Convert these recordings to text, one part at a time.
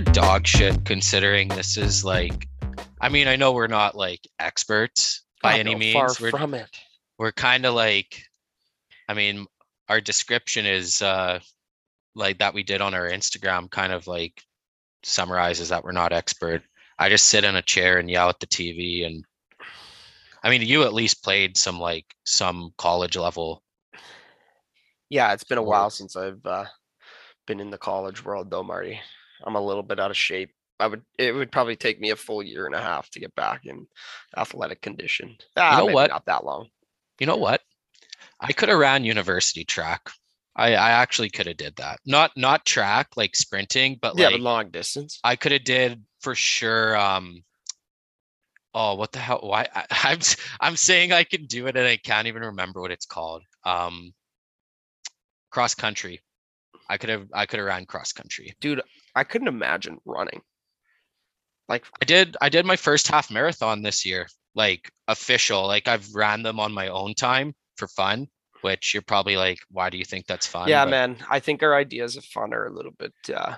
of dog shit considering this is like I mean, I know we're not like experts by God, any no, means. Far we're from it. we're kind of like I mean, our description is uh like that we did on our Instagram kind of like summarizes that we're not expert. I just sit in a chair and yell at the TV and I mean, you at least played some like some college level. Yeah, it's been a while since I've uh, been in the college world, though, Marty. I'm a little bit out of shape. I would. It would probably take me a full year and a half to get back in athletic condition. Ah, know maybe what? Not that long. You know what? I could have ran university track. I, I actually could have did that. Not not track like sprinting, but yeah, like but long distance. I could have did for sure. Um. Oh, what the hell? Why I, I'm I'm saying I can do it and I can't even remember what it's called. Um. Cross country. I could have I could have ran cross country. Dude, I couldn't imagine running. Like, I did I did my first half marathon this year, like official. Like I've ran them on my own time for fun, which you're probably like, why do you think that's fun? yeah, But man. I think our ideas of fun are a little bit. uh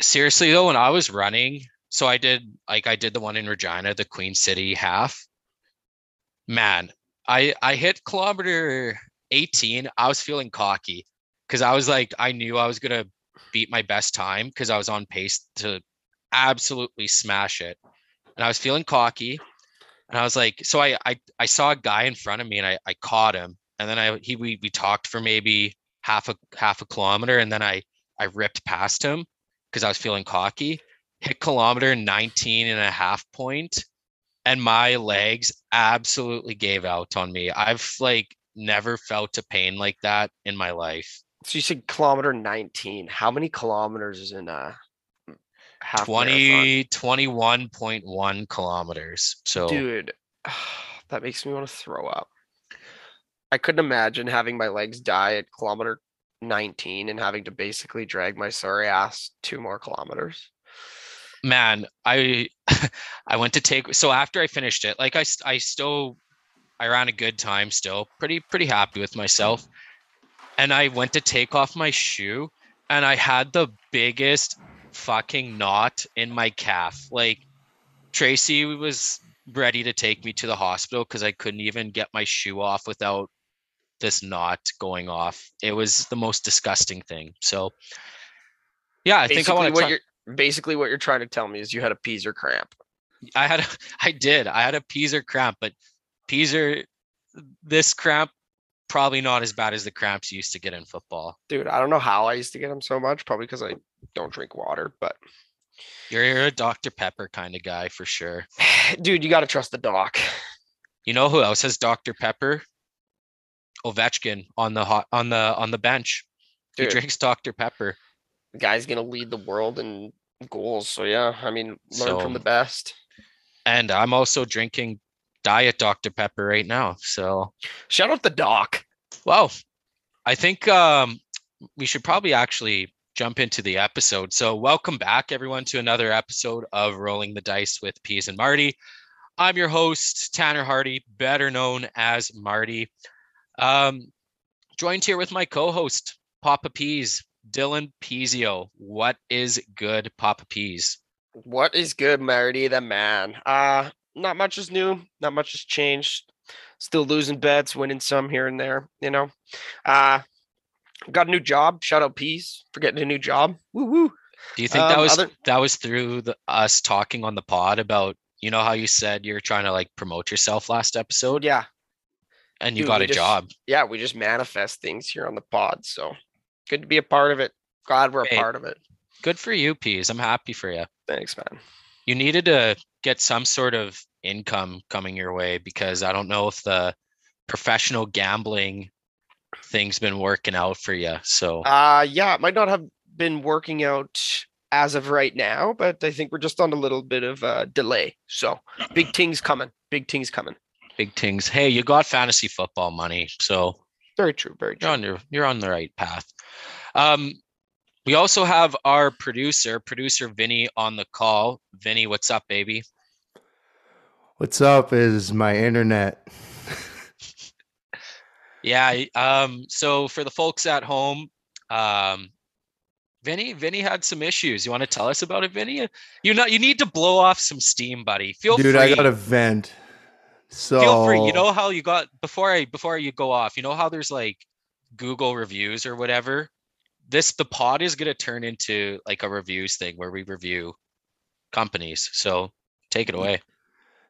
seriously though, when I was running, so I did like I did the one in Regina, the Queen City half. Man, I I hit kilometer 18. I was feeling cocky because I was like, I knew I was gonna beat my best time because I was on pace to absolutely smash it. And I was feeling cocky. And I was like, so I I I saw a guy in front of me and I, I caught him. And then I he we we talked for maybe half a half a kilometer and then I I ripped past him because I was feeling cocky, hit kilometer 19 and a half point, and my legs absolutely gave out on me. I've like never felt a pain like that in my life. So you said kilometer 19. How many kilometers is in a mm, half 20 21.1 kilometers. So Dude, that makes me want to throw up. I couldn't imagine having my legs die at kilometer 19 and having to basically drag my sorry ass two more kilometers. man i i went to take so after i finished it like i i still i ran a good time still pretty pretty happy with myself and i went to take off my shoe and i had the biggest fucking knot in my calf like tracy was ready to take me to the hospital because i couldn't even get my shoe off without this knot going off it was the most disgusting thing so yeah i think i want to what try you're basically what you're trying to tell me is you had a Peaser cramp. I had a, I did. I had a Peaser cramp, but Peaser, this cramp, probably not as bad as the cramps you used to get in football. Dude, I don't know how I used to get them so much, probably because I don't drink water, but You're, you're a Dr. Pepper kind of guy for sure. dude, you got to trust the doc. You know who else has Dr. Pepper? Ovechkin on the hot on the on the bench. He drinks Dr. Pepper. The guy's to lead the world in goals. So yeah, I mean, learn from the best. And I'm also drinking Diet Dr. Pepper right now. So Shout out the doc. Well, I think um, we should probably actually jump into the episode. So, welcome back, everyone, to another episode of Rolling the Dice with Peas and Marty. I'm your host, Tanner Hardy, better known as Marty. Um, joined here with my co host, Papa Peas, Dylan Peasio. What is good, Papa Peas? What is good, Marty the man? Uh not much is new, not much has changed. Still losing bets, winning some here and there, you know. Uh got a new job. Shout out Peas for getting a new job. Woo woo. Do you think that Um, was other- that was through the, us talking on the pod about you know how you said you're trying to like promote yourself last episode Yeah, and you dude, got a just- job? yeah, we just manifest things here on the pod. So good to be a part of it. Glad we're a part of it. Good for you, Peas. I'm happy for you. Thanks, man. You needed to get some sort of income coming your way because I don't know if the professional gambling thing's been working out for you. So Uh yeah, it might not have been working out as of right now, but I think we're just on a little bit of a delay. So big things coming. Big things coming. big things. Hey, you got fantasy football money, so Very true. Very true. you're on your you're on the right path. Um, we also have our producer, producer Vinny, on the call. Vinny, what's up, baby? What's up is my internet. Yeah. Um, so for the folks at home, um, Vinny, Vinny had some issues. You want to tell us about it, Vinny? You know, you need to blow off some steam, buddy. Feel Dude, free. I got a vent. So Feel free. You know how you got before I before you go off. You know how there's like Google reviews or whatever. This the pod is gonna turn into like a reviews thing where we review companies. So take it away.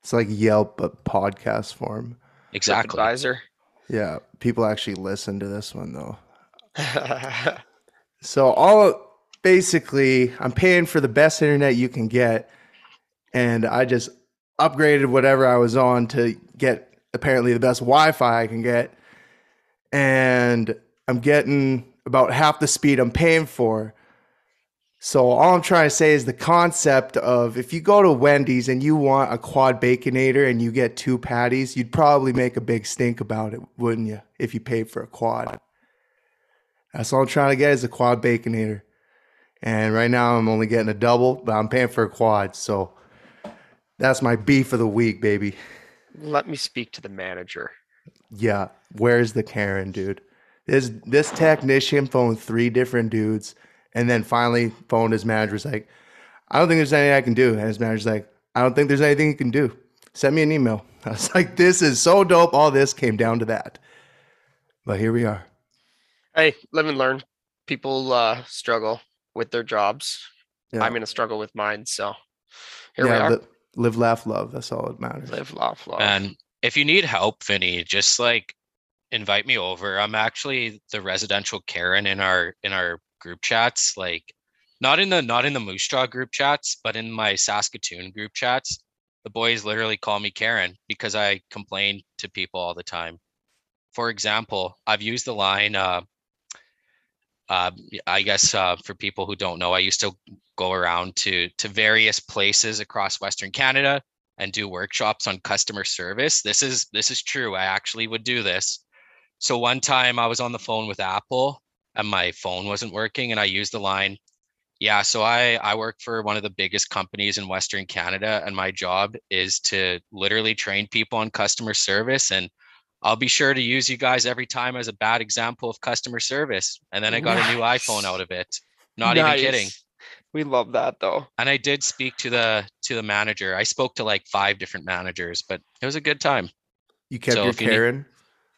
it's like Yelp but podcast form. Exactly. Advisor. Yeah, people actually listen to this one though. So all basically, I'm paying for the best internet you can get, and I just upgraded whatever I was on to get apparently the best Wi-Fi I can get, and I'm getting about half the speed I'm paying for. So all I'm trying to say is the concept of if you go to Wendy's and you want a quad baconator and you get two patties, you'd probably make a big stink about it, wouldn't you? If you paid for a quad. That's all I'm trying to get is a quad baconator. And right now I'm only getting a double, but I'm paying for a quad. So that's my beef of the week, baby. Let me speak to the manager. Yeah. Where's the Karen, dude? This this technician phoned three different dudes and then finally phoned his manager. Was like, I don't think there's anything I can do. And his manager's like, I don't think there's anything you can do. Send me an email. I was like, this is so dope. All this came down to that. But here we are. Hey, live and learn. People uh, struggle with their jobs. Yeah. I'm gonna struggle with mine. So here yeah, we are. li- live, laugh, love. That's all that matters. Live, laugh, love. And if you need help, Vinny, just like invite me over. I'm actually the residential Karen in our in our group chats. Like not in the not in the Moose Jaw group chats, but in my Saskatoon group chats. The boys literally call me Karen because I complain to people all the time. For example, I've used the line uh uh, I guess uh, for people who don't know, I used to go around to to various places across Western Canada and do workshops on customer service. This is this is true. I actually would do this. So one time I was on the phone with Apple and my phone wasn't working and I used the line, yeah, so I I work for one of the biggest companies in Western Canada and my job is to literally train people on customer service and I'll be sure to use you guys every time as a bad example of customer service. And then I got a new iPhone out of it. Not even kidding. We love that though. And I did speak to the to the manager. I spoke to like five different managers, but it was a good time. You kept So your if you need- Karen.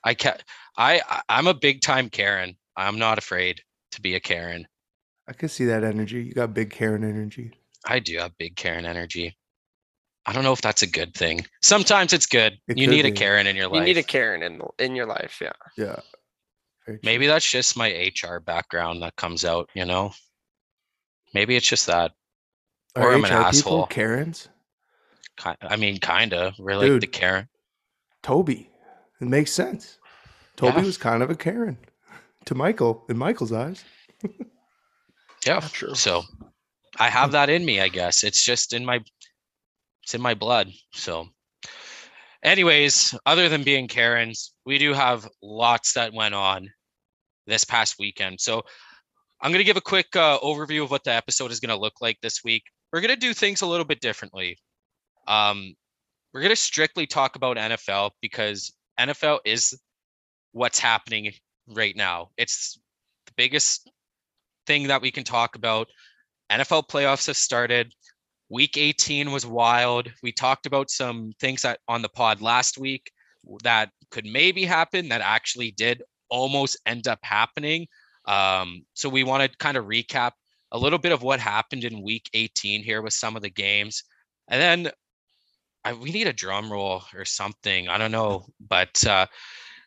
I kept I I- I'm a big time Karen. I'm not afraid to be a Karen. I can see that energy. You got big Karen energy. I do have big Karen energy. I don't know if that's a good thing. Sometimes it's good. It you could need a. Karen in your life. You need a Karen in in your life. Yeah. Yeah. Maybe that's just my HR background that comes out, you know? Maybe it's just that. Are or I'm an HR people asshole. Karens. I mean, kind of. We're like the Karen. Toby. It makes sense. Toby Yeah. was kind of a Karen to Michael in Michael's eyes. Yeah. True. So I have that in me, I guess. It's just in my it's in my blood. So anyways, other than being Karens, we do have lots that went on this past weekend. So I'm going to give a quick uh, overview of what the episode is going to look like this week. We're going to do things a little bit differently. Um, we're going to strictly talk about NFL because NFL is what's happening right now. It's the biggest thing that we can talk about. NFL playoffs have started. Week 18 was wild. We talked about some things that on the pod last week that could maybe happen that actually did almost end up happening. Um, so we want to kind of recap a little bit of what happened in week 18 here with some of the games. And then I, we need a drum roll or something. I don't know, but uh,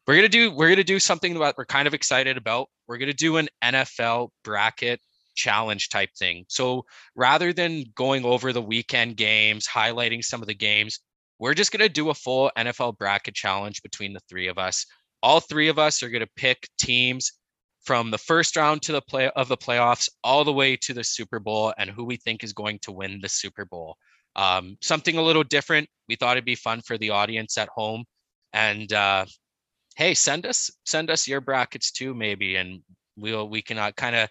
we're gonna do we're gonna do something that we're kind of excited about. We're gonna do an NFL bracket challenge type thing. So rather than going over the weekend games, highlighting some of the games, we're just gonna do a full NFL bracket challenge between the three of us. All three of us are gonna pick teams from the first round to the play of the playoffs all the way to the Super Bowl and who we think is going to win the Super Bowl. Um, something a little different. We thought it'd be fun for the audience at home. And uh, hey, send us send us your brackets too, maybe, and we'll we can uh, kind of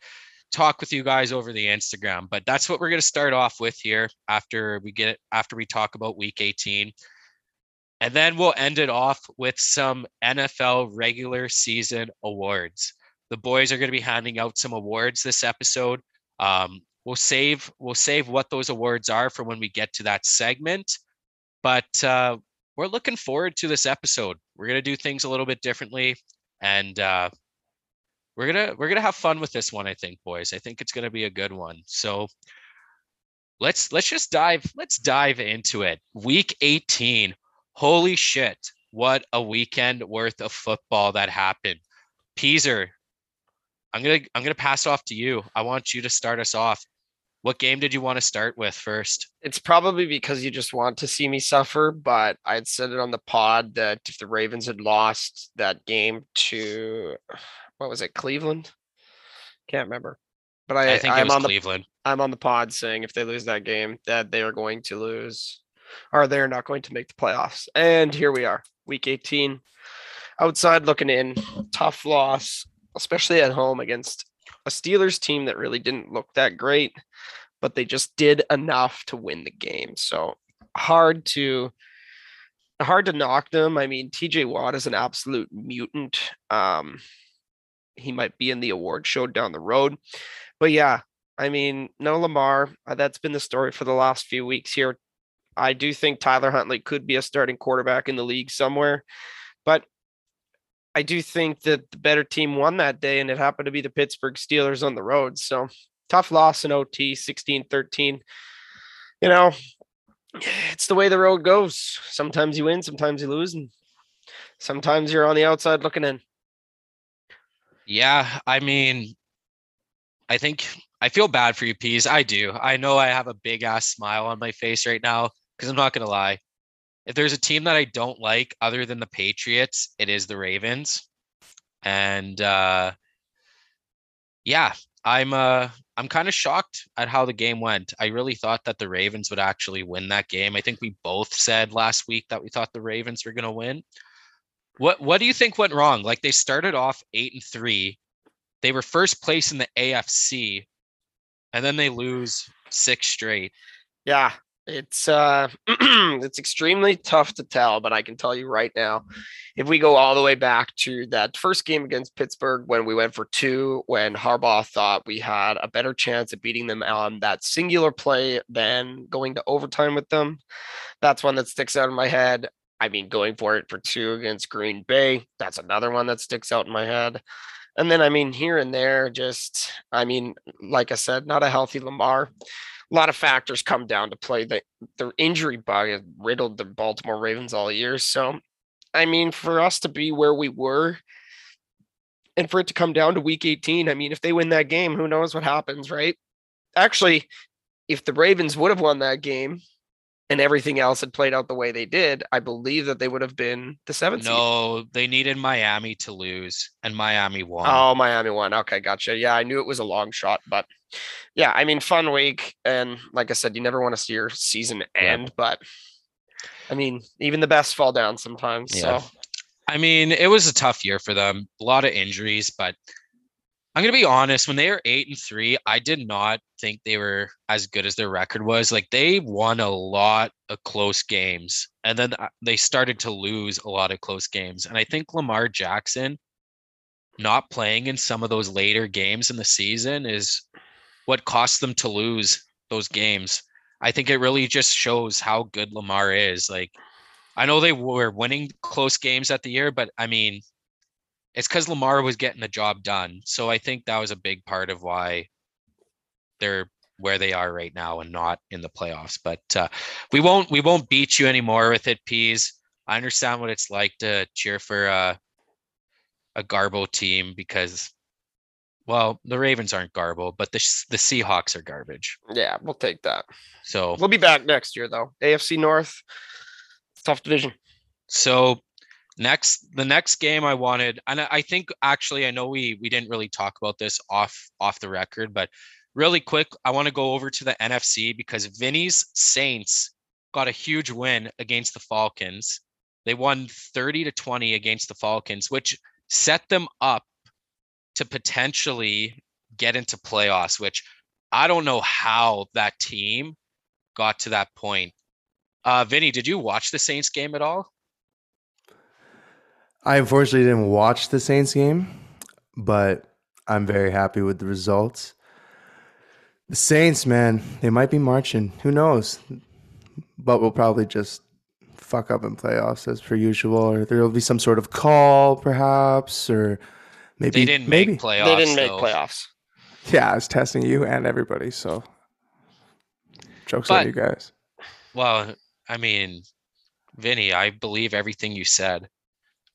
talk with you guys over the Instagram. But that's what we're gonna start off with here after we get after we talk about Week 18. And then we'll end it off with some NFL regular season awards. The boys are going to be handing out some awards this episode. Um, we'll save we'll save what those awards are for when we get to that segment. But uh, we're looking forward to this episode. We're gonna do things a little bit differently, and uh, we're gonna we're gonna have fun with this one. I think, boys. I think it's gonna be a good one. So let's let's just dive let's dive into it. Week 18. Holy shit! What a weekend worth of football that happened. Peaser, I'm gonna I'm gonna pass off to you. I want you to start us off. What game did you want to start with first? It's probably because you just want to see me suffer, but I'd said it on the pod that if the Ravens had lost that game to what was it, Cleveland? Can't remember. But I, I think it I'm was on the Cleveland. I'm on the pod saying if they lose that game, that they are going to lose or they're not going to make the playoffs. And here we are, week 18. Outside looking in, tough loss, especially at home against a Steelers team that really didn't look that great, but they just did enough to win the game. So hard to hard to knock them. I mean, TJ Watt is an absolute mutant. Um he might be in the award show down the road. But yeah, I mean, no Lamar. uh, That's been the story for the last few weeks here. I do think Tyler Huntley could be a starting quarterback in the league somewhere, but I do think that the better team won that day, and it happened to be the Pittsburgh Steelers on the road. So tough loss in OT, 16 13. You know, it's the way the road goes. Sometimes you win, sometimes you lose, and sometimes you're on the outside looking in. Yeah, I mean, I think I feel bad for you, Peas. I do. I know I have a big ass smile on my face right now because I'm not gonna lie. If there's a team that I don't like other than the Patriots, it is the Ravens. And uh yeah, I'm uh I'm kind of shocked at how the game went. I really thought that the Ravens would actually win that game. I think we both said last week that we thought the Ravens were going to win. What what do you think went wrong? Like they started off 8 and 3. They were first place in the AFC and then they lose six straight. Yeah, it's uh it's extremely tough to tell, but I can tell you right now, if we go all the way back to that first game against Pittsburgh when we went for two, when Harbaugh thought we had a better chance of beating them on that singular play than going to overtime with them, that's one that sticks out in my head. I mean, going for it for two against Green Bay, that's another one that sticks out in my head. And then, I mean, here and there, just, I mean, like I said, not a healthy Lamar. A lot of factors come down to play. The, the injury bug has riddled the Baltimore Ravens all year. So, I mean, for us to be where we were and for it to come down to week 18, I mean, if they win that game, who knows what happens, right? Actually, if the Ravens would have won that game, and everything else had played out the way they did, I believe that they would have been the seventh. No, they needed Miami to lose, and Miami won. Oh, Miami won. Okay, gotcha. Yeah, I knew it was a long shot, but yeah, I mean, fun week, and like I said, you never want to see your season end, yeah. but I mean, even the best fall down sometimes. Yeah. So, I mean, it was a tough year for them. A lot of injuries, but I'm gonna be honest. When they were eight and three, I did not think they were as good as their record was. Like they won a lot of close games, and then uh, they started to lose a lot of close games. And I think Lamar Jackson not playing in some of those later games in the season is what cost them to lose those games. I think it really just shows how good Lamar is. Like I know they were winning close games at the year, but I mean, it's because Lamar was getting the job done. So I think that was a big part of why they're where they are right now and not in the playoffs. But uh, we won't we won't beat you anymore with it, Peas. I understand what it's like to cheer for a a Garbo team because, well, the Ravens aren't Garbo, but the the Seahawks are garbage. Yeah, we'll take that. So we'll be back next year though. AFC North, tough division. So next the next game i wanted and i think actually i know we we didn't really talk about this off off the record but really quick i want to go over to the nfc because vinny's saints got a huge win against the falcons. They won 30 to 20 against the falcons which set them up to potentially get into playoffs which i don't know how that team got to that point. Uh vinny did you watch the saints game at all I unfortunately didn't watch the Saints game, but I'm very happy with the results. The Saints, man, they might be marching. Who knows? But we'll probably just fuck up in playoffs as per usual, or there will be some sort of call, perhaps, or maybe They didn't maybe. make playoffs. they didn't make though. playoffs. Yeah, I was testing you and everybody, so jokes on you guys. Well, I mean, Vinny, I believe everything you said.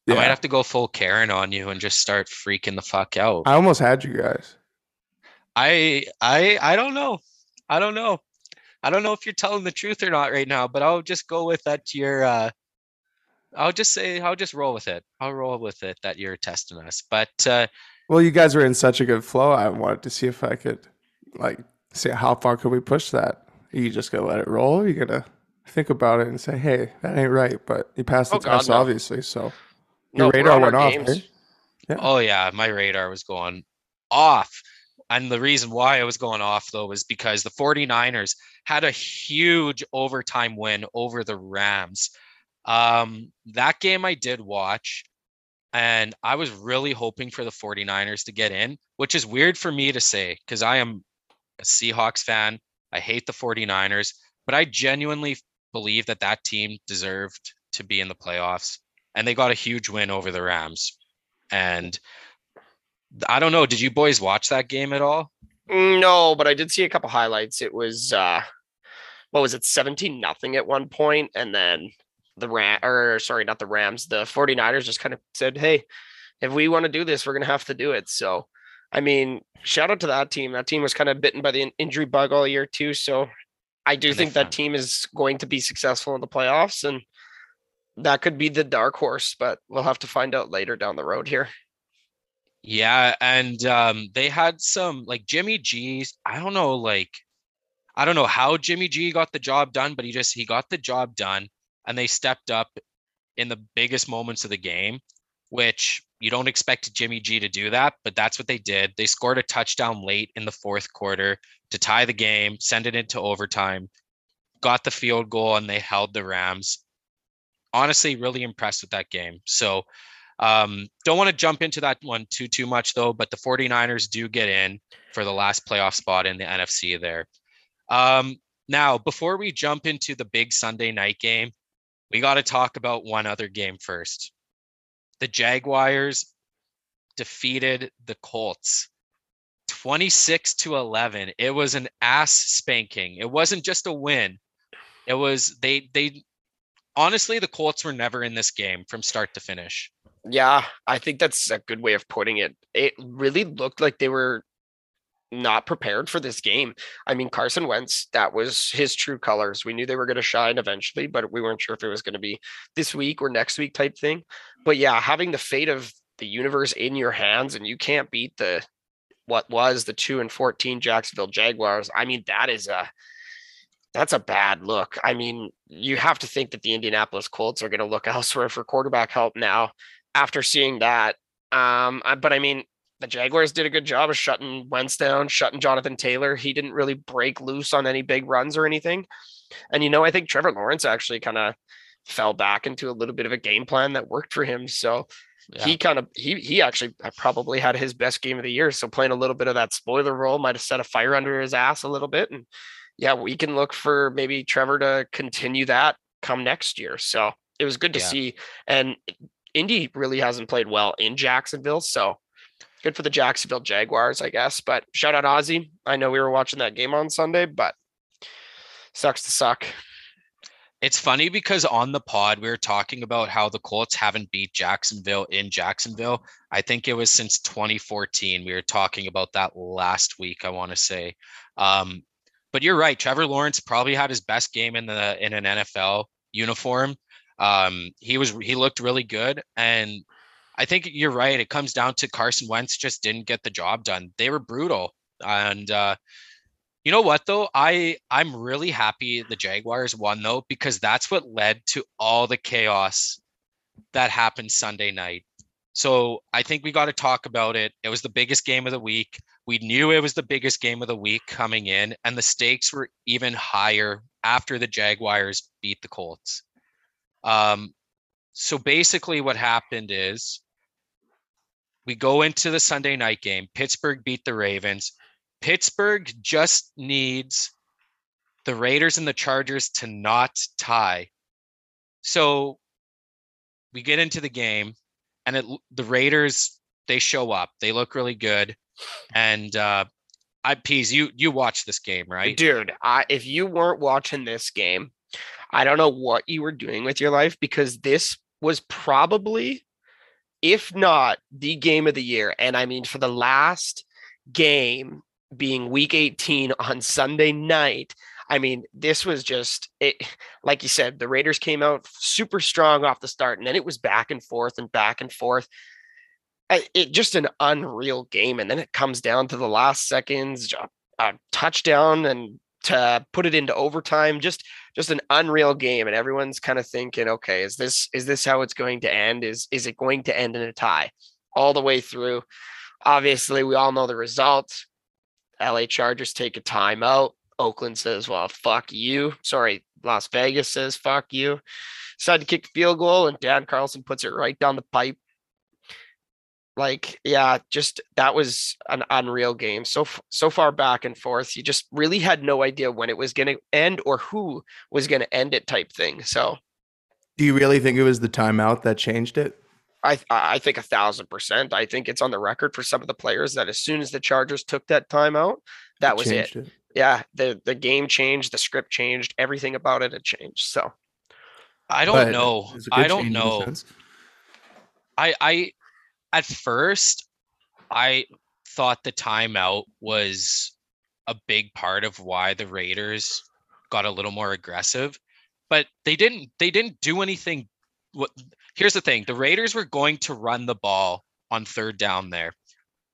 Yeah, I might have to go full Karen on you and just start freaking the fuck out. I almost had you guys. I I I don't know. I don't know. I don't know if you're telling the truth or not right now, but I'll just go with that you're uh I'll just say I'll just roll with it. I'll roll with it that you're testing us. But uh Well, you guys were in such a good flow. I wanted to see if I could, like, see how far could we push that. Are you just gonna let it roll? Or are you gonna think about it and say, "Hey, that ain't right," but you passed the Oh, God, test, no. obviously. So your we're radar went off. eh? Yeah. oh yeah, my radar was going off. And the reason why I was going off though was because the 49ers had a huge overtime win over the Rams. Um that game I did watch and I was really hoping for the 49ers to get in, which is weird for me to say because I am a Seahawks fan. I hate the 49ers, but I genuinely believe that that team deserved to be in the playoffs and they got a huge win over the Rams. And I don't know, did you boys watch that game at all? Mm, No, but I did see a couple highlights. It was uh what was it, 17 nothing at one point, and then the Ram or sorry, not the Rams, the 49ers just kind of said, Hey, if we want to do this, we're gonna have to do it. So I mean, shout out to that team. That team was kind of bitten by the injury bug all year too. So I do And think that team is going to be successful in the playoffs and that could be the dark horse, but we'll have to find out later down the road here. Yeah, and um they had some like Jimmy G's, I don't know like I don't know how Jimmy G got the job done, but he just he got the job done and they stepped up in the biggest moments of the game, which you don't expect Jimmy G to do that, but that's what they did. They scored a touchdown late in the fourth quarter to tie the game, send it into overtime, got the field goal, and they held the Rams. Honestly, really impressed with that game. So um, don't want to jump into that one too too much though, but the 49ers do get in for the last playoff spot in the NFC there. Um, now, before we jump into the big Sunday night game, we got to talk about one other game first. The Jaguars defeated the Colts 26 to 11. It was an ass spanking. It wasn't just a win. It was they they honestly the Colts were never in this game from start to finish. Yeah, I think that's a good way of putting it. It really looked like they were not prepared for this game. I mean, Carson Wentz, that was his true colors. We knew they were going to shine eventually, but we weren't sure if it was going to be this week or next week type thing. But yeah, having the fate of the universe in your hands and you can't beat the what was the 2 and 14 Jacksonville Jaguars. I mean, that is a that's a bad look. I mean, you have to think that the Indianapolis Colts are going to look elsewhere for quarterback help now after seeing that. Um, but I mean, the Jaguars did a good job of shutting Wentz down, shutting Jonathan Taylor. He didn't really break loose on any big runs or anything. And you know, I think Trevor Lawrence actually kind of fell back into a little bit of a game plan that worked for him. So Yeah. he kind of he he actually uh, probably had his best game of the year. So playing a little bit of that spoiler role might have set a fire under his ass a little bit. And yeah, we can look for maybe Trevor to continue that come next year. So it was good to Yeah. see. And Indy really hasn't played well in Jacksonville. So good for the Jacksonville Jaguars, I guess. But shout out Ozzy. I know we were watching that game on Sunday, but sucks to suck. It's funny because on the pod we were talking about how the Colts haven't beat Jacksonville in Jacksonville. I think it was since 2014. We were talking about that last week, I want to say. Um, but you're right. Trevor Lawrence probably had his best game in the in an NFL uniform. Um, he was he looked really good, and I think you're right. It comes down to Carson Wentz just didn't get the job done. They were brutal, and uh, you know what though? I I'm really happy the Jaguars won though because that's what led to all the chaos that happened Sunday night. So I think we got to talk about it. It was the biggest game of the week. We knew it was the biggest game of the week coming in, and the stakes were even higher after the Jaguars beat the Colts. Um, so basically, what happened is we go into the Sunday night game. Pittsburgh beat the Ravens. Pittsburgh just needs the Raiders and the Chargers to not tie. So we get into the game and it the Raiders they show up. They look really good. And uh I peas you you watch this game, right? Dude, I, if you weren't watching this game, I don't know what you were doing with your life because this was probably, if not the game of the year. And I mean, for the last game being week 18 on Sunday night, I mean, this was just it. Like you said, the Raiders came out super strong off the start, and then it was back and forth and back and forth. It just an unreal game, and then it comes down to the last seconds, a touchdown, and to put it into overtime. Just just an unreal game, and everyone's kind of thinking, okay, is this is this how it's going to end? Is is it going to end in a tie all the way through? Obviously, we all know the results. LA Chargers take a timeout. Oakland says, well, fuck you. Sorry, Las Vegas says, fuck you. Decide to kick the field goal, and Dan Carlson puts it right down the pipe. Like, yeah, just that was an unreal game. So so far back and forth, you just really had no idea when it was going to end or who was going to end it, type thing. So, do you really think it was the timeout that changed it? I I think a thousand percent. I think it's on the record for some of the players that as soon as the Chargers took that timeout, that it was it. it yeah, the the game changed, the script changed, everything about it had changed. So I don't but know. I don't know. I I at first I thought the timeout was a big part of why the Raiders got a little more aggressive, but they didn't they didn't do anything what here's the thing, the Raiders were going to run the ball on third down there.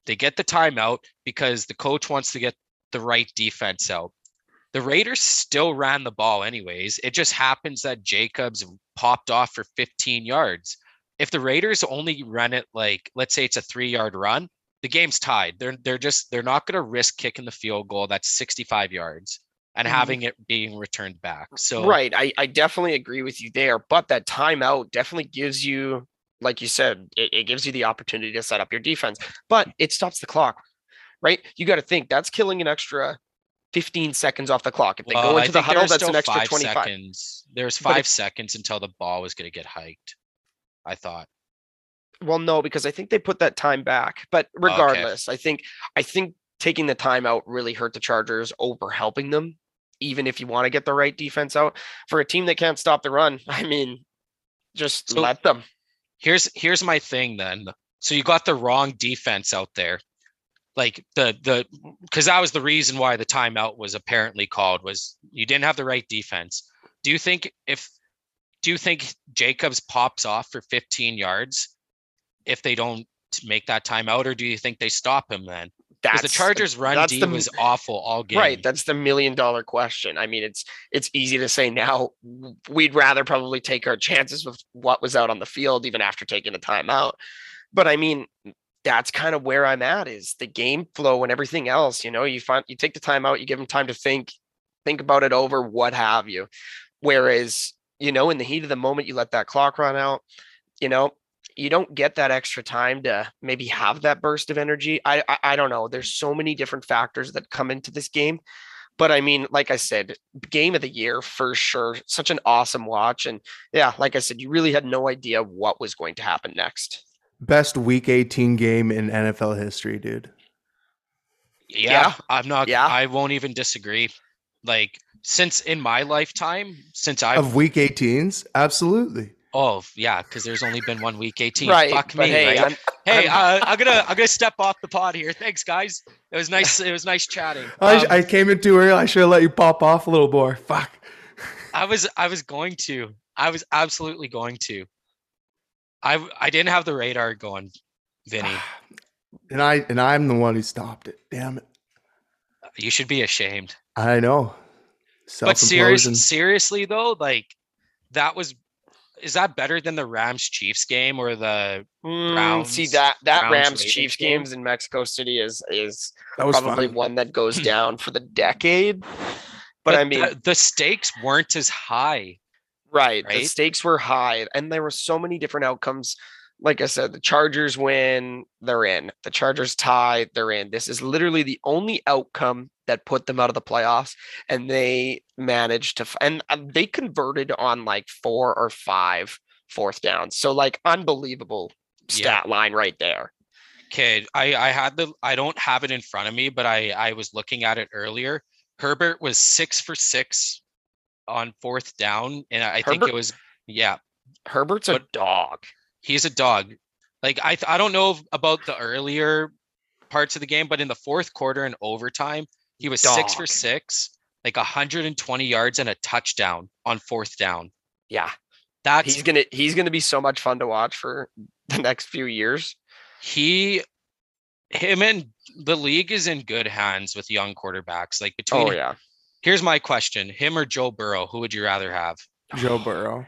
They get the timeout because the coach wants to get the right defense out. The Raiders still ran the ball anyways. It just happens that Jacobs popped off for 15 yards. If the Raiders only run it like let's say it's a 3-yard run, the game's tied. They're they're just they're not going to risk kicking the field goal that's 65 yards and mm-hmm. having it being returned back. So Right, I I definitely agree with you there, but that timeout definitely gives you like you said, it, it gives you the opportunity to set up your defense, but it stops the clock right? You got to think that's killing an extra 15 seconds off the clock. If they well, go into the huddle, that's an extra 25 seconds. There's five if, seconds until the ball was going to get hiked. I thought. Well, no, because I think they put that time back. But regardless, okay. I think I think taking the time out really hurt the Chargers over helping them. Even if you want to get the right defense out for a team that can't stop the run, I mean, just so let them. Here's here's my thing then. So you got the wrong defense out there like the the because that was the reason why the timeout was apparently called was you didn't have the right defense. Do you think if do you think Jacobs pops off for 15 yards if they don't make that timeout, or do you think they stop him then? Because the Chargers run D the, was awful all game. Right, that's the million dollar question. I mean, it's it's easy to say now. We'd rather probably take our chances with what was out on the field, even after taking the timeout. But I mean, that's kind of where I'm at is the game flow and everything else. You know, you find you take the time out, you give them time to think, think about it over, what have you. Whereas, you know, in the heat of the moment, you let that clock run out, you know, you don't get that extra time to maybe have that burst of energy. I, I, I don't know. There's so many different factors that come into this game. But I mean, like I said, game of the year for sure. Such an awesome watch. And yeah, like I said, you really had no idea what was going to happen next. Best week 18 game in NFL history, dude. Yeah, yeah, I'm not yeah. I won't even disagree. Like since in my lifetime, since I of week 18s, absolutely. Oh yeah, because there's only been one week 18. Right, Fuck me. Hey, right? I'm, hey, I'm, uh, I'm, gonna I'm gonna step off the pod here. Thanks, guys. It was nice. It was nice chatting. I, um, I came in too early. I should have let you pop off a little more. Fuck. I was I was going to. I was absolutely going to. I I didn't have the radar going, Vinny. And I and I'm the one who stopped it. Damn it. You should be ashamed. I know. But seriously, seriously though, like that was is that better than the Rams Chiefs game or the mm, Browns? See that that Rams Chiefs game? games in Mexico City is is probably fun. one that goes down for the decade. But, but I mean, the, the, stakes weren't as high Right. right. The stakes were high and there were so many different outcomes like I said, the Chargers win, they're in. The Chargers tie, they're in. This is literally the only outcome that put them out of the playoffs, and they managed to, f- and uh, they converted on like four or five fourth downs. So like unbelievable Yeah. stat line right there. Okay, I I had the I don't have it in front of me, but I I was looking at it earlier. Herbert was six for six on fourth down, and I I think it was yeah. Herbert's a dog. He's a dog. Like I th- I don't know about the earlier parts of the game, but in the fourth quarter and overtime, he was six for six, like 120 yards and a touchdown on fourth down. Yeah, That's he's gonna he's gonna be so much fun to watch for the next few years. he him and the league is in good hands with young quarterbacks. Like between Oh yeah, here's my question: him or Joe Burrow, who would you rather have? Joe Burrow.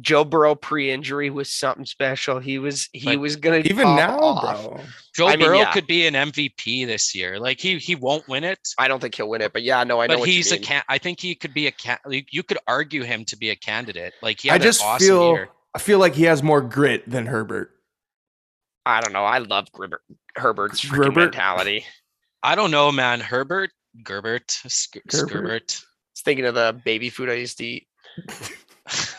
Joe Burrow pre-injury was something special. He was he Like, was gonna Even now, off. bro. Joe I mean, Burrow yeah. could be an MVP this year. Like he he won't win it, I don't think he'll win it, but yeah, no, I know but what he's you a mean. can. I think he could be a can. You could argue him to be a candidate. Like he I just an awesome feel year. I feel like he has more grit than Herbert. I don't know. I love Gribber, Herbert's freaking Gerbert? mentality. I don't know, man. Herbert, Gerbert, Sk- Gerbert? Skirbert. It's thinking of the baby food I used to eat.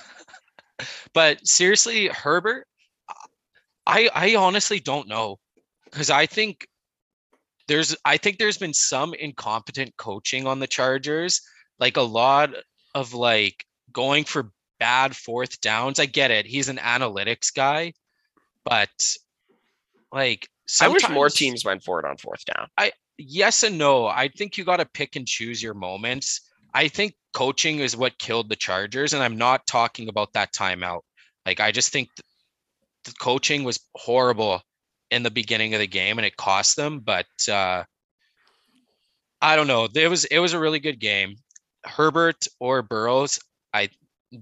but seriously, Herbert, I I honestly don't know because I think there's I think there's been some incompetent coaching on the Chargers, like a lot of like going for bad fourth downs. I get it. He's an analytics guy, but like I wish more teams went for it on fourth down. I yes and no. I think you got to pick and choose your moments. I think coaching is what killed the Chargers, and I'm not talking about that timeout. Like I just think the coaching was horrible in the beginning of the game, and it cost them. But uh, I don't know. It was it was a really good game. Herbert or Burrows, I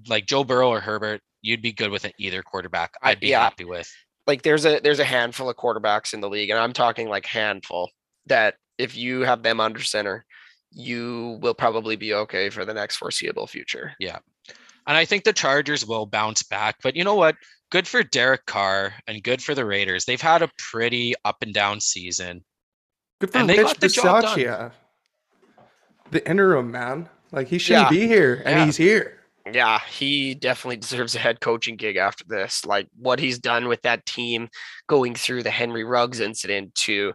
like Joe Burrow or Herbert. You'd be good with it either quarterback. I'd be yeah. happy with. Like there's a there's a handful of quarterbacks in the league, and I'm talking like handful that if you have them under center, you will probably be okay for the next foreseeable future. Yeah. And I think the Chargers will bounce back. But you know what? Good for Derek Carr and good for the Raiders. They've had a pretty up and down season. Good for And they Mitch got the job The interim man. Like he shouldn't Yeah. be here, and Yeah. he's here. Yeah, he definitely deserves a head coaching gig after this. Like what he's done with that team going through the Henry Ruggs incident to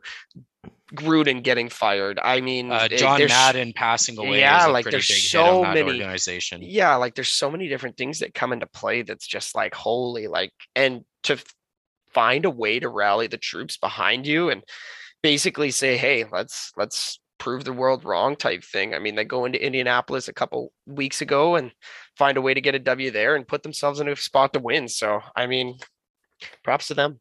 Gruden getting fired. I mean, Uh, John Madden passing away Yeah, like, there's big so many- organization. yeah like there's so many different things that come into play that's just like holy like and to find a way to rally the troops behind you and basically say hey let's let's prove the world wrong type thing i mean they go into indianapolis a couple weeks ago and find a way to get a w there and put themselves in a spot to win so i mean props to them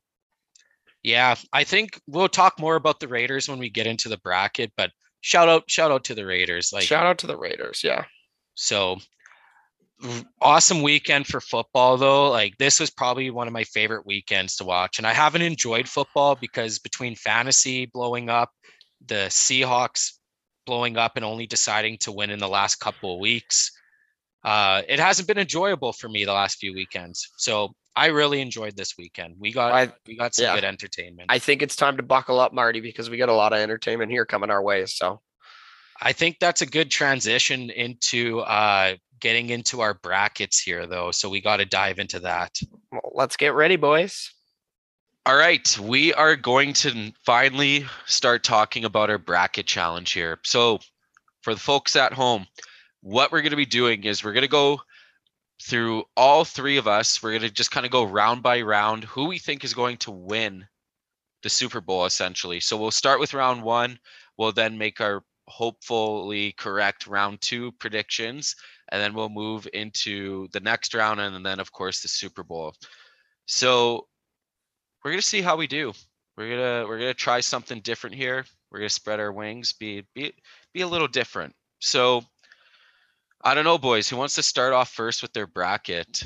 Yeah, I think we'll talk more about the Raiders when we get into the bracket, but shout out shout out to the Raiders. Like shout out to the raiders yeah So awesome weekend for football though. Like this was probably one of my favorite weekends to watch. And I haven't enjoyed football because between fantasy blowing up, the Seahawks blowing up and only deciding to win in the last couple of weeks, uh, it hasn't been enjoyable for me the last few weekends. So I really enjoyed this weekend. We got I- we got some yeah. good entertainment. i think it's time to buckle up marty because we got a lot of entertainment here coming our way so I think that's a good transition into uh getting into our brackets here though. So we got to dive into that. well, let's get ready boys All right, we are going to finally start talking about our bracket challenge here. So, for the folks at home, what we're going to be doing is we're going to go through all three of us. We're going to just kind of go round by round who we think is going to win the Super Bowl essentially. So, we'll start with round 1, we'll then make our hopefully correct round 2 predictions and then we'll move into the next round and then of course the Super Bowl. So, we're gonna see how we do. We're gonna we're gonna try something different here. We're gonna spread our wings, be be be a little different. So I don't know, boys. Who wants to start off first with their bracket?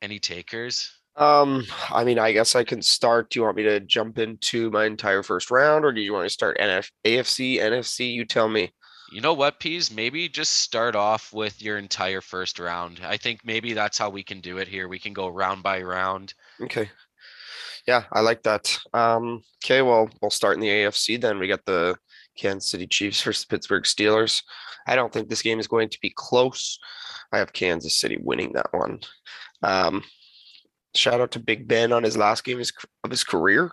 Any takers? Um, I mean, I guess I can start. Do you want me to jump into my entire first round, or do you want to start NF, AFC, NFC? You tell me. You know what, Peas? Maybe just start off with your entire first round. I think maybe that's how we can do it here. We can go round by round. Okay. Yeah, I like that. Um, okay, well, we'll start in the AFC then. We got the Kansas City Chiefs versus Pittsburgh Steelers. I don't think this game is going to be close. I have Kansas City winning that one. Um, shout out to Big Ben on his last game of his career.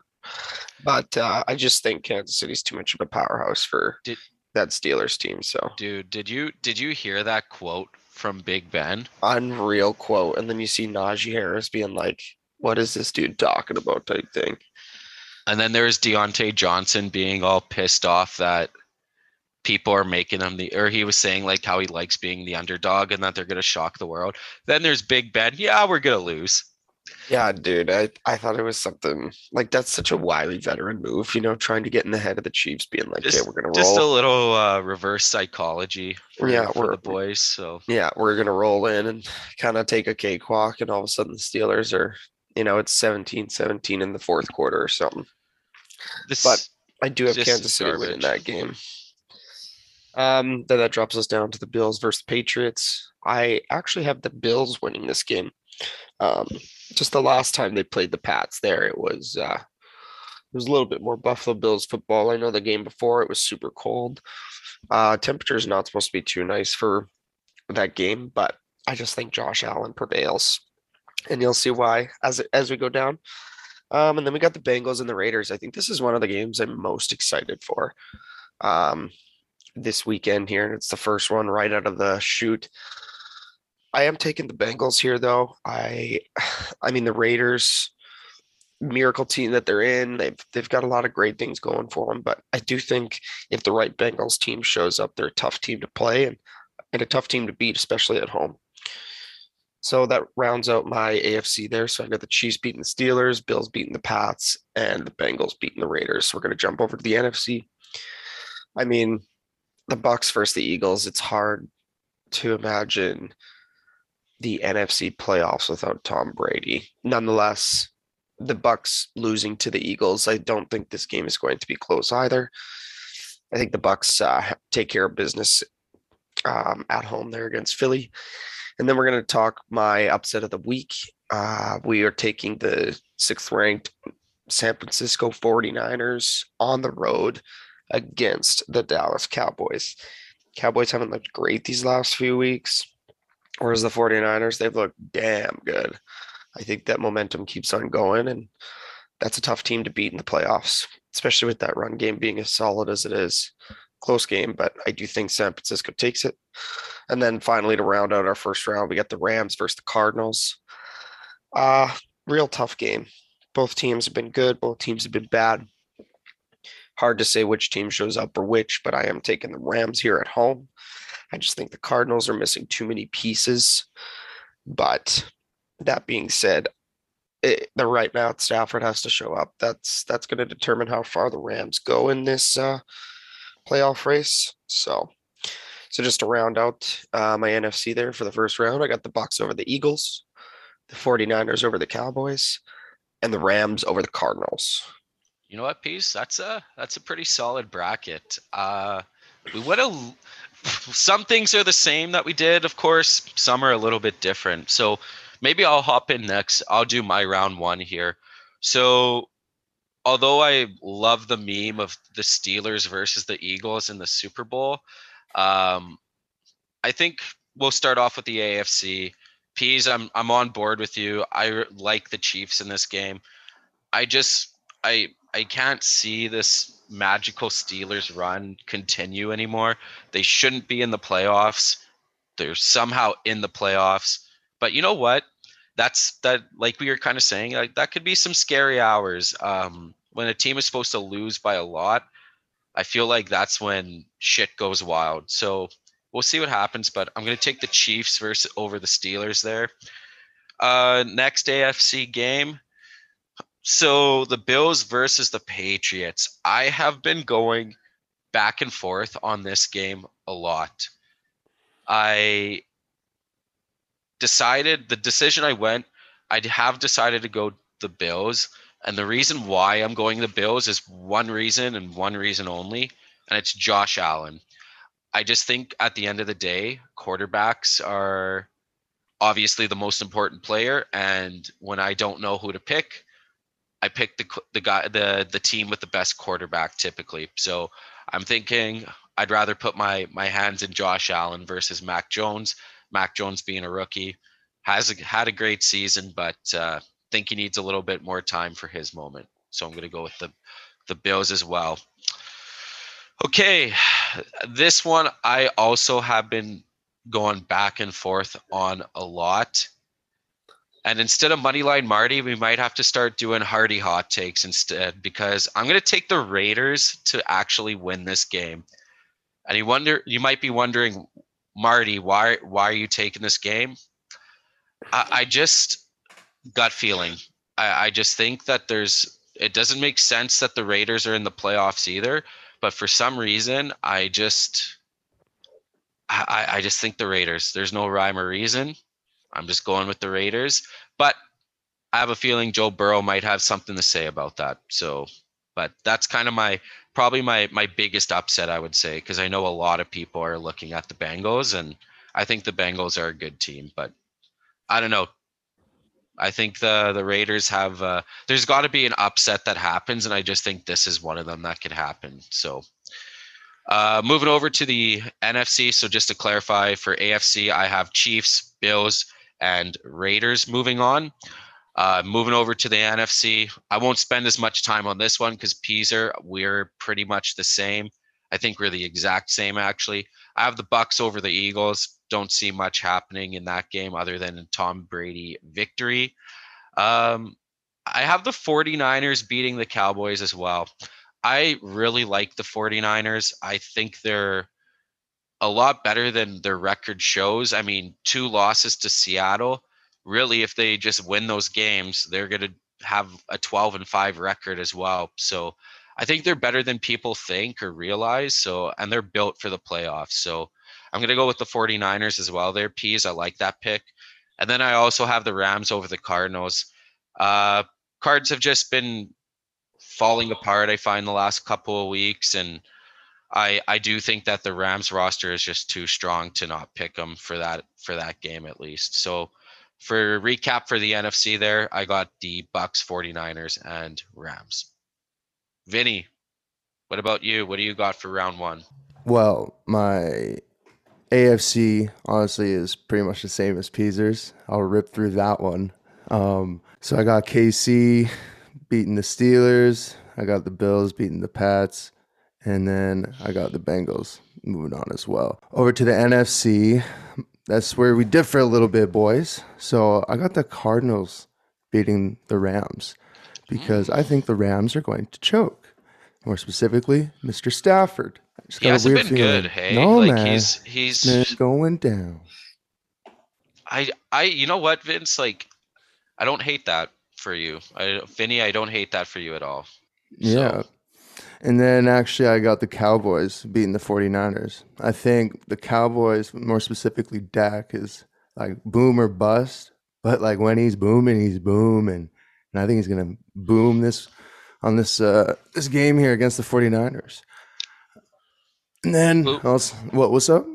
But uh, I just think Kansas City's too much of a powerhouse for Did- that Steelers team. So Dude, did you did you hear that quote from Big Ben? unreal quote. And then you see Najee Harris being like, "What is this dude talking about?" type thing. And then there's Diontae Johnson being all pissed off that people are making him the or he was saying like how he likes being the underdog and that they're gonna shock the world. Then there's Big Ben. Yeah, we're gonna lose. Yeah, dude. I, I thought it was something like that's such a wily veteran move, you know, trying to get in the head of the Chiefs, being like, Just- "Yeah, we're gonna roll." Just a little uh, reverse psychology for, Yeah, for we're- the boys. So yeah, we're gonna roll in and kind of take a cakewalk." And all of a sudden, the Steelers are, you know, it's 17-17 in the fourth quarter or something. This But I do have This Kansas City winning that game. Um, then that drops us down to the Bills versus Patriots. I actually have the Bills winning this game. Um, just the last time they played the Pats there, it was uh it was a little bit more Buffalo Bills football. I know the game before it was super cold. Uh temperature is not supposed to be too nice for that game, but I just think Josh Allen prevails. And you'll see why as as we go down. Um, and then we got the Bengals and the Raiders. I think this is one of the games I'm most excited for um, this weekend here. And it's the first one right out of the shoot. I am taking the Bengals here, though. I, I mean, the Raiders, miracle team that they're in, they've they've got a lot of great things going for them. But I do think if the right Bengals team shows up, they're a tough team to play and and a tough team to beat, especially at home. So that rounds out my AFC there. So I got the Chiefs beating the Steelers, Bills beating the Pats, and the Bengals beating the Raiders. So we're going to jump over to the NFC. I mean, the Bucks versus the Eagles. It's hard to imagine the NFC playoffs without Tom Brady. Nonetheless, the Bucks losing to the Eagles. I don't think this game is going to be close either. I think the Bucks uh, take care of business um, at home there against Philly. And then we're going to talk my upset of the week. Uh, we are taking the sixth ranked San Francisco 49ers on the road against the Dallas Cowboys. Cowboys haven't looked great these last few weeks, whereas the 49ers, they've looked damn good. I think that momentum keeps on going, and that's a tough team to beat in the playoffs, especially with that run game being as solid as it is. Close game, but I do think San Francisco takes it. And then finally, to round out our first round, we got the Rams versus the Cardinals. Uh, real tough game. Both teams have been good, both teams have been bad. Hard to say which team shows up or which, but I am taking the Rams here at home. I just think the Cardinals are missing too many pieces. But that being said, it, the right now Stafford has to show up. That's that's going to determine how far the Rams go in this uh, playoff race. So, so just to round out uh, my NFC there for the first round, I got the Bucks over the Eagles, the 49ers over the Cowboys, and the Rams over the Cardinals. You know what, Peace? That's a that's a pretty solid bracket. Uh, we would have. Some things are the same that we did, of course. Some are a little bit different. So maybe I'll hop in next. I'll do my round one here. So, although I love the meme of the Steelers versus the Eagles in the Super Bowl, um, I think we'll start off with the AFC. Peas, I'm I'm on board with you. I like the Chiefs in this game. I just I I can't see this magical Steelers run continue anymore. They shouldn't be in the playoffs. They're somehow in the playoffs. But you know what? That's that like we were kind of saying, like that could be some scary hours. Um when a team is supposed to lose by a lot, I feel like that's when shit goes wild. So we'll see what happens, but I'm gonna take the Chiefs versus over the Steelers there. Uh next AFC game. So the Bills versus the Patriots. I have been going back and forth on this game a lot. I decided the decision I went, I have decided to go the Bills. And the reason why I'm going the Bills is one reason and one reason only, and it's Josh Allen. I just think at the end of the day, quarterbacks are obviously the most important player. And when I don't know who to pick, I pick the the guy the the team with the best quarterback typically. So I'm thinking I'd rather put my my hands in Josh Allen versus Mac Jones. Mac Jones being a rookie has a, had a great season, but uh, think he needs a little bit more time for his moment. So I'm going to go with the the Bills as well. Okay, this one I also have been going back and forth on a lot. And instead of Moneyline Marty, we might have to start doing Hardy hot takes instead because I'm going to take the Raiders to actually win this game. And you wonder, you might be wondering, Marty, why why are you taking this game? I, I just gut feeling. I, I just think that there's it doesn't make sense that the Raiders are in the playoffs either. But for some reason, I just I, I just think the Raiders. There's no rhyme or reason. I'm just going with the Raiders. But I have a feeling Joe Burrow might have something to say about that. So, but that's kind of my probably my my biggest upset, I would say, because I know a lot of people are looking at the Bengals, and I think the Bengals are a good team. But I don't know. I think the the Raiders have. Uh, there's got to be an upset that happens, and I just think this is one of them that could happen. So uh, moving over to the NFC. So just to clarify, for AFC, I have Chiefs, Bills, and Raiders moving on. Uh, moving over to the NFC, I won't spend as much time on this one because Peaser, we're pretty much the same. I think we're the exact same actually. I have the Bucks over the Eagles. Don't see much happening in that game other than Tom Brady victory. Um, I have the 49ers beating the Cowboys as well. I really like the 49ers. I think they're a lot better than their record shows. I mean, two losses to Seattle. Really, if they just win those games, they're going to have a 12 and 5 record as well. So I think they're better than people think or realize. So, and they're built for the playoffs. So I'm going to go with the 49ers as well. They're peas. I like that pick. And then I also have the Rams over the Cardinals. Uh, Cards have just been falling apart. I find the last couple of weeks, and I I do think that the Rams roster is just too strong to not pick them for that for that game at least. So for recap for the NFC there, I got the Bucks, 49ers, and Rams. Vinny, what about you? What do you got for round one? Well, my AFC honestly is pretty much the same as Peasers. I'll rip through that one. Um, so I got KC beating the Steelers. I got the Bills beating the Pats. And then I got the Bengals moving on as well. Over to the NFC. That's where we differ a little bit, boys. So I got the Cardinals beating the Rams because I think the Rams are going to choke. More specifically, Mr. Stafford. He hasn't been feeling. good. Hey, no like man, he's going down. I I you know what, Vince? Like, I don't hate that for you. I Vinny, I don't hate that for you at all. Yeah. And then actually, I got the Cowboys beating the 49ers. I think the Cowboys, more specifically Dak, is like boom or bust. But like when he's booming, he's booming. And I think he's going to boom this on this uh, this game here against the 49ers. And then, also, what, what's up?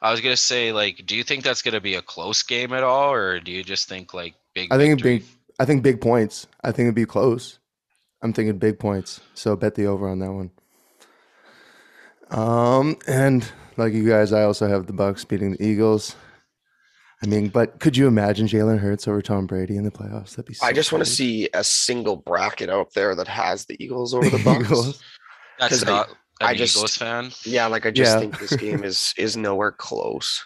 I was gonna say, like, do you think that's gonna be a close game at all, or do you just think like big? I think big. I think big points. I think it'd be close. I'm thinking big points. So bet the over on that one. Um, and like you guys, I also have the Bucks beating the Eagles. I mean, but could you imagine Jalen Hurts over Tom Brady in the playoffs? That'd be. So I just want to see a single bracket out there that has the Eagles over the Bucks. Eagles. That's 'Cause I- not an I just- Eagles fan. Yeah, like I just Yeah. think this game is is nowhere close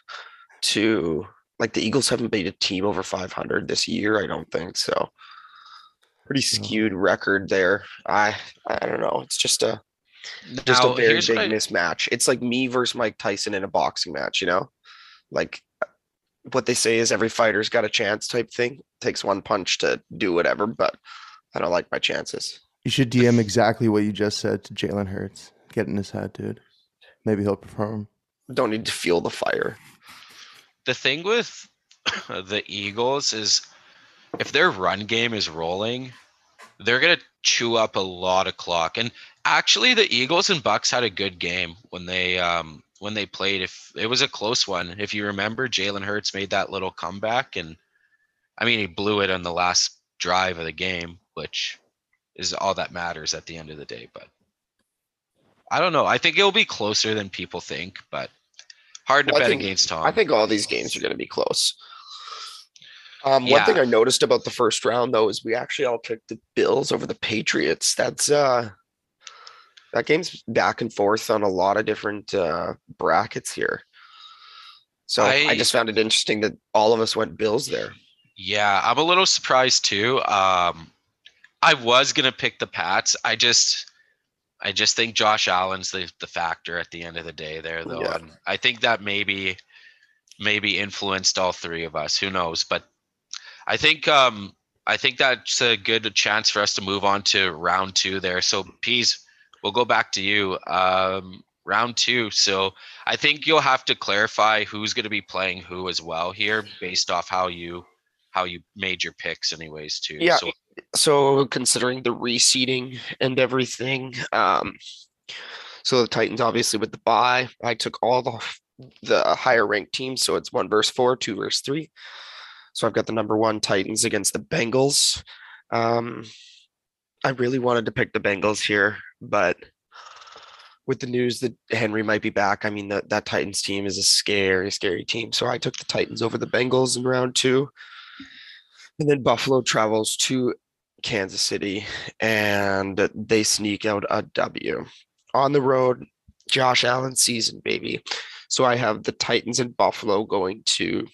to like the Eagles haven't beat a team over 500 this year. I don't think so. Pretty skewed record there. I I don't know. It's just a just Now, a very big I- mismatch. It's like me versus Mike Tyson in a boxing match. You know, like what they say is every fighter's got a chance type thing. Takes one punch to do whatever, but I don't like my chances. You should DM exactly what you just said to Jalen Hurts. Get in his head, dude. Maybe he'll perform. Don't need to feel the fire. the thing with the Eagles is if their run game is rolling, they're gonna chew up a lot of clock. And actually, the Eagles and Bucks had a good game when they um when they played. If it was a close one, if you remember, Jalen Hurts made that little comeback, and I mean he blew it on the last drive of the game, which is all that matters at the end of the day. But I don't know. I think it'll be closer than people think, but hard to Well, bet think- against Tom. I think all these games are going to be close. Um, One thing I noticed about the first round though is we actually all picked the Bills over the Patriots. That's uh, that game's back and forth on a lot of different uh, brackets here. So I, I- just found it interesting that all of us went Bills there. Yeah, I'm a little surprised too. Um, I was gonna pick the Pats. I just, I just think Josh Allen's the the factor at the end of the day there, though. Yeah. And I think that maybe, maybe influenced all three of us. Who knows? But I think, um, I think that's a good chance for us to move on to round two there. So, Peas, we'll go back to you. Um, round two. So I think you'll have to clarify who's going to be playing who as well here, based off how you how you made your picks, anyways. Too. Yeah, So So considering the reseeding and everything, um, so the Titans obviously with the bye, I took all the the higher ranked teams, so it's one verse four, two verse three. So I've got the number one Titans against the Bengals. Um, I really wanted to pick the Bengals here, but with the news that Henry might be back, I mean that that Titans team is a scary, scary team. So I took the Titans over the Bengals in round two. And then Buffalo travels to Kansas City and they sneak out a W. On the road, Josh Allen season, baby. So I have the Titans and Buffalo going to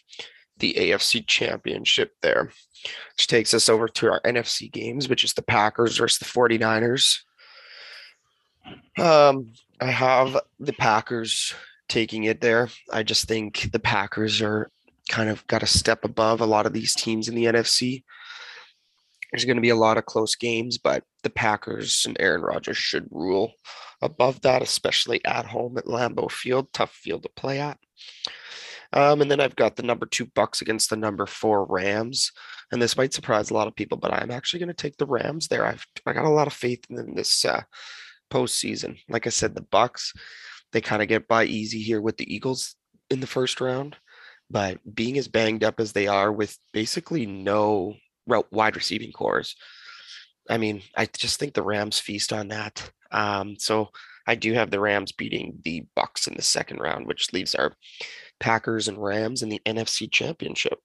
the AFC Championship there, which takes us over to our NFC games, which is the Packers versus the 49ers. Um, I have the Packers taking it there. I just think the Packers are kind of got a step above a lot of these teams in the NFC. There's going to be a lot of close games, but the Packers and Aaron Rodgers should rule above that, especially at home at Lambeau Field. Tough field to play at. Um, and then I've got the number two Bucks against the number four Rams, and this might surprise a lot of people, but I'm actually going to take the Rams there. I've I got a lot of faith in this uh, postseason. Like I said, the Bucks they kind of get by easy here with the Eagles in the first round, but being as banged up as they are with basically no wide receiving cores, I mean, I just think the Rams feast on that. Um, so I do have the Rams beating the Bucks in the second round, which leaves our Packers and Rams in the NFC Championship.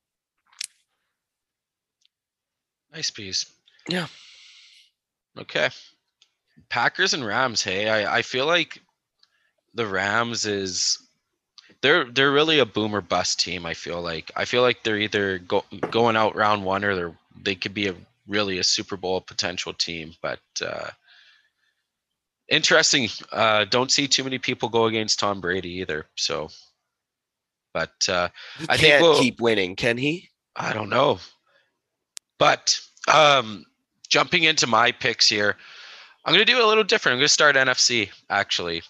nice piece. Yeah. Okay. Packers and Rams. Hey, I I feel like the Rams is they're they're really a boomer bust team. I feel like I feel like they're either go, going out round one or they're they could be a really a Super Bowl potential team. But uh, interesting. Uh, don't see too many people go against Tom Brady either. So, but uh, I think can't we'll- keep winning, can he? I don't know. But um, jumping into my picks here, I'm going to do a little different. I'm going to start NFC actually.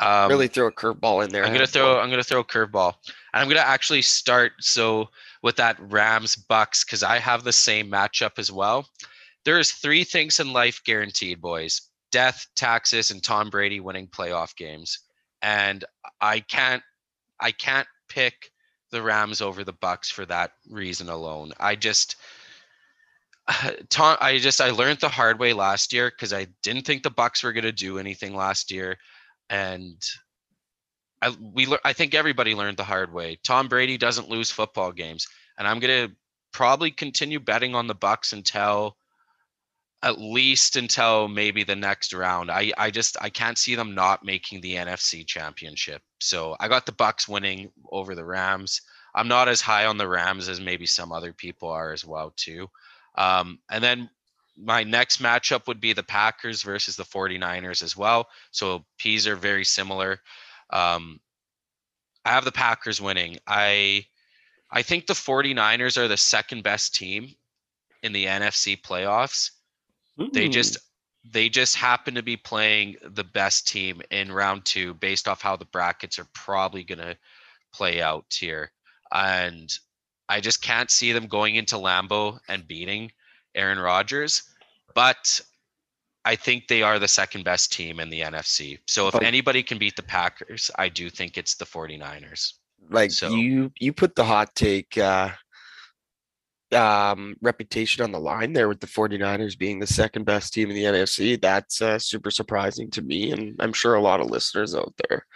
Um, really throw a curveball in there. I'm gonna throw. I'm gonna throw a curveball, and I'm gonna actually start so with that Rams Bucks because I have the same matchup as well. There is three things in life guaranteed, boys: death, taxes, and Tom Brady winning playoff games. And I can't. I can't pick the Rams over the Bucks for that reason alone. I just. Tom, I just I learned the hard way last year because I didn't think the Bucks were gonna do anything last year, and I we I think everybody learned the hard way. Tom Brady doesn't lose football games, and I'm gonna probably continue betting on the Bucks until at least until maybe the next round. I I just I can't see them not making the NFC Championship. So I got the Bucks winning over the Rams. I'm not as high on the Rams as maybe some other people are as well too. Um, and then my next matchup would be the Packers versus the 49ers as well. So P's are very similar. Um, I have the Packers winning. I I think the 49ers are the second best team in the NFC playoffs. They Hmm. just they just happen to be playing the best team in round 2 based off how the brackets are probably going to play out here. And I just can't see them going into Lambeau and beating Aaron Rodgers. But I think they are the second best team in the NFC. So if Like- anybody can beat the Packers, I do think it's the 49ers. Like So- you, you put the hot take uh, um, reputation on the line there with the 49ers being the second best team in the NFC. That's uh, super surprising to me, and I'm sure a lot of listeners out there.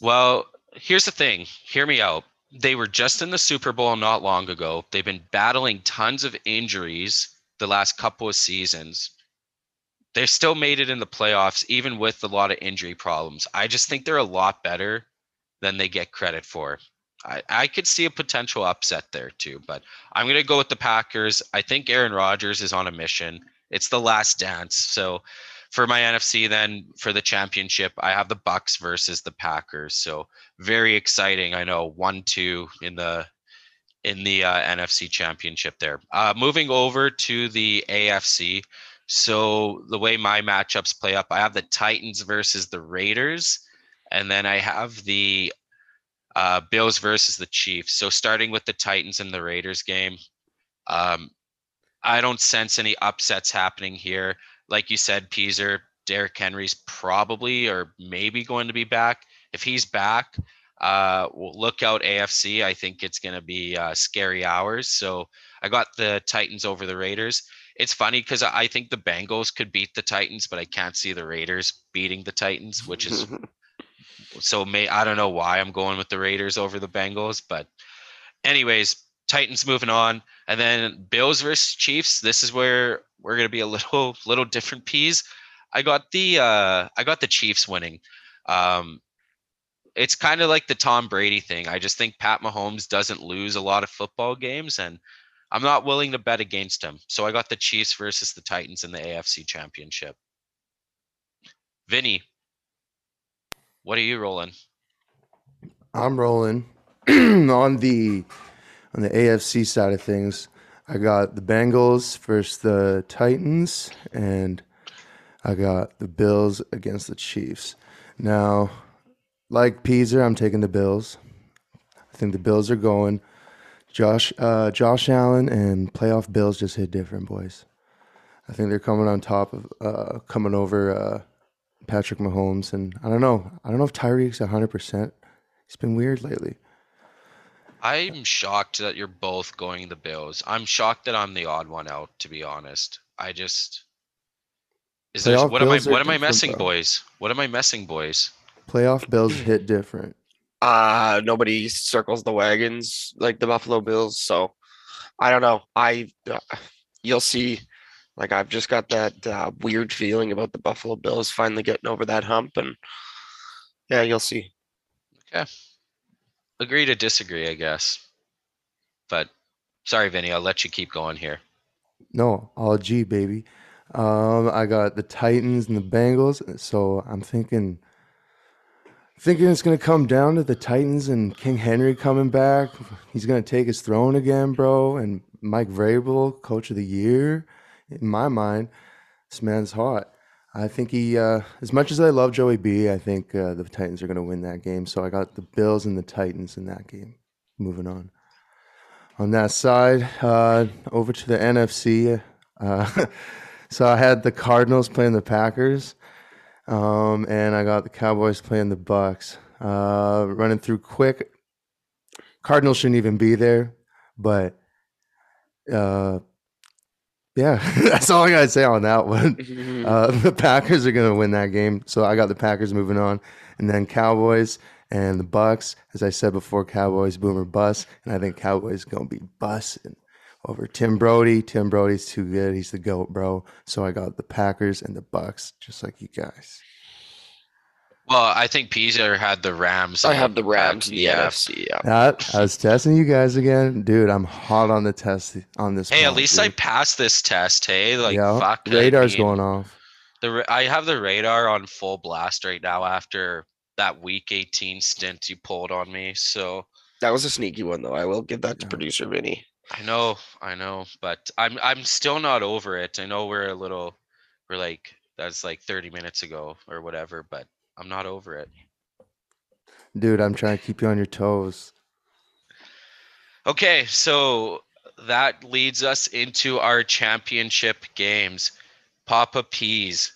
Well, here's the thing. Hear me out. They were just in the Super Bowl not long ago. They've been battling tons of injuries the last couple of seasons. They still made it in the playoffs, even with a lot of injury problems. I just think they're a lot better than they get credit for. I, I could see a potential upset there too, but I'm going to go with the Packers. I think Aaron Rodgers is on a mission. It's the last dance. So for my NFC, then for the championship, I have the Bucks versus the Packers. So very exciting. I know one two in the in the uh, NFC championship there. Uh, moving over to the AFC. So the way my matchups play up, I have the Titans versus the Raiders, and then I have the uh, Bills versus the Chiefs. So starting with the Titans and the Raiders game, um, I don't sense any upsets happening here. Like you said, Peaser, Derrick Henry's probably or maybe going to be back. If he's back, uh, well, look out AFC. I think it's going to be uh, scary hours. So I got the Titans over the Raiders. It's funny because I think the Bengals could beat the Titans, but I can't see the Raiders beating the Titans, which is so may I don't know why I'm going with the Raiders over the Bengals, but anyways, Titans moving on, and then Bills versus Chiefs. This is where we're gonna be a little little different peas. I got the uh I got the Chiefs winning. Um it's kind of like the Tom Brady thing. I just think Pat Mahomes doesn't lose a lot of football games and I'm not willing to bet against him. So I got the Chiefs versus the Titans in the AFC championship. Vinny, what are you rolling? I'm rolling on the on the AFC side of things. I got the Bengals versus the Titans, and I got the Bills against the Chiefs. Now, like Peaser, I'm taking the Bills. I think the Bills are going. Josh, uh, Josh Allen and playoff Bills just hit different, boys. I think they're coming on top of uh, coming over uh, Patrick Mahomes, and I don't know. I don't know if Tyreek's 100. percent He's been weird lately. I'm shocked that you're both going the Bills. I'm shocked that I'm the odd one out, to be honest. I just is there Playoff what am I what am I messing, though. boys? What am I messing, boys? Playoff Bills hit different. uh nobody circles the wagons like the buffalo bills so i don't know i uh, you'll see like i've just got that uh, weird feeling about the buffalo bills finally getting over that hump and yeah you'll see Okay, Agree to disagree, I guess. But sorry, Vinny, I'll let you keep going here. No, all G baby. Um, I got the Titans and the Bengals, so I'm thinking, thinking it's gonna come down to the Titans and King Henry coming back. He's gonna take his throne again, bro. And Mike Vrabel, Coach of the Year. In my mind, this man's hot. I think he, uh, as much as I love Joey B, I think uh, the Titans are gonna win that game. So I got the Bills and the Titans in that game. Moving on. On that side, uh, over to the NFC. Uh, so I had the Cardinals playing the Packers, um, and I got the Cowboys playing the Bucks. Uh, running through quick. Cardinals shouldn't even be there, but uh, yeah, that's all I gotta say on that one. Uh, the Packers are gonna win that game, so I got the Packers moving on, and then Cowboys and the Bucks. As I said before, Cowboys boomer bust, and I think Cowboys gonna be busting over Tim Brody. Tim Brody's too good; he's the goat, bro. So I got the Packers and the Bucks, just like you guys. Well, I think Peter had the Rams. i have the rams in the yeah. nfc yeah That I was testing you guys again, dude. I'm hot on the test on this. Hey, at pod, least I passed this test. Hey, like yeah, fuck. I radar's mean, going off. The I have the radar on full blast right now after that week 18 stint you pulled on me. So that was a sneaky one though i will give that to Yeah. producer vinny I know, I know, but I'm I'm still not over it. I know we're a little we're like that's like 30 minutes ago or whatever, but I'm not over it. Dude, I'm trying to keep you on your toes. Okay, so that leads us into our championship games. Papa Peas.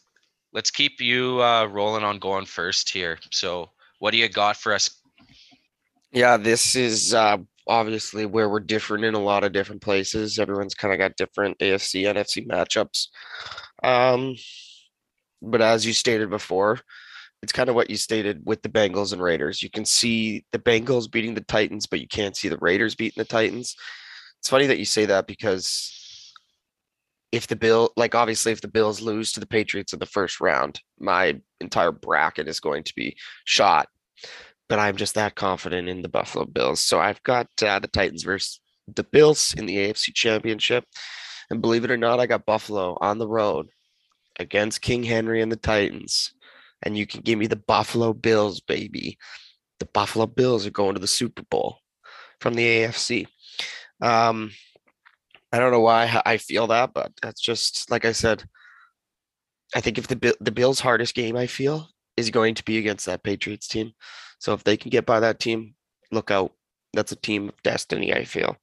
Let's keep you uh, rolling on going first here. So, what do you got for us? Yeah, this is uh, obviously where we're different in a lot of different places. Everyone's kind of got different AFC, NFC matchups. Um, but as you stated before, it's kind of what you stated with the Bengals and Raiders. You can see the Bengals beating the Titans, but you can't see the Raiders beating the Titans. It's funny that you say that because if the bill like obviously if the bills lose to the patriots in the first round my entire bracket is going to be shot but i'm just that confident in the buffalo bills so i've got uh, the titans versus the bills in the afc championship and believe it or not i got buffalo on the road against king henry and the titans and you can give me the buffalo bills baby the buffalo bills are going to the super bowl from the afc um, I don't know why I feel that, but that's just like I said. I think if the the Bills' hardest game I feel is going to be against that Patriots team, so if they can get by that team, look out. That's a team of destiny. I feel.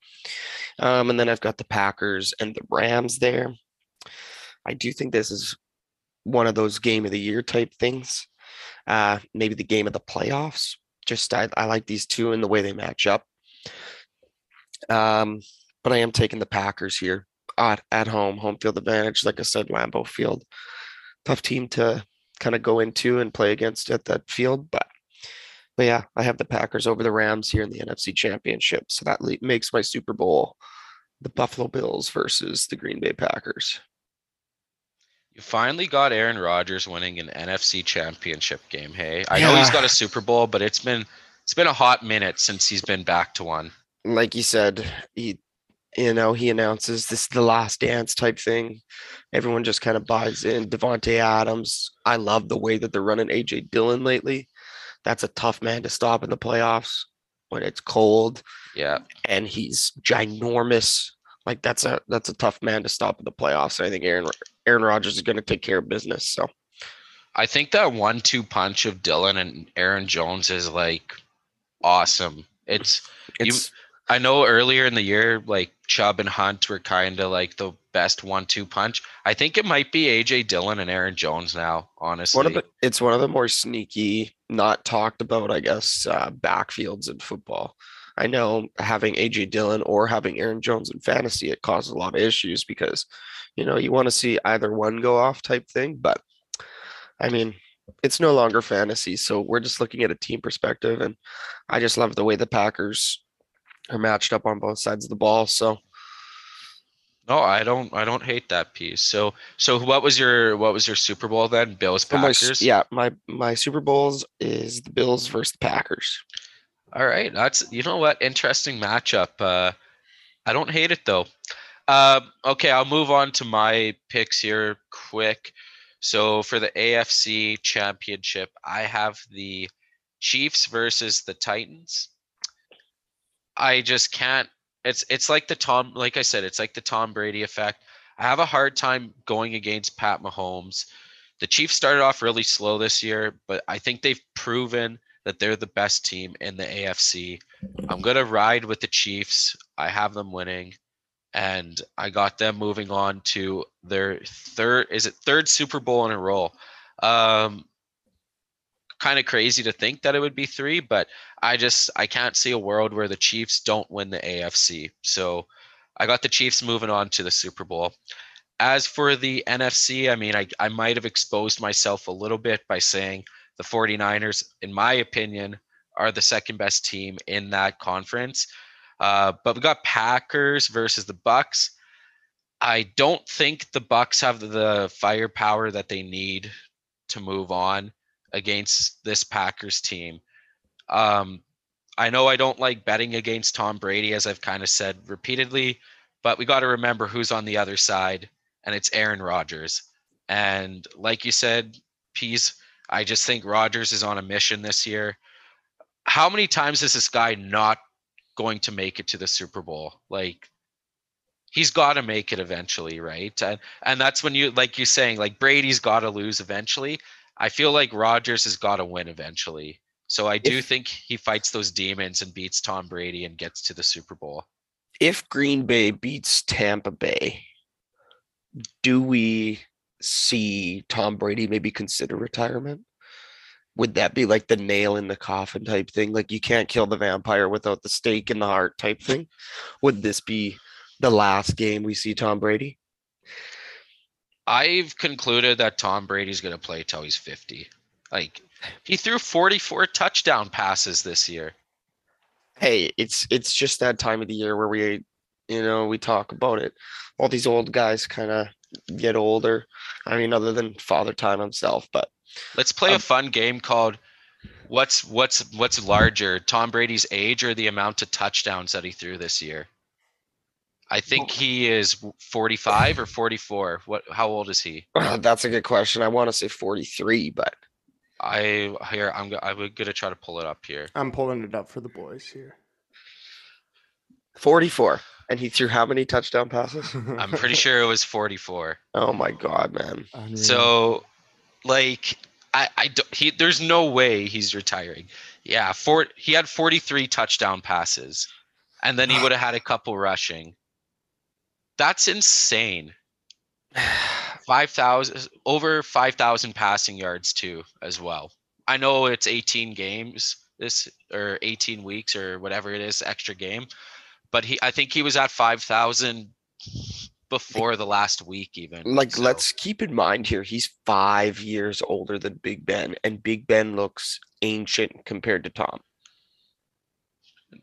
Um, and then I've got the Packers and the Rams there. I do think this is one of those game of the year type things. Uh, maybe the game of the playoffs. Just I, I like these two and the way they match up. Um, but I am taking the Packers here at, at home, home field advantage. Like I said, Lambeau Field, tough team to kind of go into and play against at that field. But, but yeah, I have the Packers over the Rams here in the NFC Championship. So that makes my Super Bowl the Buffalo Bills versus the Green Bay Packers. You finally got Aaron Rodgers winning an NFC Championship game. Hey, I know he's got a Super Bowl, but it's been it's been a hot minute since he's been back to one. like you said, he, you know, he announces this is the last dance type thing. Everyone just kind of buys in. Davante Adams, I love the way that they're running AJ Dillon lately. That's a tough man to stop in the playoffs when it's cold Yeah, and he's ginormous. Like that's a that's a tough man to stop in the playoffs. I think Aaron Aaron Rodgers is going to take care of business. So I think that one-two punch of Dillon and Aaron Jones is like awesome. It's You- it's I know earlier in the year, like Chubb and Hunt were kind of like the best one-two punch. I think it might be AJ Dillon and Aaron Jones now. Honestly, one of the it's one of the more sneaky, not talked about, I guess, uh, backfields in football. I know having AJ Dillon or having Aaron Jones in fantasy, it causes a lot of issues because, you know, you want to see either one go off type thing. But I mean, it's no longer fantasy, so we're just looking at a team perspective, and I just love the way the Packers are matched up on both sides of the ball. So No, I don't. I don't hate that piece. So, so what was your what was your Super Bowl then? Bills for my Packers. yeah, my my Super Bowls is the Bills versus the Packers. All right, that's you know what interesting matchup. Uh, I don't hate it though. Uh, okay, I'll move on to my picks here quick. So for the AFC Championship, I have the Chiefs versus the Titans. I just can't. It's it's like the Tom, like I said, it's like the Tom Brady effect. I have a hard time going against Pat Mahomes. The Chiefs started off really slow this year, but I think they've proven that they're the best team in the AFC. I'm to ride with the Chiefs. I have them winning and I got them moving on to their third is it third Super Bowl in a row. Um kind of crazy to think that it would be 3, but I just I can't see a world where the Chiefs don't win the AFC. So I got the Chiefs moving on to the Super Bowl. As for the NFC, I mean I I might have exposed myself a little bit by saying the 49ers, in my opinion, are the second best team in that conference. Uh, but we got Packers versus the Bucks. I don't think the Bucks have the firepower that they need to move on against this Packers team. Um, I know I don't like betting against Tom Brady, as I've kind of said repeatedly, but we got to remember who's on the other side, and it's Aaron Rodgers. And like you said, Pease, I just think Rodgers is on a mission this year. How many times is this guy not going to make it to the Super Bowl? Like he's got to make it eventually, right? And and that's when you like you're saying like Brady's got to lose eventually. I feel like Rodgers has got to win eventually. So I do If- think he fights those demons and beats Tom Brady and gets to the Super Bowl. if Green Bay beats Tampa Bay, do we see Tom Brady maybe consider retirement? Would that be like the nail in the coffin type thing? Like you can't kill the vampire without the stake in the heart type thing? Would this be the last game we see Tom Brady? I've concluded that Tom Brady's going to play till he's 50. Like he threw 44 touchdown passes this year. Hey, it's it's just that time of the year where we you know, we talk about it. All these old guys kind of get older. I mean, other than Father Time himself, but Let's play a Um, fun game called what's what's what's larger, Tom Brady's age or the amount of touchdowns that he threw this year? I think he is 45 or 44. What how old is he? uh, that's a good question. I want to say 43, but I here I'm go- I'm gonna try to pull it up here. I'm pulling it up for the boys here. 44. And he threw how many touchdown passes? I'm pretty sure it was 44. Oh my god, man. Unreal. So, like, I, I don't, he, there's no way he's retiring. Yeah, four, he had 43 touchdown passes, and then he would have had a couple rushing. That's insane. 5,000, over 5,000 passing yards, too, as well. I know it's 18 games this, or 18 weeks, or whatever it is, extra game, but he, I think he was at 5,000 before the last week, even. like so- let's keep in mind here he's five years older than big ben and big ben looks ancient compared to tom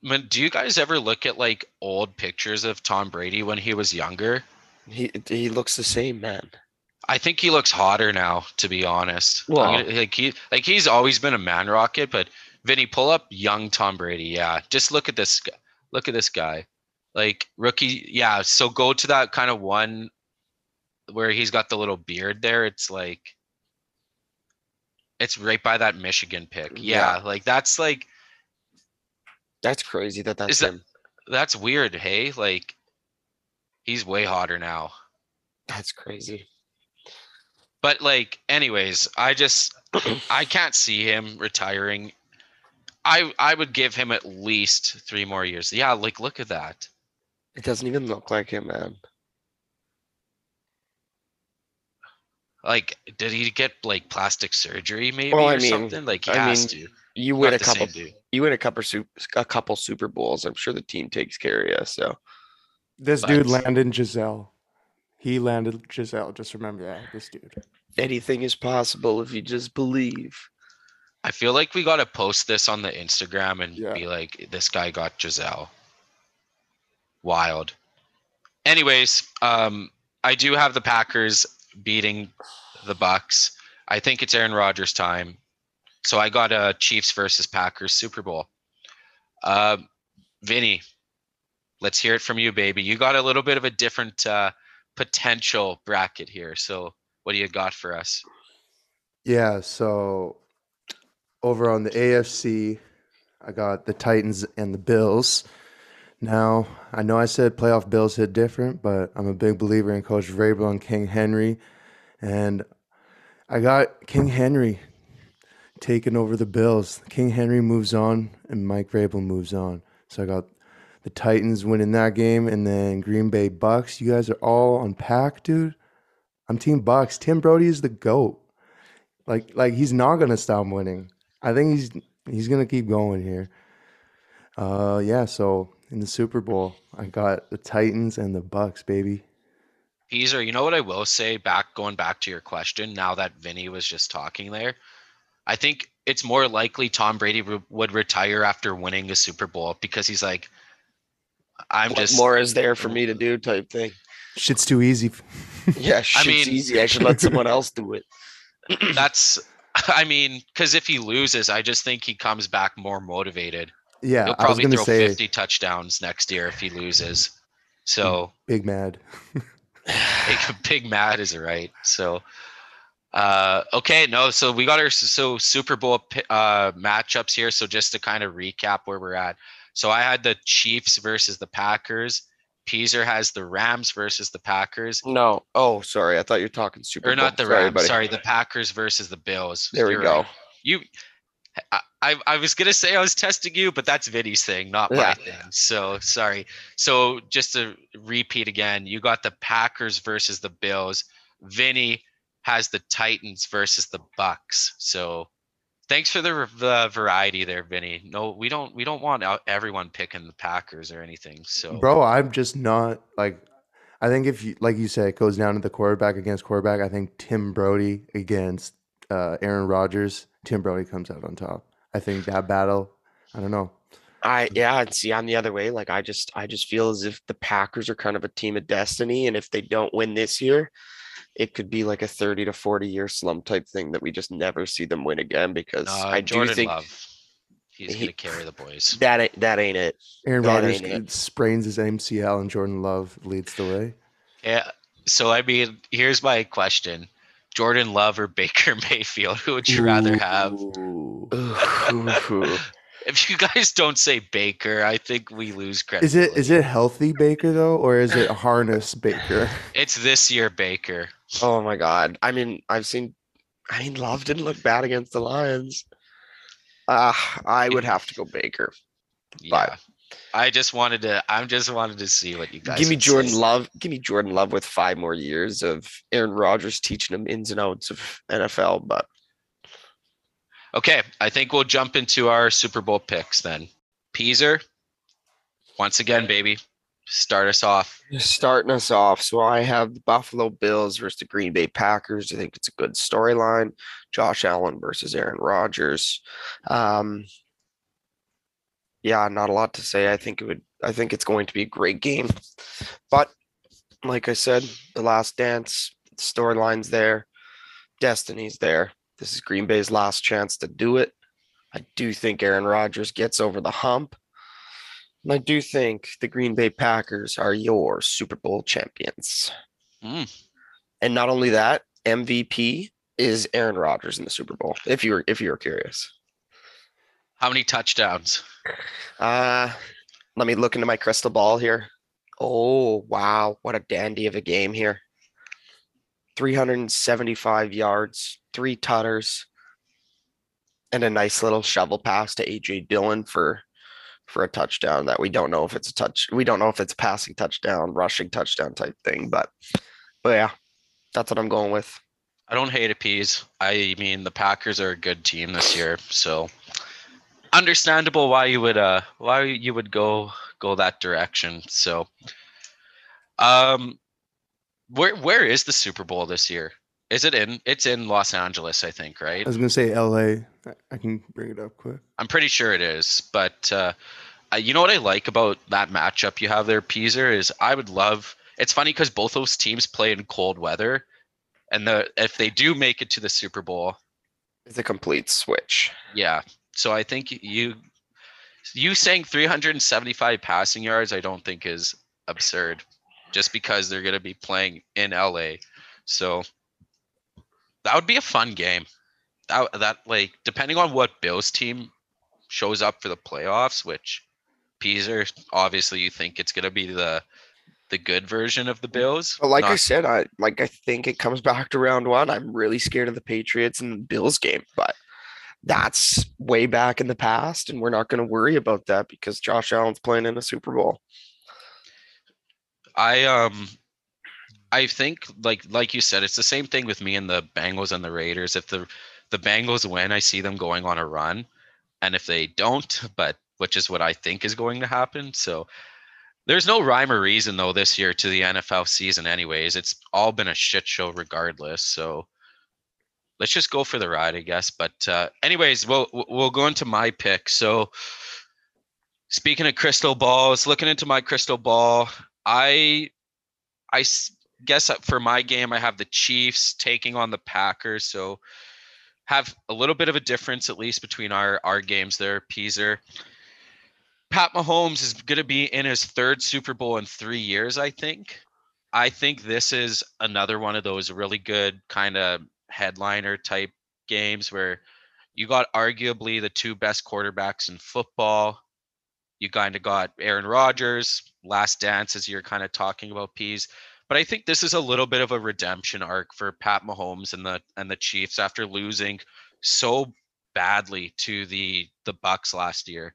Man, do you guys ever look at like old pictures of Tom Brady when he was younger? he he looks the same man I think he looks hotter now, to be honest. Well- like he like he's always been a man rocket, but Vinny, pull up young Tom Brady. Yeah, just look at this. Look at this guy. Like rookie. Yeah. So go to that kind of one where he's got the little beard there. It's like it's right by that Michigan pick. Mm, yeah. Like that's like that's crazy that that's that- him that's weird. Hey, like he's way hotter now. that's crazy But like, anyways, I just I can't see him retiring. I I would give him at least three more years. Yeah, like look at that. It doesn't even look like him man Like, did he get like plastic surgery maybe Well, I or mean- something? Like he I has mean, to. you Not win a the couple same dude. you win a couple super a couple super bowls i'm sure the team takes care of you so this dude but- landed Gisele. He landed Gisele. Just remember that. This dude. anything is possible if you just believe I feel like we gotta post this on the Instagram and Yeah. be like, this guy got Gisele. Wild. Anyways, um, I do have the Packers beating the Bucks. I think it's Aaron Rodgers' time. So I got a Chiefs versus Packers Super Bowl. Uh, Vinny, let's hear it from you, baby. You got a little bit of a different uh, potential bracket here. So what do you got for us? Yeah, so over on the AFC, I got the Titans and the Bills. Now, I know I said playoff Bills hit different, but I'm a big believer in Coach Vrabel and King Henry. And I got King Henry taking over the Bills. King Henry moves on, and Mike Vrabel moves on. So I got the Titans winning that game, and then Green Bay Bucks. You guys are all on pack, dude. I'm Team Bucks. Tim Brody is the goat. Like, like he's not gonna stop winning. I think he's he's gonna keep going here. Uh, yeah. So in the Super Bowl, I got the Titans and the Bucks, baby. Peaser, you know what I will say back going back to your question now that Vinny was just talking there? I think it's more likely Tom Brady re- would retire after winning a Super Bowl because he's like I'm what just more is there for me to do type thing Shit's too easy. yeah shit's mean- easy i should let someone else do it that's I mean cuz if he loses, I just think he comes back more motivated. Yeah, He'll I was probably gonna throw say 50 touchdowns next year if he loses. So big mad. big, big mad is right. So, uh, okay, no, so we got our so Super Bowl uh, matchups here. So just to kind of recap where we're at. So I had the Chiefs versus the Packers. Peaser has the Rams versus the Packers, no oh sorry i thought you were talking super or not the Sorry, Rams. buddy. Sorry, the Packers versus the Bills. there we You're go right. You, I, I, I was gonna say I was testing you, but that's Vinny's thing, not my Yeah. thing. So sorry. So just to repeat again, you got the Packers versus the Bills. Vinny, has the Titans versus the Bucks. So thanks for the, the variety there, Vinny. No, we don't we don't want everyone picking the Packers or anything. So bro, I'm just not like. I think if you, like you said, it goes down to the quarterback against quarterback. I think Tim Brody against uh, Aaron Rodgers. Tim Brody comes out on top. I think that battle. I don't know. I yeah, and see, I'm the other way. Like I just I just feel as if the Packers are kind of a team of destiny, and if they don't win this year, it could be like a 30 to 40 year slump type thing that we just never see them win again because uh, I Jordan do think Love, he's he- gonna carry the boys. that ain't that ain't it. Aaron Rodgers ain't it. sprains his MCL and Jordan Love leads the way. Yeah. So I mean, here's my question: Jordan Love or Baker Mayfield? Who would you rather have? If you guys don't say Baker, I think we lose Is it is it healthy Baker though, or is it harness Baker? It's this year, Baker. Oh my god. I mean, I've seen I mean Love didn't look bad against the Lions. Uh I would have to go Baker. Yeah. I just wanted to. I'm just wanted to see what you guys. Give me Jordan say. Love. Give me Jordan Love with five more years of Aaron Rodgers teaching him ins and outs of NFL. But Okay, I think we'll jump into our Super Bowl picks then. Peaser, once again, baby, start us off. starting us off, so I have the Buffalo Bills versus the Green Bay Packers. I think it's a good storyline. Josh Allen versus Aaron Rodgers. Um, yeah, not a lot to say. I think it would. I think it's going to be a great game. But like I said, the last dance storylines there, destiny's there. This is Green Bay's last chance to do it. I do think Aaron Rodgers gets over the hump. And I do think the Green Bay Packers are your Super Bowl champions. Mm. And not only that, MVP is Aaron Rodgers in the Super Bowl. If you're if you're curious. How many touchdowns? Uh let me look into my crystal ball here. Oh wow, what a dandy of a game here. 375 yards, three tutters, and a nice little shovel pass to AJ Dillon for for a touchdown that we don't know if it's a touch. We don't know if it's a passing touchdown, rushing touchdown type thing, but but yeah, that's what I'm going with. I don't hate it, Peas. I mean, the Packers are a good team this year, so understandable why you would uh why you would go go that direction. So, um, where where is the Super Bowl this year? Is it in? It's in Los Angeles, I think, right? I was gonna say L.A. I- I can bring it up quick. I'm pretty sure it is, but uh, uh, you know what I like about that matchup you have there, Peaser, is I would love. It's funny because both those teams play in cold weather, and the if they do make it to the Super Bowl, It's a complete switch. yeah. So I think you you saying 375 passing yards, I don't think is absurd, just because they're going to be playing in LA. So that would be a fun game. That that like depending on what Bills team shows up for the playoffs, which Peaser obviously you think it's going to be the the good version of the Bills. But like I said, I like I think it comes back to round one. I'm really scared of the Patriots and the Bills game, but that's way back in the past, and we're not going to worry about that because Josh Allen's playing in a Super Bowl. I um I think like like you said, it's the same thing with me and the Bengals and the Raiders. If the the Bengals win, I see them going on a run. And if they don't, but which is what I think is going to happen. So there's no rhyme or reason though this year to the NFL season anyways. It's all been a shit show regardless. So let's just go for the ride, I guess. But uh anyways, we'll we'll go into my pick. So speaking of crystal balls, looking into my crystal ball, I I guess for my game I have the Chiefs taking on the Packers, so have a little bit of a difference at least between our our games there, Peaser. Pat Mahomes is going to be in his third Super Bowl in 3 years, I think. I think this is another one of those really good kind of headliner type games where you got arguably the two best quarterbacks in football you kind of got Aaron Rodgers, last dance, as you're kind of talking about Peas. But I think this is a little bit of a redemption arc for Pat Mahomes and the and the Chiefs after losing so badly to the the Bucs last year.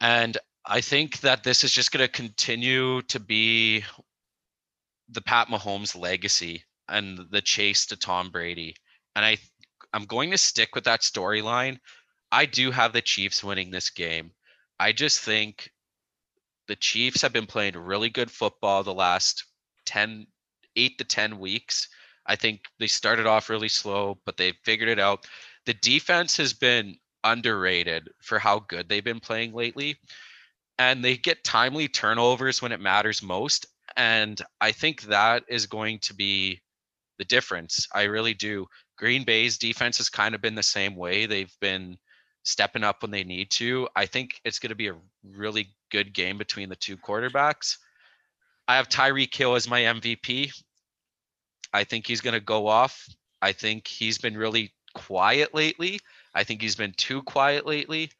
And I think that this is just going to continue to be the Pat Mahomes legacy and the chase to Tom Brady. And I I'm going to stick with that storyline. I do have the Chiefs winning this game. I just think the Chiefs have been playing really good football the last 10 8 to 10 weeks. I think they started off really slow, but they figured it out. The defense has been underrated for how good they've been playing lately. And they get timely turnovers when it matters most. And I think that is going to be the difference. I really do. Green Bay's defense has kind of been the same way. They've been stepping up when they need to. I think it's going to be a really good game between the two quarterbacks. I have Tyreek Hill as my MVP. I think he's going to go off. I think he's been really quiet lately. I think he's been too quiet lately.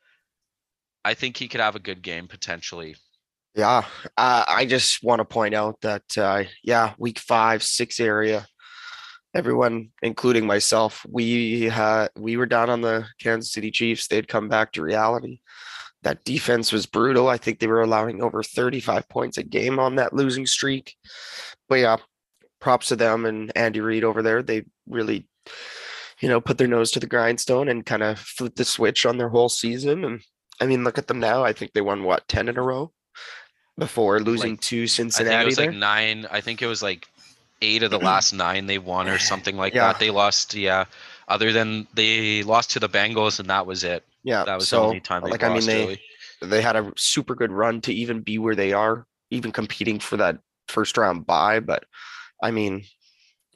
I think he could have a good game potentially. Yeah, uh, I just want to point out that uh, yeah, week five, six area, everyone, including myself, we had we were down on the Kansas City Chiefs. They'd come back to reality. That defense was brutal. I think they were allowing over 35 points a game on that losing streak. But yeah, props to them and Andy Reid over there. They really, you know, put their nose to the grindstone and kind of flipped the switch on their whole season. And I mean, look at them now. I think they won what 10 in a row before losing Like, to I think it Cincinnati. was there. like nine. I think it was like eight of the last nine they won or something like Yeah. that. They lost, yeah. Other than they lost to the Bengals and that was it. yeah, That was so the only time they like. I mean, they really. they had a super good run to even be where they are, even competing for that first round bye. But I mean,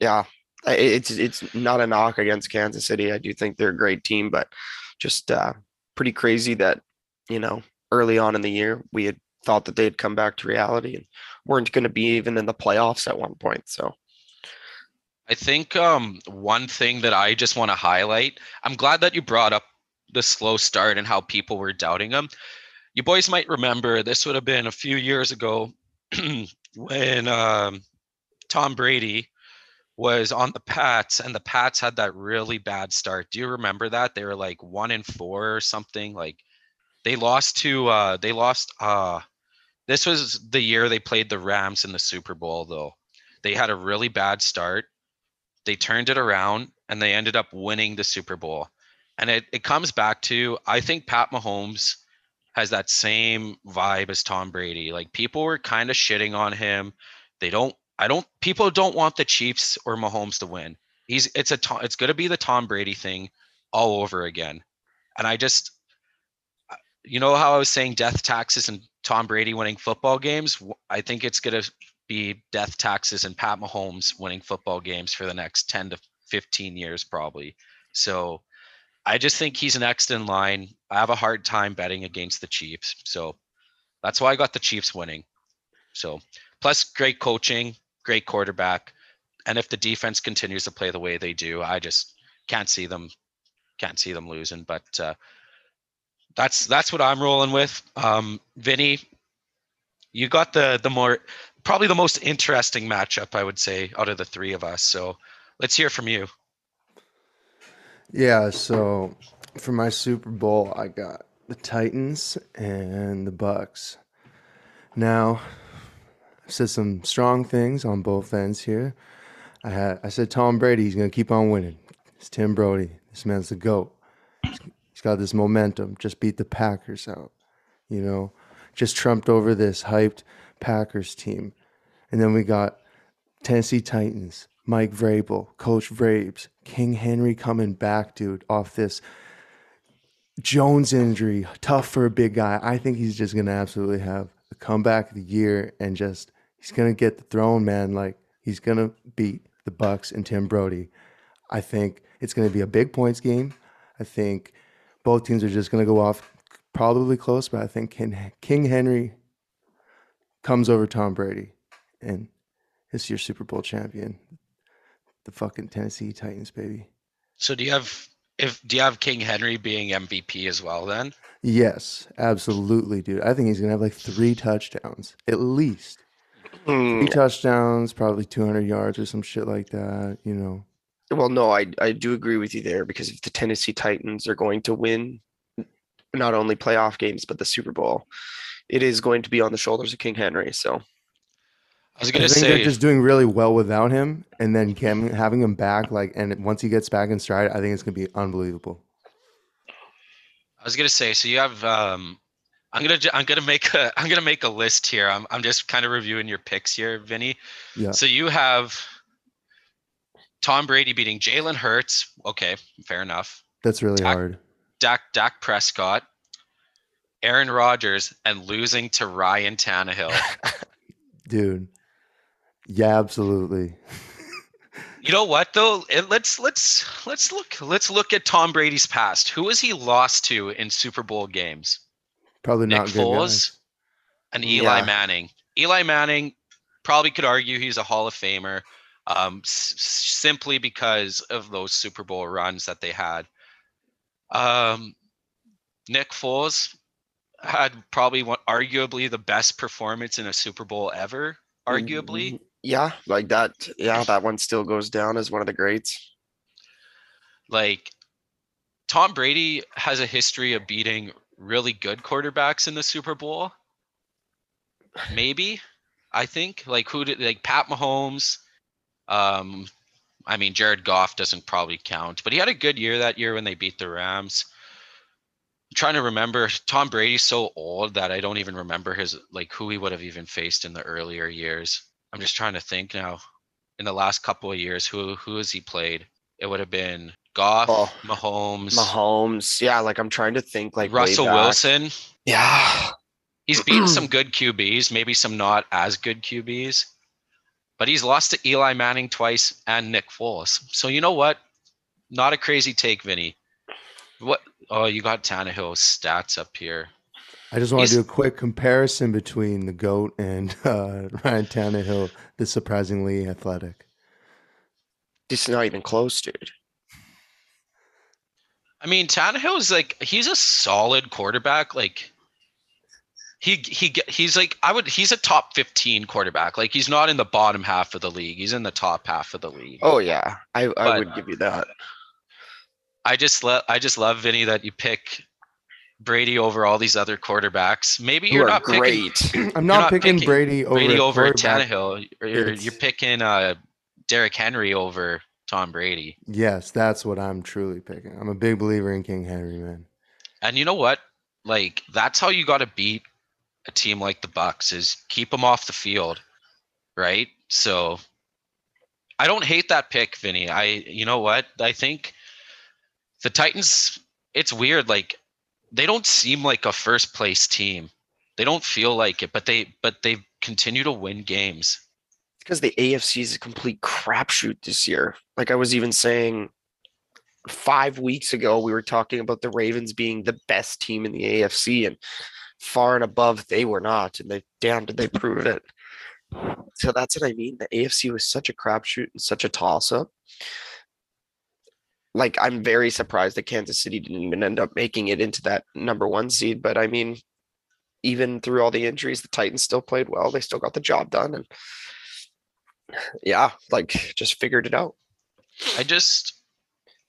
yeah, it's it's not a knock against Kansas City. I do think they're a great team, but just uh, pretty crazy that you know early on in the year we had thought that they'd come back to reality and weren't going to be even in the playoffs at one point. So I think um, one thing that I just want to highlight, I'm glad that you brought up the slow start and how people were doubting him. You boys might remember this would have been a few years ago when um, Tom Brady was on the Pats and the Pats had that really bad start. Do you remember that? They were like one in four or something. Like they lost to uh they lost uh this was the year they played the Rams in the Super Bowl though. They had a really bad start they turned it around and they ended up winning the Super Bowl. And it, it comes back to I think Pat Mahomes has that same vibe as Tom Brady. Like people were kind of shitting on him. They don't I don't people don't want the Chiefs or Mahomes to win. He's it's a it's going to be the Tom Brady thing all over again. And I just you know how I was saying death taxes and Tom Brady winning football games? I think it's going to be death taxes and Pat Mahomes winning football games for the next 10 to 15 years, probably. So I just think he's next in line. I have a hard time betting against the Chiefs. So that's why I got the Chiefs winning. So plus great coaching, great quarterback. And if the defense continues to play the way they do, I just can't see them can't see them losing. But uh that's that's what I'm rolling with. Um Vinny, you got the the more probably the most interesting matchup, I would say, out of the three of us. So let's hear from you. Yeah, so for my Super Bowl, I got the Titans and the Bucs. Now, I said some strong things on both ends here. I had I said Tom Brady, he's gonna keep on winning. It's Tim Brody. This man's the GOAT. Got this momentum. Just beat the Packers out. You know, just trumped over this hyped Packers team. And then we got Tennessee Titans, Mike Vrabel, Coach Vrabes, King Henry coming back, dude, off this Jones injury. Tough for a big guy. I think he's just gonna absolutely have a comeback of the year and just he's gonna get the throne, man. Like he's gonna beat the Bucs and Tim Brody. I think it's gonna be a big points game. I think both teams are just gonna go off probably close, but I think King, King Henry comes over Tom Brady and it's your Super Bowl champion. The fucking Tennessee Titans, baby. So do you have if do you have King Henry being MVP as well then? Yes, absolutely, dude. I think he's gonna have like three touchdowns at least. Hmm, Three touchdowns, probably 200 yards or some shit like that. You know. Well, no, I I do agree with you there because if the Tennessee Titans are going to win not only playoff games but the Super Bowl, it is going to be on the shoulders of King Henry. So I was I gonna think say they're just doing really well without him, and then Cam, having him back, like, and once he gets back in stride, I think it's gonna be unbelievable. I was gonna say, so you have um I'm gonna I'm gonna make a I'm gonna make a list here. I'm I'm just kind of reviewing your picks here, Vinny. Yeah. So you have Tom Brady beating Jalen Hurts. Okay, fair enough. That's really Dak- hard. Dak Dak Prescott, Aaron Rodgers, and losing to Ryan Tannehill. Dude. Yeah, absolutely. you know what though? It- let's let's let's look let's look at Tom Brady's past. Who has he lost to in Super Bowl games? Probably Nick not good Foles guys. and Eli Yeah. Manning. Eli Manning probably could argue he's a Hall of Famer um, s- simply because of those Super Bowl runs that they had. Um, Nick Foles had probably one, arguably the best performance in a Super Bowl ever. Arguably, Mm, Yeah, like that. Yeah, that one still goes down as one of the greats. like Tom Brady has a history of beating really good quarterbacks in the Super Bowl. Maybe, I think like who did like Pat Mahomes. Um, I mean Jared Goff doesn't probably count, but he had a good year that year when they beat the Rams. I'm trying to remember Tom Brady's so old that I don't even remember his like who he would have even faced in the earlier years. I'm just trying to think now. In the last couple of years, who who has he played? It would have been Goff, Oh, Mahomes, Mahomes. Yeah, like I'm trying to think like Russell. Wilson. Yeah. He's beaten some good QBs, maybe some not as good QBs, but he's lost to Eli Manning twice and Nick Foles. So you know what? Not a crazy take, Vinny. What? Oh, you got Tannehill's stats up here. I just want to do a quick comparison between the GOAT and uh, Ryan Tannehill, the surprisingly athletic. This is not even close, dude. I mean, Tannehill is like he's a solid quarterback. Like he he ge- he's like I would he's a top 15 quarterback. Like he's not in the bottom half of the league. He's in the top half of the league. Oh yeah, I, I But- would give you that. I just love I just love Vinny that you pick Brady over all these other quarterbacks. Maybe You you're are not picking great. I'm not, not picking, picking Brady over Brady over quarterback. Tannehill. You're, you're picking uh Derrick Henry over Tom Brady. Yes, that's what I'm truly picking. I'm a big believer in King Henry, man. And you know what? Like that's how you got to beat a team like the Bucs is keep them off the field, right? So I don't hate that pick, Vinny. I you know what? I think the Titans it's weird like they don't seem like a first place team. They don't feel like it, but they but they continue to win games. because the AFC is a complete crapshoot this year. Like I was even saying five weeks ago, we were talking about the Ravens being the best team in the AFC, and far and above they were not. And they damn did they prove it. So that's what I mean. The AFC was such a crapshoot and such a toss up. Like I'm very surprised that Kansas City didn't even end up making it into that number one seed. But I mean, even through all the injuries, the Titans still played well. They still got the job done, and yeah, like just figured it out. I just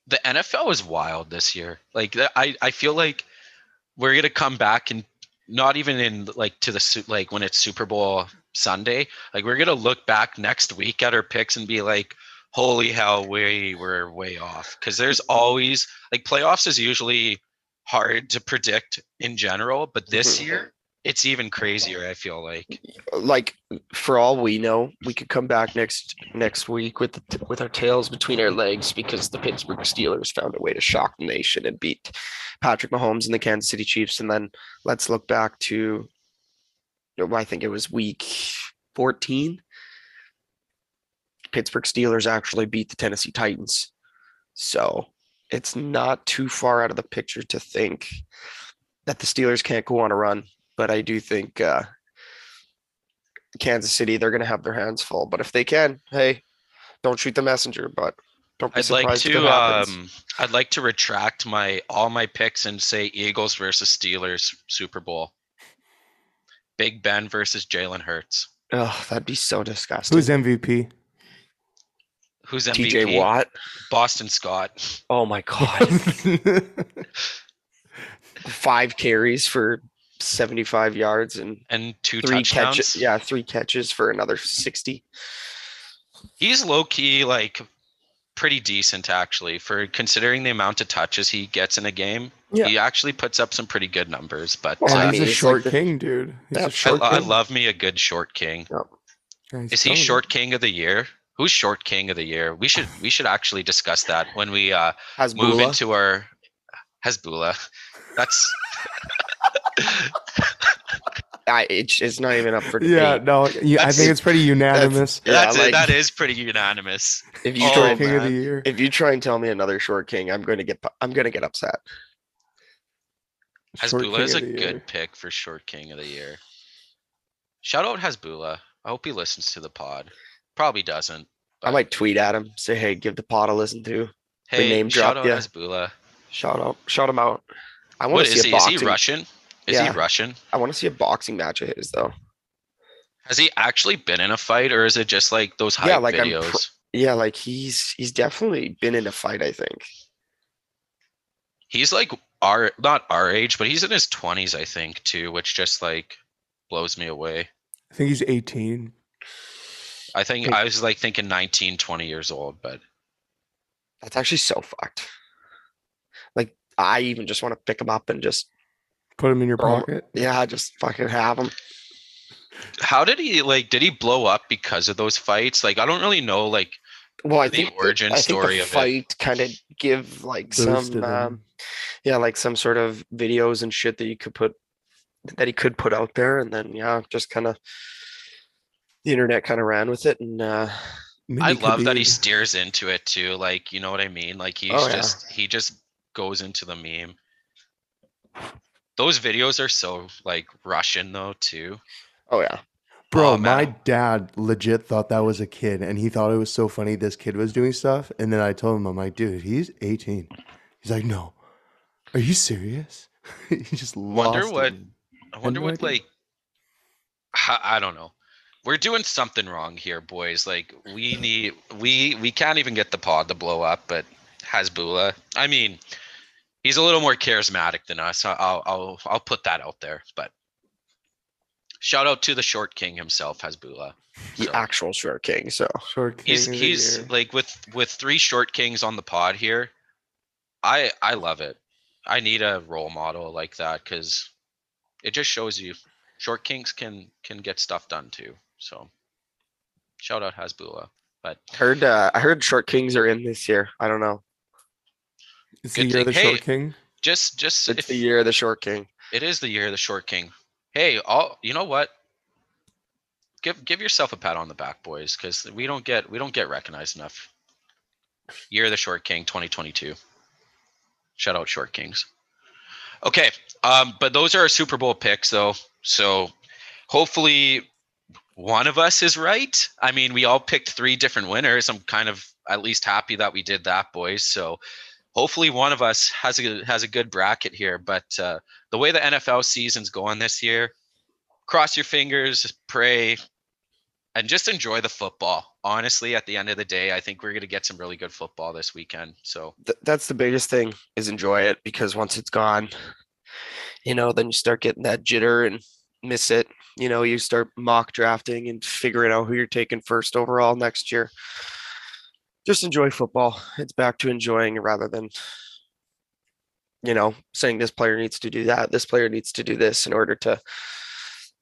the NFL is wild this year. Like I I feel like we're gonna come back and not even in like to the like when it's Super Bowl Sunday. Like we're gonna look back next week at our picks and be like, holy hell, we were way off. Because there's always like playoffs is usually hard to predict in general, but this Mhm. year it's even crazier. I feel like. Like for all we know, we could come back next next week with the, with our tails between our legs because the Pittsburgh Steelers found a way to shock the nation and beat Patrick Mahomes and the Kansas City Chiefs. And then let's look back to oh, I think it was week 14. Pittsburgh Steelers actually beat the Tennessee Titans. So it's not too far out of the picture to think that the Steelers can't go on a run. But I do think uh, Kansas City, they're going to have their hands full. But if they can, hey, don't shoot the messenger. But don't be I'd like surprised if it to happens. um I'd like to retract my all my picks and say Eagles versus Steelers Super Bowl. Big Ben versus Jalen Hurts. oh, that'd be so disgusting. Who's MVP? Who's MVP? TJ Watt? Boston Scott. Oh my God. Five carries for 75 yards and and two three touchdowns. catches. Yeah, three catches for another 60. He's low key like pretty decent actually for considering the amount of touches he gets in a game. Yeah. He actually puts up some pretty good numbers, but Well, uh, he's a short like the- king, dude. He's Yeah, short I king. love me a good short king. Yeah, Is he killing it. short king of the year? Who's short king of the year? We should we should actually discuss that when we uh Has move into our Hasbulla. That's I, it's, it's not even up for debate. Yeah, no, yeah, I think it's pretty unanimous. Yeah, that's like- that is pretty unanimous. If you Oh, try Short and king of the year. if you try and tell me another short king, I'm going to get I'm going to get upset. Short Hasbullah is a good year. pick for short king of the year. Shout out Hasbula. I hope he listens to the pod. Probably doesn't. I might tweet at him, say, "Hey, give the pod a listen to." Hey, name shout drop out ya. Hasbullah. Shout out, shout him out. I want What to is see he? a Is boxing. he Russian? Is Yeah. he Russian? I want to see a boxing match of his though. Has he actually been in a fight, or is it just like those hype Yeah, like videos? pr- Yeah, like he's he's definitely been in a fight. I think. he's like our not our age, but he's in his twenties, I think, too, which just like blows me away. I think he's 18. I think I was like thinking 19, 20 years old, but That's actually so fucked. Like I even just want to pick him up and just Put them in your Bro. pocket. yeah, just fucking have them. how did he like did he blow up because of those fights? Like I don't really know like Well, I The think the- origin I think story the of it. fight kind of give like Boosted some um, yeah, like some sort of videos and shit that you could put that he could put out there, and then yeah, just kind of the internet kind of ran with it, and uh, I love that he steers into it too. Like, you know what I mean? Like he's Oh, yeah. just he just goes into the meme. Those videos are so like Russian though too. oh yeah, Bro, Oh, my dad legit thought that was a kid, and he thought it was so funny this kid was doing stuff. And then I told him, I'm like, dude, he's 18. He's like, no. Are you serious? he just Wonder lost what- it. I wonder what idea. like I, I don't know. We're doing something wrong here, boys. Like we need we we can't even get the pod to blow up, but Hasbula, I mean, he's a little more charismatic than us. I- I'll I'll I'll put that out there. But shout out to the short king himself, Hasbula. the So- actual short king. So Short king he's he's year. like with with three short kings on the pod here i i love it i need a role model like that because it just shows you short kings can can get stuff done too so shout out Hasbula. but heard uh, I heard short kings are in this year. I don't know. It's the good year of the thing- short king. just just It's if, the year of the short king. it is the year of the short king. Hey all you know what? Give give yourself a pat on the back boys because we don't get we don't get recognized enough. Year of the short king 2022 shout out short kings. Okay um but those are our super bowl picks though. So hopefully one of us is right. I mean we all picked three different winners. I'm kind of at least happy that we did that boys. So hopefully one of us has a has a good bracket here but uh the way the NFL season's going this year, cross your fingers, pray, and just enjoy the football. Honestly, at the end of the day, I think we're going to get some really good football this weekend. So, Th- that's the biggest thing is enjoy it because once it's gone, you know, then you start getting that jitter and miss it. You know, you start mock drafting and figuring out who you're taking first overall next year. Just enjoy football. It's back to enjoying rather than, you know, saying this player needs to do that, this player needs to do this in order to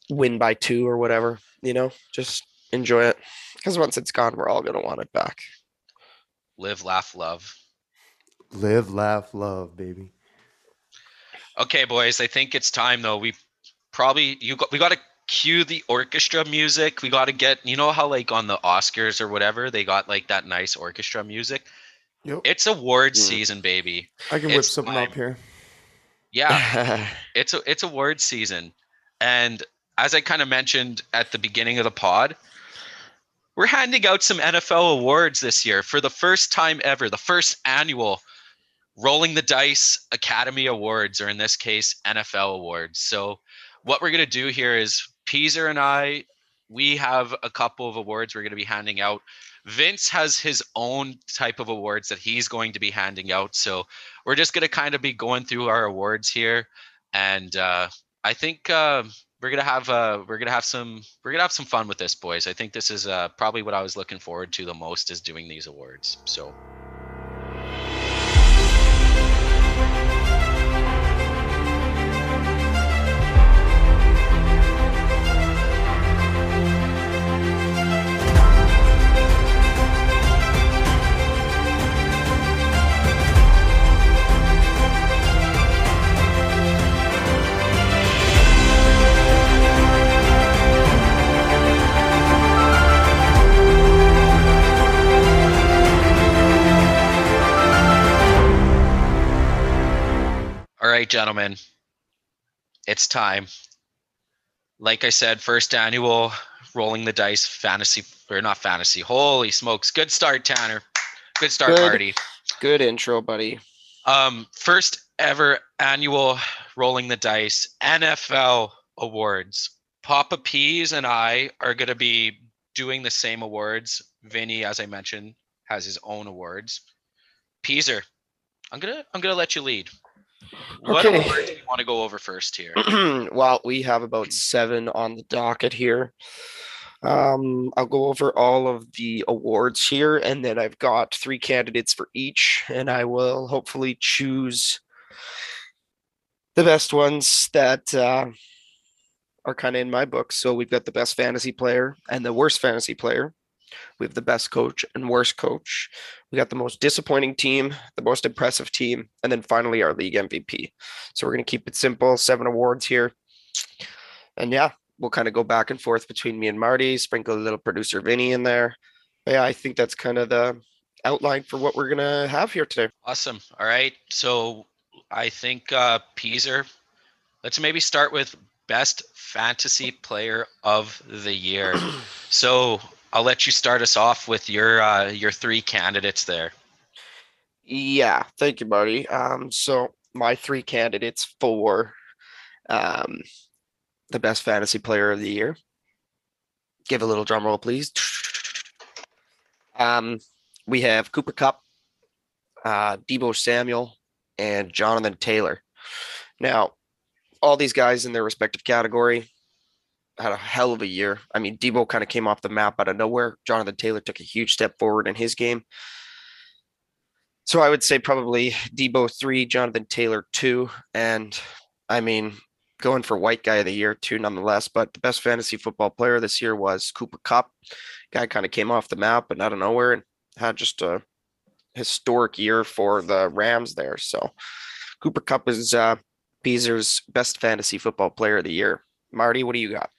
win by two or whatever. You know, just enjoy it because once it's gone, we're all going to want it back. live, laugh, love. Live, laugh, love, baby. Okay, boys, I think it's time though. We probably you got we got to cue the orchestra music. We got to get you know how like on the Oscars or whatever they got like that nice orchestra music. Yep. It's award Mm. season, baby. I can whip something time. up here. Yeah, it's a, it's award season and as i kind of mentioned at the beginning of the pod we're handing out some nfl awards this year for the first time ever the first annual rolling the dice academy awards or in this case nfl awards so what we're going to do here is peaser and i we have a couple of awards we're going to be handing out vince has his own type of awards that he's going to be handing out so we're just going to kind of be going through our awards here and uh, I think uh, we're gonna have uh, we're gonna have some we're gonna have some fun with this, boys. I think this is uh, probably what I was looking forward to the most is doing these awards. So. Right, gentlemen, it's time. Like I said, first annual rolling the dice fantasy or not fantasy. Holy smokes! Good start, Tanner. Good start, Good. Marty. Good intro, buddy. Um, first ever annual rolling the dice NFL awards. Papa Peas and I are going to be doing the same awards. Vinny, as I mentioned, has his own awards. Peaser, I'm gonna I'm gonna let you lead. What Okay. award do you want to go over first here? well, we have about seven on the docket here. Um, I'll go over all of the awards here, and then I've got three candidates for each, and I will hopefully choose the best ones that uh, are kind of in my book. So we've got the best fantasy player and the worst fantasy player. We have the best coach and worst coach. We got the most disappointing team, the most impressive team, and then finally our league MVP. So we're going to keep it simple, seven awards here. And yeah, we'll kind of go back and forth between me and Marty, sprinkle a little producer Vinny in there. But yeah, I think that's kind of the outline for what we're going to have here today. Awesome. All right. So I think uh Peaser, let's maybe start with best fantasy player of the year. so I'll let you start us off with your uh your three candidates there. Yeah, thank you, Marty. Um, so my three candidates for um, the best fantasy player of the year. Give a little drum roll, please. Um, we have Cooper Kupp, uh, Deebo Samuel, and Jonathan Taylor. Now, all these guys in their respective category had a hell of a year. I mean, Deebo kind of came off the map out of nowhere. Jonathan Taylor took a huge step forward in his game. So I would say probably Deebo three, Jonathan Taylor two, and I mean going for white guy of the year too, nonetheless. But the best fantasy football player this year was Cooper Kupp. Guy kind of came off the map and out of nowhere and had just a historic year for the Rams there. So Cooper Kupp is uh Beezer's best fantasy football player of the year. Marty, what do you got?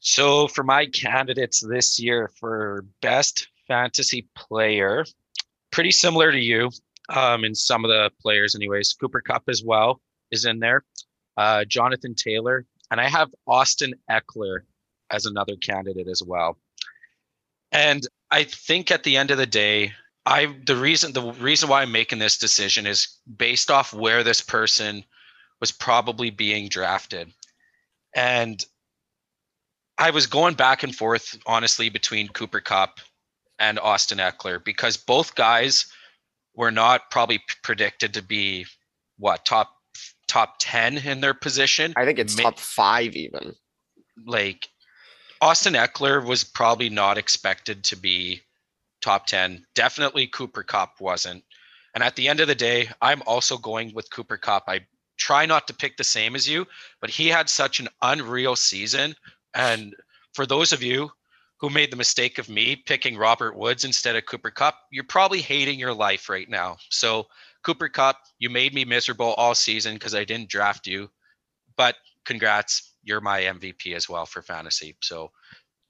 So for my candidates this year for best fantasy player, pretty similar to you um, in some of the players, anyways. Cooper Kupp as well is in there. Uh, Jonathan Taylor, and I have Austin Ekeler as another candidate as well. And I think at the end of the day, I the reason the reason why I'm making this decision is based off where this person was probably being drafted. And I was going back and forth, honestly, between Cooper Kupp and Austin Ekeler because both guys were not probably predicted to be what top top 10 in their position. I think it's top five even. Like Austin Ekeler was probably not expected to be top 10. Definitely Cooper Kupp wasn't. And at the end of the day, I'm also going with Cooper Kupp. I try not to pick the same as you, but he had such an unreal season. And for those of you who made the mistake of me picking Robert Woods instead of Cooper Kupp, you're probably hating your life right now. So, Cooper Kupp, you made me miserable all season because I didn't draft you. But congrats, you're my MVP as well for fantasy. So,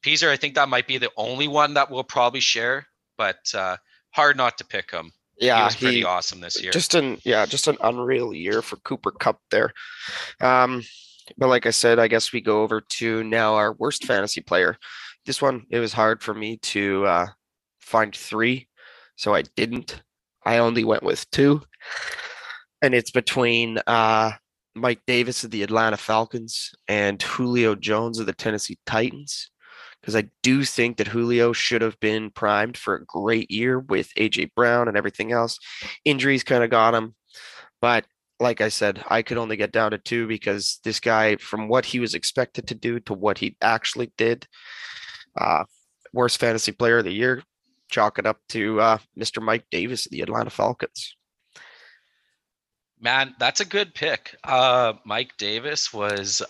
Peaser, I think that might be the only one that we'll probably share, but uh, hard not to pick him. Yeah, he was pretty awesome this year. just an yeah just an unreal year for Cooper Kupp there um but like i said i guess we go over to now our worst fantasy player. This one it was hard for me to uh find three so i didn't. I only went with two. And it's between uh mike davis of the atlanta falcons and julio jones of the tennessee titans. Because I do think that Julio should have been primed for a great year with AJ Brown and everything else. Injuries kind of got him. But like I said, I could only get down to two because this guy, from what he was expected to do to what he actually did, uh, worst fantasy player of the year, chalk it up to uh, Mr. Mike Davis of the Atlanta Falcons. Man, that's a good pick. Uh, Mike Davis was.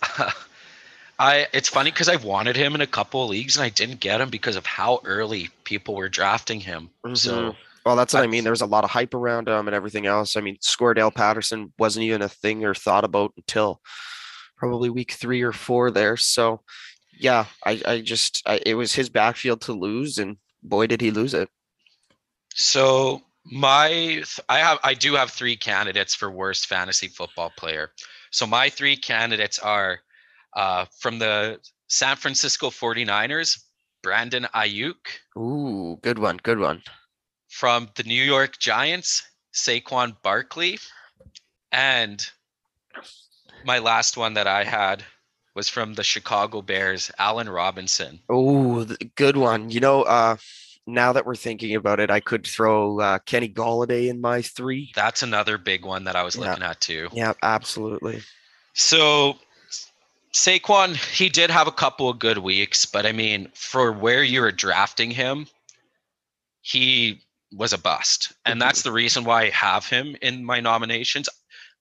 I. It's funny because I wanted him in a couple of leagues and I didn't get him because of how early people were drafting him. So Well, that's what I mean. That's- There was a lot of hype around him and everything else. I mean, Cordarrelle Patterson wasn't even a thing or thought about until probably week three or four there. So, yeah, I, I just, I, it was his backfield to lose, and boy, did he lose it. So my I have I do have three candidates for worst fantasy football player. So my three candidates are uh, from the San Francisco 49ers, Brandon Aiyuk, Ooh, good one, good one. From the New York Giants, Saquon Barkley, and my last one that I had was from the Chicago Bears, Allen Robinson. Oh, good one. You know, uh, now that we're thinking about it, I could throw uh, Kenny Golladay in my three. That's another big one that I was Yeah. looking at too. Yeah, absolutely. So Saquon, he did have a couple of good weeks, but I mean, for where you were drafting him, he was a bust. And that's the reason why I have him in my nominations.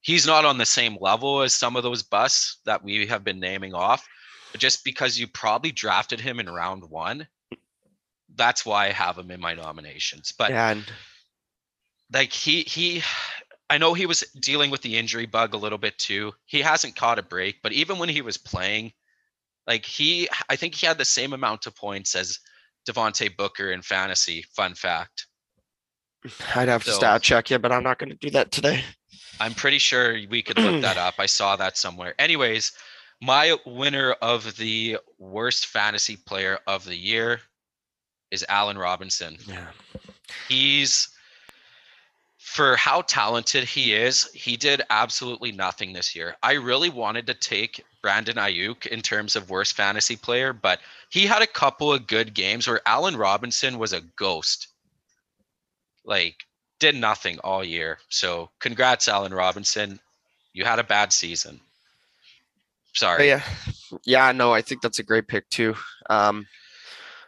He's not on the same level as some of those busts that we have been naming off, but just because you probably drafted him in round one, that's why I have him in my nominations. But and like he he I know he was dealing with the injury bug a little bit too. He hasn't caught a break, but even when he was playing, like he I think he had the same amount of points as Devontae Booker in fantasy. Fun fact. I'd have to So- stat check you, but I'm not going to do that today. I'm pretty sure we could look that up. I saw that somewhere. Anyways, my winner of the worst fantasy player of the year is Allen Robinson. Yeah. he's for how talented he is, he did absolutely nothing this year. I really wanted to take Brandon Aiyuk in terms of worst fantasy player, but he had a couple of good games where Allen Robinson was a ghost. Like did nothing all year. So congrats, Allen Robinson. You had a bad season. But Sorry. yeah, yeah, no, I think that's a great pick too. Um,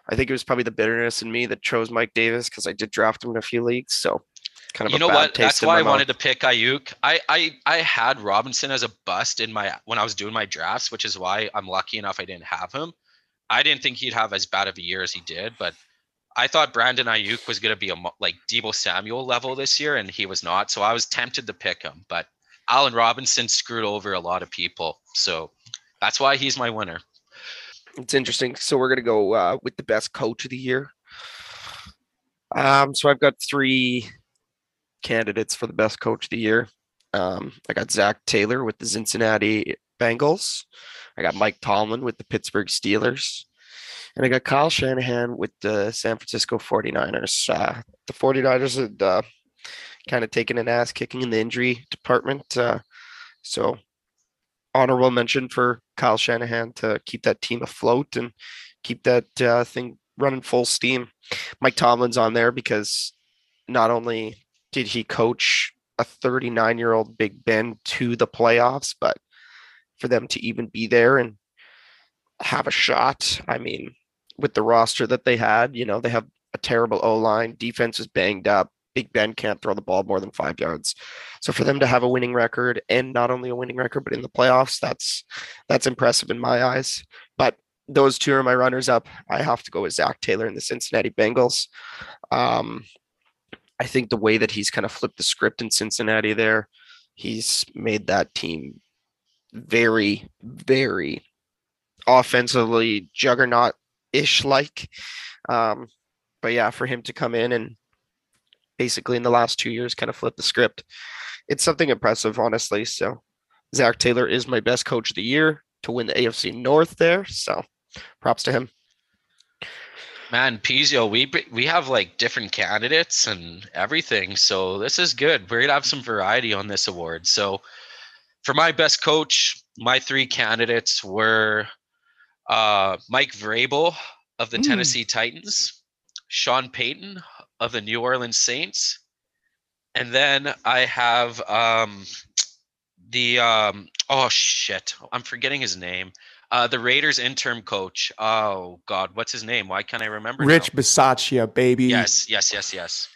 I think it was probably the bitterness in me that chose Mike Davis because I did draft him in a few leagues. So kind of you know what? That's why I wanted to pick Aiyuk. I, I I had Robinson as a bust in my when I was doing my drafts, which is why I'm lucky enough I didn't have him. I didn't think he'd have as bad of a year as he did, but I thought Brandon Aiyuk was going to be a like Deebo Samuel level this year, and he was not. So I was tempted to pick him, but Allen Robinson screwed over a lot of people. So that's why he's my winner. It's interesting. So we're gonna go uh, with the best coach of the year. Um, so I've got three candidates for the best coach of the year. Um, I got Zac Taylor with the Cincinnati Bengals. I got Mike Tomlin with the Pittsburgh Steelers. And I got Kyle Shanahan with the San Francisco 49ers. Uh, the 49ers had uh, kind of taken an ass kicking in the injury department. Uh, so honorable mention for Kyle Shanahan to keep that team afloat and keep that uh, thing running full steam. Mike Tomlin's on there because not only did he coach a 39 year old Big Ben to the playoffs, but for them to even be there and have a shot, I mean, with the roster that they had, you know, they have a terrible O line, defense is banged up. Big Ben can't throw the ball more than five yards. So for them to have a winning record and not only a winning record, but in the playoffs, that's that's impressive in my eyes. But those two are my runners up. I have to go with Zac Taylor and the Cincinnati Bengals. Um, I think the way that he's kind of flipped the script in Cincinnati there, he's made that team very, very offensively juggernaut ish like. Um, but yeah, for him to come in and basically in the last two years kind of flip the script, it's something impressive, honestly. So Zac Taylor is my best coach of the year to win the AFC North there. So props to him. Man, Pizio, we we have like different candidates and everything, so this is good. We're gonna have some variety on this award. So, for my best coach, my three candidates were uh, Mike Vrabel of the Mm. Tennessee Titans, Sean Payton of the New Orleans Saints, and then I have um, the um oh shit, I'm forgetting his name. Uh, the Raiders interim coach. Oh God, what's his name? Why can't I remember? now? Rich Bisaccia, baby. Yes, yes, yes, yes.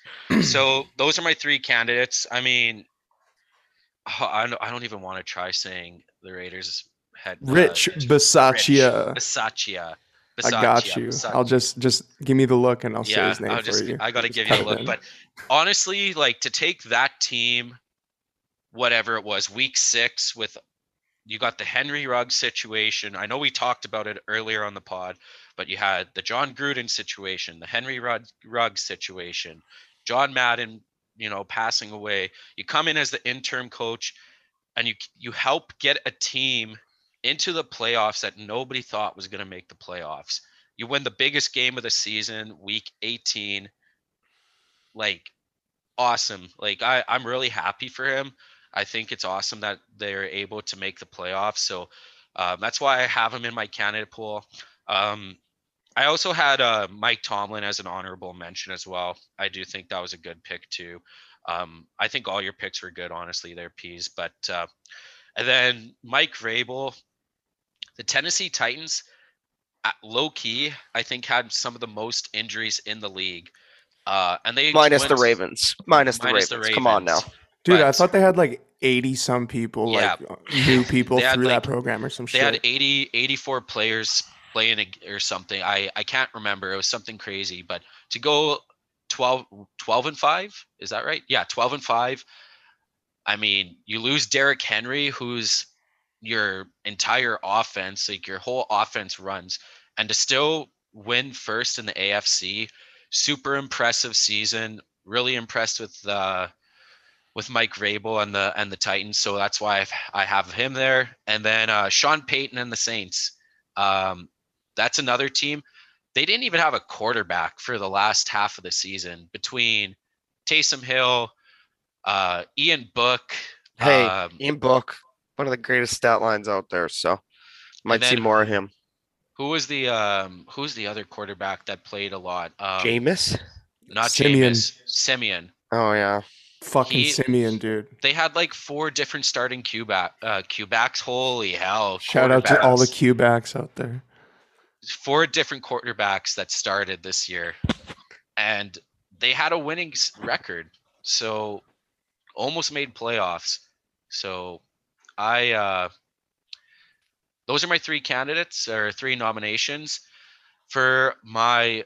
so those are my three candidates. I mean, I don't, I don't even want to try saying the Raiders head. uh, Rich Bisaccia. Bisaccia. I got you. Bisac- I'll just just give me the look and I'll say yeah, his name I'll for just you. I got to give you a look. in. But honestly, like to take that team, whatever it was, week six with you got the Henry Rugg situation. I know we talked about it earlier on the pod, but you had the Jon Gruden situation, the Henry Rugg- Ruggs situation, John Madden, you know, passing away. You come in as the interim coach and you you help get a team into the playoffs that nobody thought was going to make the playoffs. You win the biggest game of the season, week 18. Like awesome. Like I I'm really happy for him. I think it's awesome that they're able to make the playoffs. So um, that's why I have him in my candidate pool. Um, I also had uh, Mike Tomlin as an honorable mention as well. I do think that was a good pick too. Um, I think all your picks were good, honestly. They're peas, but uh, and then Mike Vrabel, the Tennessee Titans, uh, low key, I think had some of the most injuries in the league. Uh, and they Minus the Ravens. Minus the minus Ravens. Come on now. Ravens. Dude, I thought they had like 80 some people, Yeah. like new people through like- that program or some they shit. had 80 84 players playing a- or something i i can't remember it was something crazy but to go 12 12 and 5 is that right yeah 12 and 5 i mean you lose Derrick henry who's your entire offense like your whole offense runs and to still win first in the afc super impressive season really impressed with uh with Mike Vrabel and the and the Titans, so that's why I've, I have him there. And then uh, Sean Payton and the Saints. Um, that's another team. They didn't even have a quarterback for the last half of the season between Taysom Hill, uh, Ian Book. Hey, um, Ian Book, one of the greatest stat lines out there. So might see more of him. who was the um, who's the other quarterback that played a lot? Um, Jameis. not Siemian. Jameis, Siemian. Oh yeah. Fucking he- Siemian, dude. They had like four different starting Q back uh, Q backs. Holy hell! Shout out to all the quarterbacks. Q backs out there. four different quarterbacks that started this year and they had a winning record so almost made playoffs so i uh those are my three candidates or three nominations. For my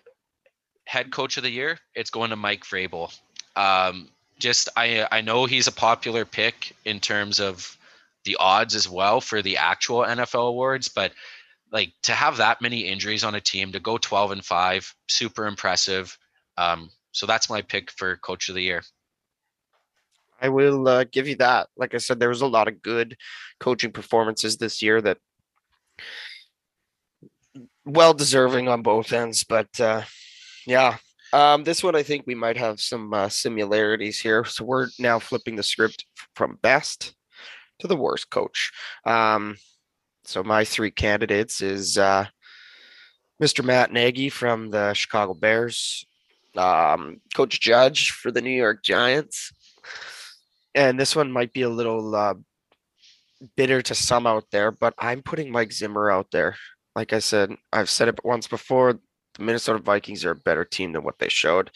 head coach of the year it's going to mike vrabel. Um just i i know he's a popular pick in terms of the odds as well for the actual nfl awards but like to have that many injuries on a team to go 12 and 5 super impressive. Um so that's my pick for coach of the year I will uh, give you that. Like I said, there was a lot of good coaching performances this year that well deserving on both ends. But uh, yeah, um, this one I think we might have some uh, similarities here. So we're now flipping the script from best to the worst coach. Um, so my three candidates is uh, Mr. Matt Nagy from the Chicago Bears, um, Coach Judge for the New York Giants and this one might be a little uh, bitter to some out there, but I'm putting Mike Zimmer out there. Like I said, I've said it once before. The Minnesota Vikings are a better team than what they showed,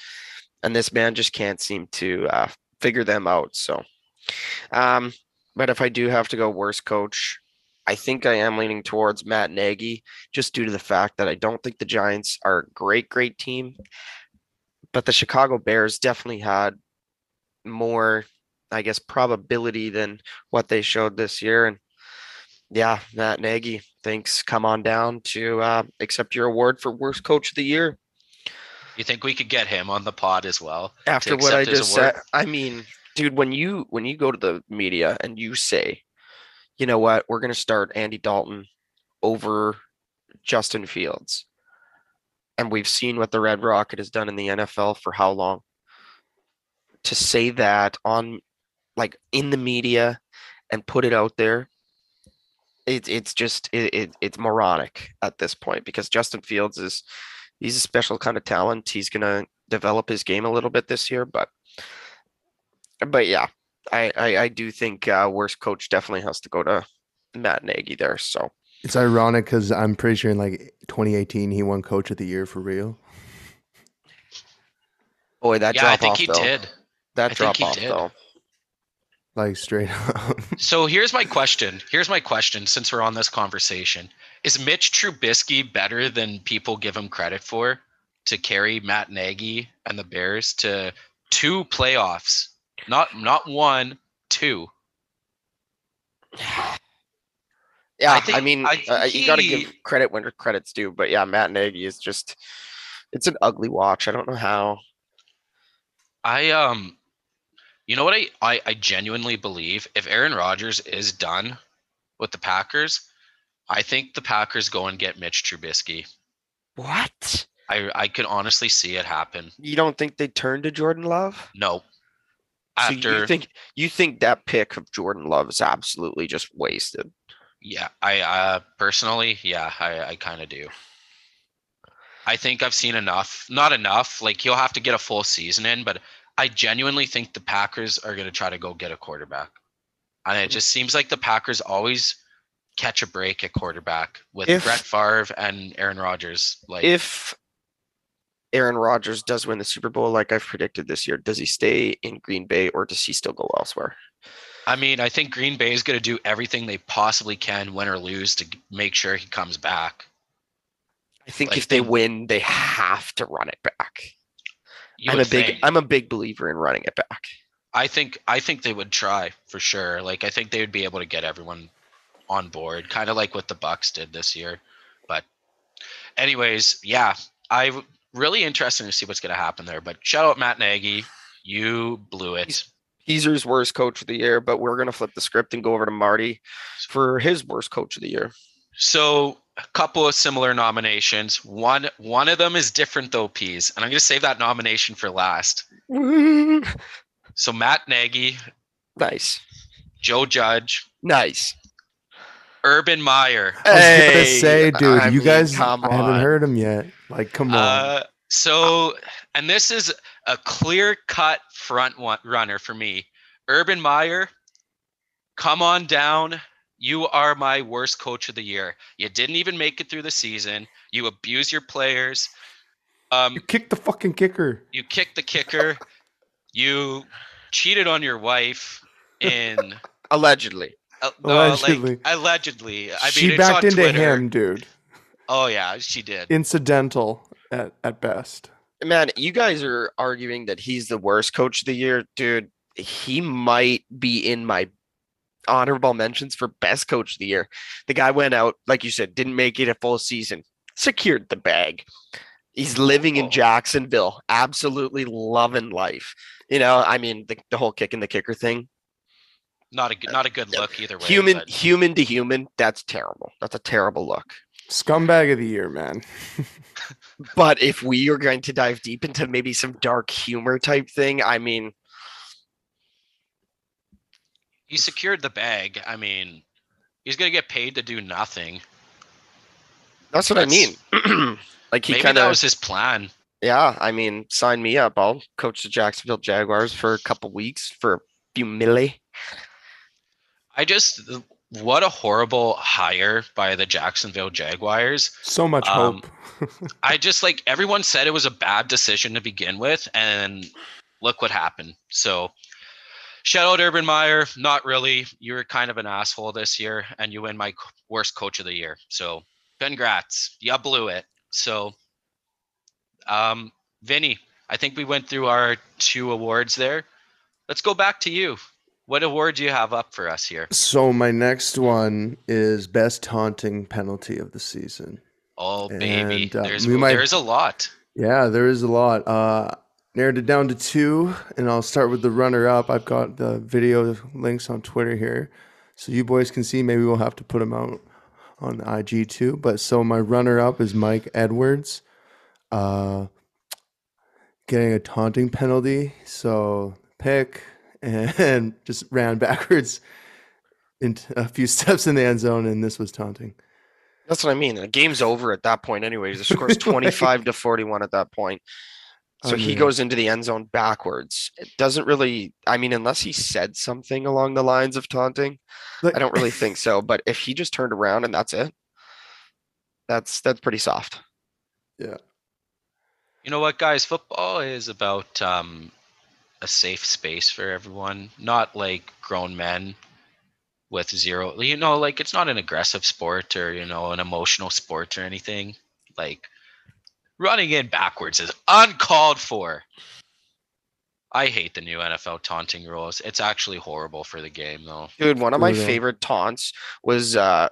and this man just can't seem to uh, figure them out. So, um, but if I do have to go worst coach, I think I am leaning towards Matt Nagy, just due to the fact that I don't think the Giants are a great, great team, but the Chicago Bears definitely had more I guess, probability than what they showed this year. And yeah, Matt Nagy, thanks. Come on down to uh, accept your award for worst coach of the year. you think we could get him on the pod as well After what I just award? said, I mean, dude, when you when you go to the media and you say, you know what, we're gonna start Andy Dalton over Justin Fields, and we've seen what the Red Rocket has done in the NFL for how long. To say that on like in the media and put it out there it, it's just it, it it's moronic at this point because justin fields is he's a special kind of talent he's going to develop his game a little bit this year but but yeah I I, I do think uh, worst coach definitely has to go to Matt Nagy there. So It's ironic because I'm pretty sure in like 2018 he won Coach of the Year for real. boy, that drop off yeah, I think off he though. did. That I drop think he off did. though. Like straight up. So here's my question. Here's my question since we're on this conversation. Is Mitch Trubisky better than people give him credit for to carry Matt Nagy and the Bears to two playoffs? Not not one, two. Yeah, I, think- mean, I uh, think you got to give credit when credit's due. But yeah, Matt Nagy is just. It's an ugly watch. I don't know how. I um you know what I, I I genuinely believe if Aaron Rodgers is done with the Packers, I think the Packers go and get Mitch Trubisky. What? I I could honestly see it happen. You don't think they turn to Jordan Love? No. So After you think you think that pick of Jordan Love is absolutely just wasted? Yeah, I uh personally, yeah, I I kind of do. I think I've seen enough. Not enough. Like he'll have to get a full season in, but I genuinely think the Packers are going to try to go get a quarterback. And it just seems like the Packers always catch a break at quarterback with If- Brett Favre and Aaron Rodgers. Like If Aaron Rodgers does win the Super Bowl, like I've predicted this year, does he stay in Green Bay or does he still go elsewhere? I mean, I think Green Bay is going to do everything they possibly can, win or lose, to make sure he comes back. I think Like if they they- win, they have to run it back. I'm a big think. I'm a big believer in running it back. I think I think they would try for sure. Like I think they would be able to get everyone on board, kind of like what the Bucs did this year. But anyways, yeah, I really interested to see what's going to happen there. But shout out Matt Nagy, you blew it. Heezer's worst coach of the year, but we're gonna flip the script and go over to Marty for his worst coach of the year. So a couple of similar nominations. One one of them is different though, Peas, and I'm going to save that nomination for last. So Matt Nagy, nice. Joe Judge, Nice. Urban Meyer. I was gonna say, dude, I you mean, guys, I haven't on. heard him yet. Like, come on. Uh, so, and this is a clear cut front one, runner for me. Urban Meyer, come on down. You are my worst coach of the year. You didn't even make it through the season. You abuse your players. Um, you kicked the fucking kicker. you kicked the kicker. You cheated on your wife in Allegedly. uh, no, Allegedly. like allegedly. I mean, she it's backed on into Twitter. him, dude. Oh yeah, she did. Incidental at, at best. Man, you guys are arguing that he's the worst coach of the year, dude. He might be in my honorable mentions for best coach of the year. The guy went out, like you said, didn't make it a full season, secured the bag. He's living in. Jacksonville, absolutely loving life. You know, I mean, the, the whole kick and the kicker thing, Not a good, not a good look either way. human, but- human to human, that's terrible. That's a terrible look. Scumbag of the year, man. But if we are going to dive deep into maybe some dark humor type thing, I mean, he secured the bag. I mean, he's gonna get paid to do nothing. that's what I mean. like he Maybe kind that of, was his plan. yeah. I mean, sign me up. I'll coach the Jacksonville Jaguars for a couple weeks for a few milli. I just what a horrible hire by the Jacksonville Jaguars. So much Um, hope. I just like everyone said it was a bad decision to begin with, and look what happened. So shout out Urban Meyer. Not really. You were kind of an asshole this year, and you win my worst coach of the year. So congrats. You blew it. So um Vinny, I think we went through our two awards there. Let's go back to you. What award do you have up for us here? So my next one is best taunting penalty of the season. Oh baby, And, uh, there's might- there's a lot. Yeah, there is a lot. Uh, narrowed it down to two, and I'll start with the runner up. I've got the video links on Twitter here, so you boys can see. Maybe we'll have to put them out on IG too. But so my runner up is Mike Edwards, uh, getting a taunting penalty. So pick and just ran backwards into a few steps in the end zone, and this was taunting. That's what I mean. The game's over at that point, anyways. The score's 25 to 41 at that point. So he Unreal. goes into the end zone backwards. It doesn't really, I mean, unless he said something along the lines of taunting, Like- I don't really think so. But if he just turned around and that's it, that's that's pretty soft. Yeah. You know what, guys? Football is about um, a safe space for everyone, not like grown men with zero. You know, like it's not an aggressive sport or you know an emotional sport or anything. Like running in backwards is uncalled for. I hate the new NFL taunting rules. It's actually horrible for the game, though. Dude, one of my Brutal. favorite taunts was uh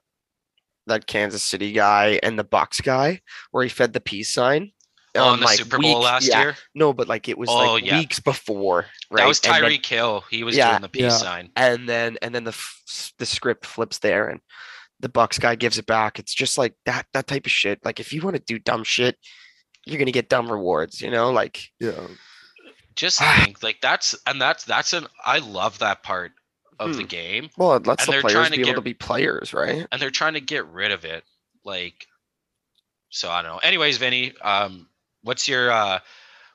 that Kansas City guy and the Bucs guy where he fed the peace sign. On um, Oh, the like, Super Bowl weeks- last yeah, year, No, but like it was Oh, like yeah. weeks before. Right? that was Tyree then- Tyreek Hill. He was Yeah. doing the peace Yeah. sign. and then and then the f- s- the script flips there and the bucs guy gives it back it's just like that that type of shit like if you want to do dumb shit you're gonna get dumb rewards you know like Yeah. Just think, like that's and that's that's an. I love that part of the Hmm. game. well it lets And the they're players trying to be able get- to be players right and they're trying to get rid of it like so i don't know anyways vinny um what's your uh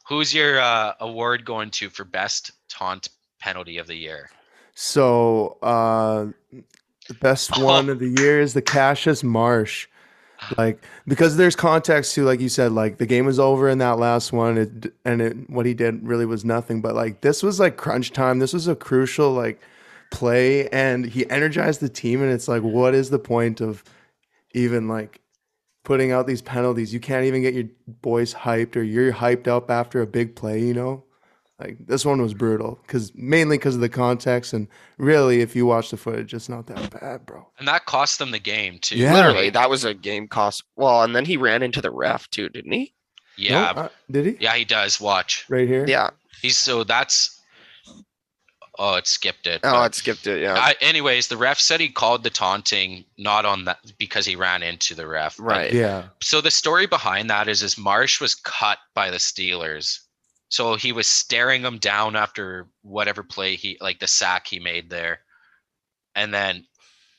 who's your uh award going to for best taunt penalty of the year So uh the best one of the year is the Cassius Marsh. Like because there's context to like you said like the game was over in that last one it, and it, what he did really was nothing but like this was like crunch time this was a crucial like play and he energized the team and it's like what is the point of even like putting out these penalties? You can't even get your boys hyped or you're hyped up after a big play you know like this one was brutal because mainly because of the context and really if you watch the footage it's not that bad bro. And that cost them the game too. Yeah. literally that was a game cost well and then he ran into the ref too didn't he? Yeah. No? Uh, did he? Yeah he does. Watch. Right here? Yeah. He's so that's oh it skipped it oh it skipped it yeah. I, anyways the ref said he called the taunting not on that because he ran into the ref but right. Yeah. So the story behind that is is Marsh was cut by the Steelers. So he was staring him down after whatever play he like the sack he made there. And then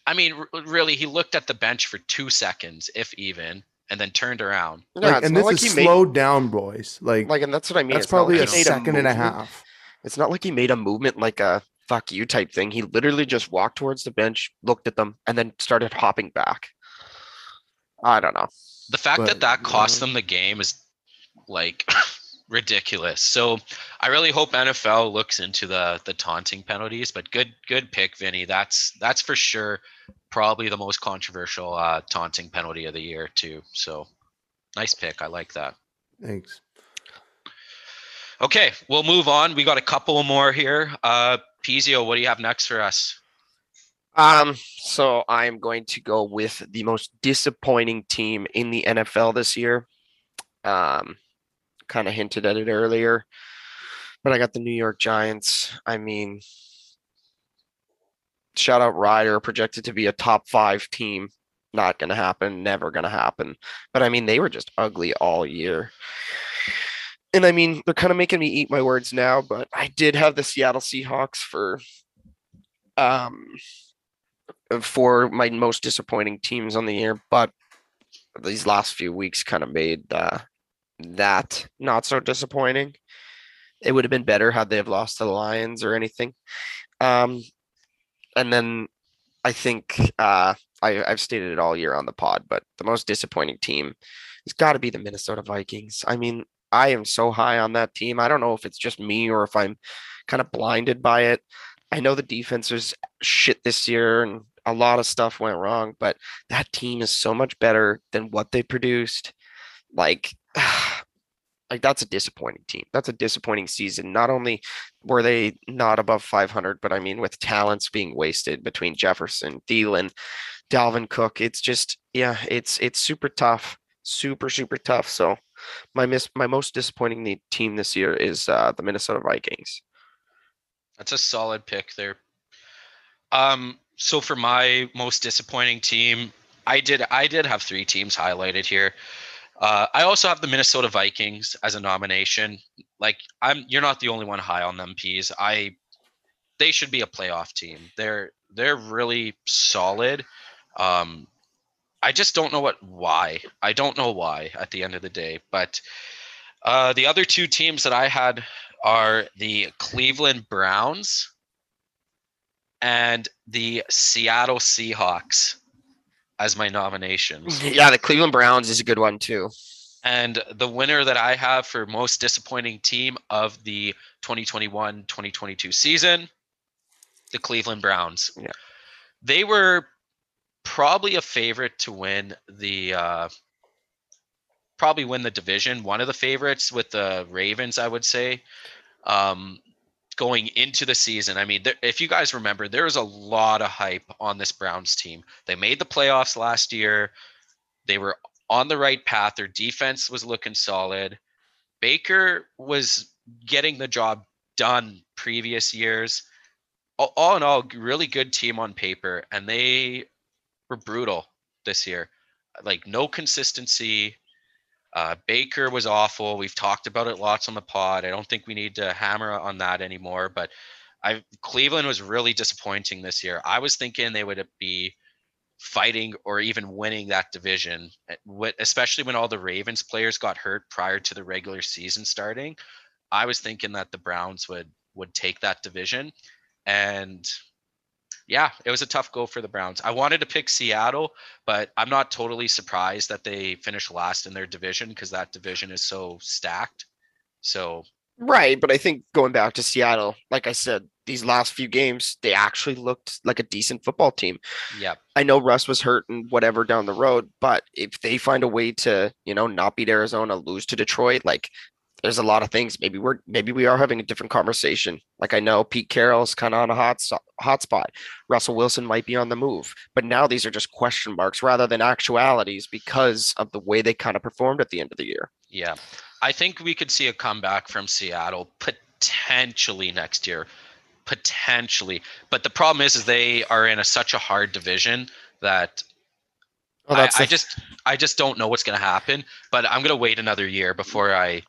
I mean r- really he looked at the bench for 2 seconds if even and then turned around. yeah, like, and this like is he made slowed down boys like, like and that's what i mean that's it's probably like a he made second and a half It's not like he made a movement like a fuck you type thing. He literally just walked towards the bench, looked at them, and then started hopping back. I don't know. The fact But, that that cost yeah. them the game is like ridiculous. So I really hope NFL looks into the the taunting penalties. But good good pick, Vinny. That's that's for sure probably the most controversial uh, taunting penalty of the year too. So nice pick. I like that. thanks Okay, we'll move on. We got a couple more here. Uh, Pizio, what do you have next for us? Um, so I'm going to go with the most disappointing team in the NFL this year. Um, kind of hinted at it earlier, but I got the New York Giants. I mean, shout out Ryder, projected to be a top five team. Not going to happen. Never going to happen. But I mean, they were just ugly all year. And I mean, they're kind of making me eat my words now, but I did have the Seattle Seahawks for um for my most disappointing teams on the year, but these last few weeks kind of made uh, that not so disappointing. It would have been better had they have lost to the Lions or anything. Um, and then I think uh, I, I've stated it all year on the pod, but the most disappointing team has got to be the Minnesota Vikings. I mean, I am so high on that team. I don't know if it's just me or if I'm kind of blinded by it. I know the defense was shit this year and a lot of stuff went wrong, but that team is so much better than what they produced. Like, like that's a disappointing team. That's a disappointing season. Not only were they not above 500, but I mean, with talents being wasted between Jefferson, Thielen, Dalvin Cook, it's just yeah, it's it's super tough, super super tough. So, my miss my most disappointing team this year is uh, the Minnesota Vikings. That's a solid pick there. Um, so for my most disappointing team, I did I did have three teams highlighted here. Uh, I also have the Minnesota Vikings as a nomination. Like I'm, you're not the only one high on them, Peas. I, they should be a playoff team. They're they're really solid. Um, I just don't know what why. I don't know why at the end of the day, but Uh, the other two teams that I had are the Cleveland Browns and the Seattle Seahawks as my nominations. Yeah, the Cleveland Browns is a good one too. And the winner that I have for most disappointing team of the 2021 2022 season, the Cleveland Browns. Yeah. They were probably a favorite to win the uh, probably win the division. One of the favorites with the Ravens, I would say. Um, going into the season, I mean, there, if you guys remember, there was a lot of hype on this Browns team. They made the playoffs last year. They were on the right path. Their defense was looking solid. Baker was getting the job done previous years. All, all in all, really good team on paper, and they were brutal this year. Like no consistency. Uh, Baker was awful. We've talked about it lots on the pod. I don't think we need to hammer on that anymore. But I Cleveland was really disappointing this year. I was thinking they would be fighting or even winning that division, eh, especially when all the Ravens players got hurt prior to the regular season starting. I was thinking that the Browns would would take that division, and yeah, it was a tough go for the Browns. I wanted to pick Seattle, but I'm not totally surprised that they finished last in their division because that division is so stacked. So Right, but I think going back to Seattle, like I said, these last few games, they actually looked like a decent football team. yeah, I know Russ was hurt and whatever down the road, but if they find a way to, you know, not beat Arizona, lose to Detroit, like there's a lot of things. Maybe we're maybe we are having a different conversation. Like I know Pete Carroll's kind of on a hot hot spot. Russell Wilson might be on the move, but now these are just question marks rather than actualities because of the way they kind of performed at the end of the year. yeah. I think we could see a comeback from Seattle potentially next year, potentially. But the problem is, is they are in a, such a hard division that Well, I just I just don't know what's going to happen. But I'm going to wait another year before I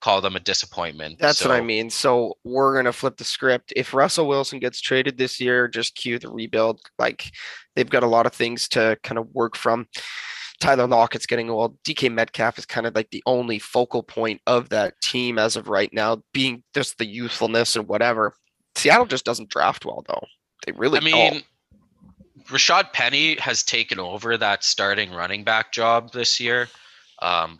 call them a disappointment. That's what I mean. So we're gonna flip the script. If Russell Wilson gets traded this year, just cue the rebuild. Like they've got a lot of things to kind of work from. Tyler Lockett's getting old. DK Metcalf is kind of like the only focal point of that team as of right now, being just the youthfulness and whatever. Seattle just doesn't draft well though. They really I mean, Rashad Penny has taken over that starting running back job this year. Um,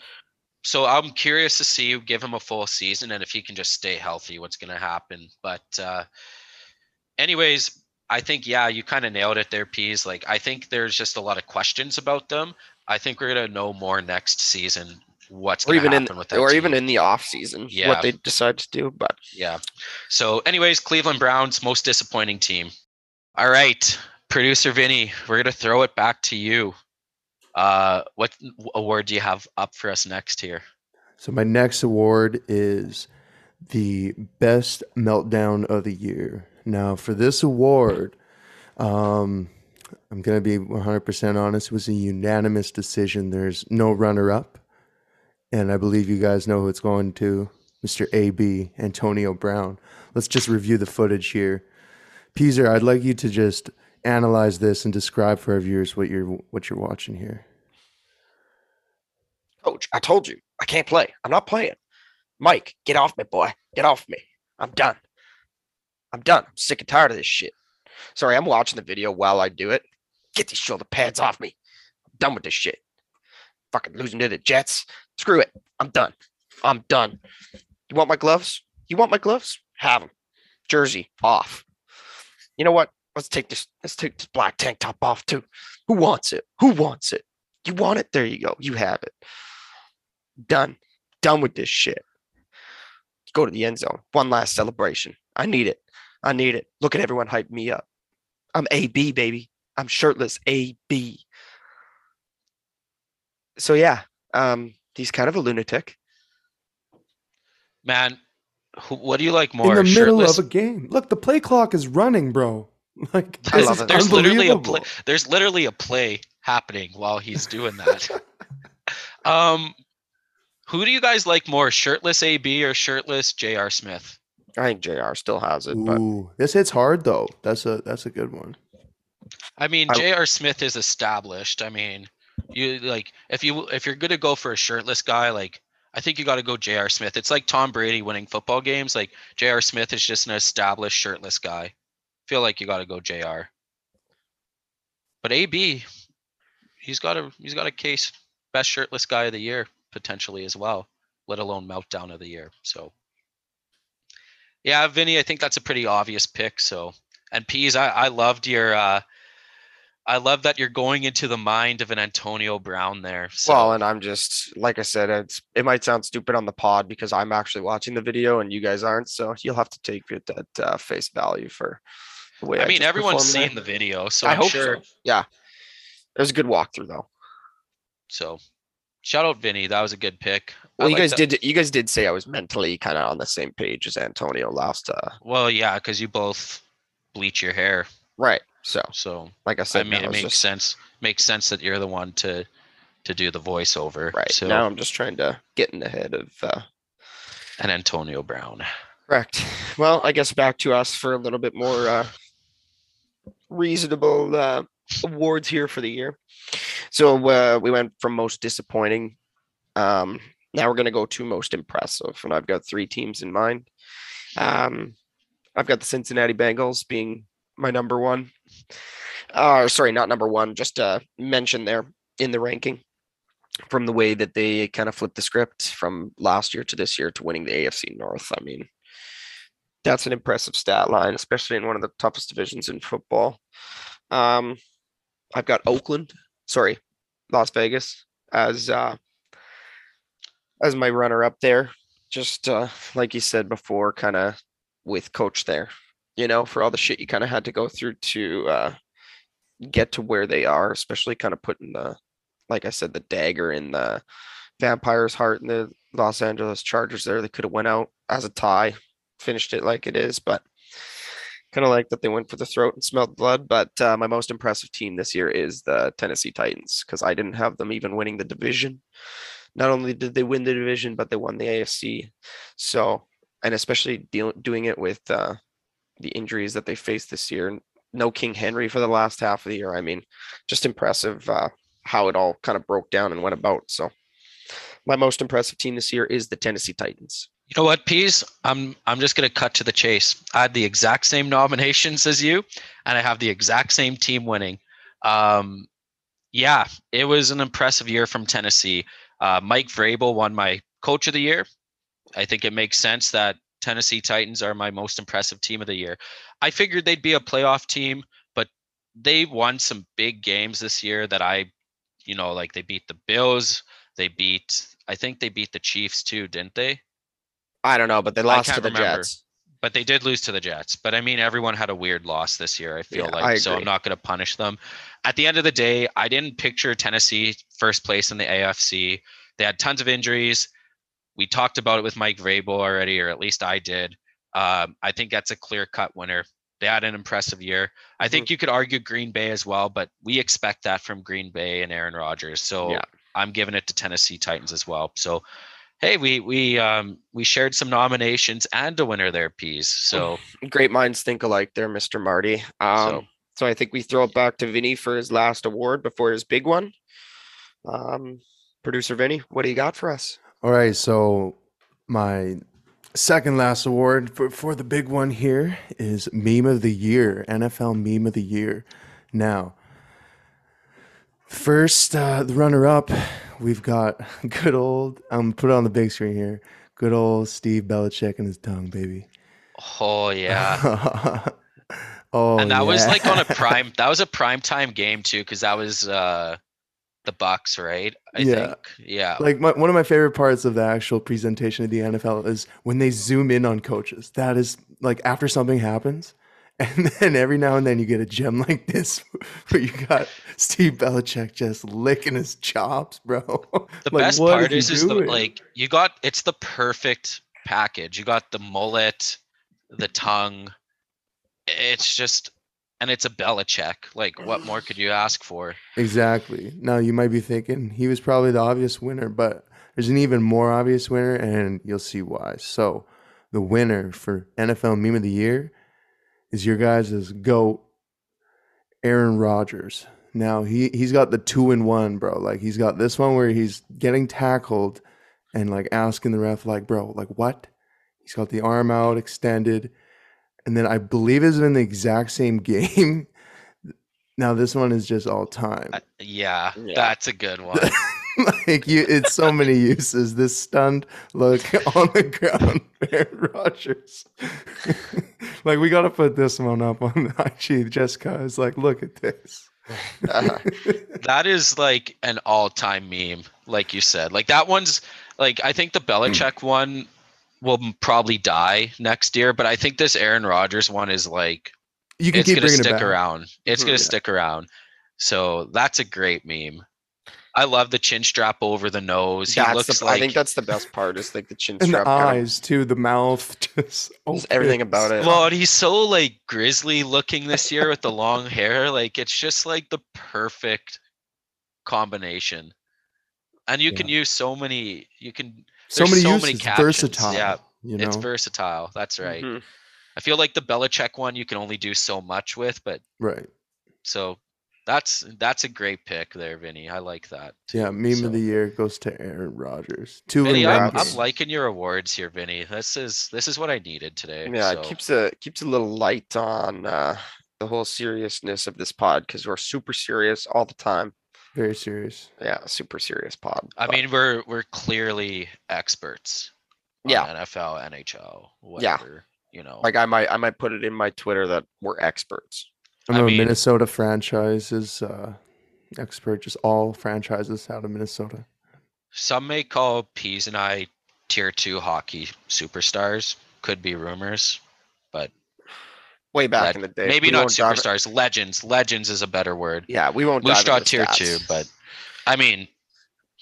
so I'm curious to see you give him a full season and if he can just stay healthy, what's going to happen. But, uh, anyways, I think yeah, you kind of nailed it there, Peas. Like I think there's just a lot of questions about them. I think we're gonna know more next season what's or going to even in happen with that or team. even in the off season, Yeah. what they decide to do. But Yeah. So, anyways, Cleveland Browns most disappointing team. All right, producer Vinny, we're gonna throw it back to you. Uh, what award do you have up for us next here? So my next award is the best meltdown of the year. Now, for this award, um, I'm gonna be 100% honest. It was a unanimous decision. There's no runner-up, and I believe you guys know who it's going to, Mr. AB Antonio Brown. Let's just review the footage here. Peaser, I'd like you to just analyze this and describe for our viewers what you're what you're watching here. coach, I told you I can't play. I'm not playing. Mike, get off me, boy. Get off me. I'm done. I'm done. I'm sick and tired of this shit. Sorry, I'm watching the video while I do it. Get these shoulder pads off me. I'm done with this shit. Fucking losing to the Jets. Screw it. I'm done. I'm done. You want my gloves? You want my gloves? Have them. Jersey off. You know what? Let's take this. Let's take this black tank top off too. Who wants it? Who wants it? You want it? There you go. You have it. Done. Done with this shit. Go to the end zone. One last celebration. I need it. I need it. Look at everyone hype me up. I'm AB, baby. I'm shirtless AB. So yeah, um, he's kind of a lunatic. Man, who, what do you like more? in the middle shirtless? of a game. Look, the play clock is running, bro. Like I love it. there's literally a play. There's literally a play happening while he's doing that. um, who do you guys like more, shirtless AB or shirtless J.R. Smith? I think JR still has it, but Ooh, this hits hard though. That's a that's a good one. I mean, I- J.R. Smith is established. I mean, you like if you if you're gonna go for a shirtless guy, like I think you got to go J.R. Smith. It's like Tom Brady winning football games. Like J.R. Smith is just an established shirtless guy. Feel like you got to go Jr. But AB, he's got a he's got a case best shirtless guy of the year potentially as well, let alone meltdown of the year. So yeah, Vinny, I think that's a pretty obvious pick. So and Peas, I, I loved your uh I love that you're going into the mind of an Antonio Brown there. So Well, and I'm just like I said, it's it might sound stupid on the pod because I'm actually watching the video and you guys aren't. So you'll have to take it at uh, face value for way. I mean, everyone's there. seen the video, so I I'm hope sure. so. Yeah, it was a good walkthrough though. So shout out Vinny. That was a good pick. I Well, you guys that- did. You guys did say I was mentally kind of on the same page as Antonio last. Uh, Well, yeah, because you both bleach your hair. right. So, So like I said, I mean, it makes just- sense. Makes sense that you're the one to to do the voiceover. Right So now, I'm just trying to get in the head of. Uh, and Antonio Brown. correct. Well, I guess back to us for a little bit more uh, reasonable uh, awards here for the year. So uh, we went from most disappointing. Um, now we're going to go to most impressive, and I've got three teams in mind. Um, I've got the Cincinnati Bengals being my number one. Uh, sorry, not number one, just uh, mention there in the ranking from the way that they kind of flipped the script from last year to this year to winning the AFC North. I mean, that's an impressive stat line, especially in one of the toughest divisions in football. Um, I've got Oakland, sorry, Las Vegas as uh, as my runner up there. Just uh, like you said before, kind of with coach there, you know, for all the shit you kind of had to go through to uh, get to where they are, especially kind of putting the, like I said, the dagger in the vampire's heart in the Los Angeles Chargers there. They could have went out as a tie, finished it like it is, but kind of like that they went for the throat and smelled blood. But uh, my most impressive team this year is the Tennessee Titans because I didn't have them even winning the division. Not only did they win the division, but they won the AFC. So, and especially deal, doing it with uh, the injuries that they faced this year. No King Henry for the last half of the year. I mean, just impressive uh, how it all kind of broke down and went about. So, my most impressive team this year is the Tennessee Titans. You know what, Peas? I'm I'm just gonna cut to the chase. I had the exact same nominations as you, and I have the exact same team winning. Um, yeah, it was an impressive year from Tennessee. Uh, Mike Vrabel won my Coach of the Year. I think it makes sense that Tennessee Titans are my most impressive team of the year. I figured they'd be a playoff team, but they won some big games this year that I, you know, like they beat the Bills. They beat, I think they beat the Chiefs too, didn't they? I don't know, but they lost to the remember. Jets. but they did lose to the Jets. But I mean, everyone had a weird loss this year. I feel Yeah, like I so I'm not going to punish them. At the end of the day, I didn't picture Tennessee first place in the AFC. They had tons of injuries. We talked about it with Mike Vrabel already, or at least I did. Um, I think that's a clear cut winner. They had an impressive year. I Mm-hmm. think you could argue Green Bay as well, but we expect that from Green Bay and Aaron Rodgers. So Yeah. I'm giving it to Tennessee Titans as well. So hey, we we um we shared some nominations and a winner there, Peas. So Great minds think alike there, Mr. Marty. Um, so. I think we throw it back to Vinny for his last award before his big one. Um, Producer Vinny, what do you got for us? All right, so my second last award for, for the big one here is Meme of the Year, NFL Meme of the Year. Now, first, uh, the runner up, we've got good old, I'm put it on the big screen here, good old Steve Belichick and his tongue, baby. oh yeah. oh, and that was like on a prime that was a prime time game too, because that was uh the Bucs, right? I Yeah. think. Yeah. Like my, one of my favorite parts of the actual presentation of the NFL is when they zoom in on coaches. That is like after something happens, and then every now and then you get a gem like this where you got Steve Belichick just licking his chops, bro. the Like, best part is is the like you got it's the perfect package. You got the mullet, the tongue. It's just and it's a Belichick. Like what more could you ask for? Exactly. Now you might be thinking he was probably the obvious winner, but there's an even more obvious winner, and you'll see why. So, the winner for NFL Meme of the Year is your guys' goat, Aaron Rodgers. Now he he's got the two in one, bro. Like he's got this one where he's getting tackled, and like asking the ref, like, bro, like what? He's got the arm out extended. And then I believe it's in the exact same game. Now this one is just all time. Uh, yeah, Yeah. that's a good one. like you it's so many uses. This stunned look on the ground, Aaron Rodgers. like we gotta put this one up on the IG. Jessica is like, look at this. Uh, that is like an all-time meme, like you said. Like that one's like I think the Belichick one will probably die next year, but I think this Aaron Rodgers one is like you can it's keep gonna bringing it stick around. It's gonna Yeah. stick around. So that's a great meme. I love the chin strap over the nose. He that's looks the, like I think that's the best part is like the chin And the strap. kind of- eyes too, the mouth, just, just everything about it. Well, and he's so like grizzly looking this year with the long hair. Like it's just like the perfect combination. And you can use so many. You can. So many so uses, many captions, versatile. yeah. you know. It's versatile. That's right. Mhm. I feel like the Belichick one you can only do so much with, but right. so that's that's a great pick there, Vinny. I like that. Yeah, meme so. of the year goes to Aaron Rodgers. Two Vinny, I'm. I'm liking your awards here, Vinny. This is this is what I needed today. Yeah, so. it keeps a keeps a little light on uh, the whole seriousness of this pod because we're super serious all the time. Very serious. Yeah, super serious pod. I but mean, we're we're clearly experts. on Yeah. NFL, NHL, Yeah. You know, like I might I might put it in my Twitter that we're experts. I I know mean- Minnesota franchises uh, expert, just all franchises out of Minnesota. some may call Peas and I tier two hockey superstars. Could be rumors, but Way back Leg- in the day. maybe not won't dive- superstars. Legends. Legends is a better word. Yeah, we won't. dive Moose tier stats. two, but I mean,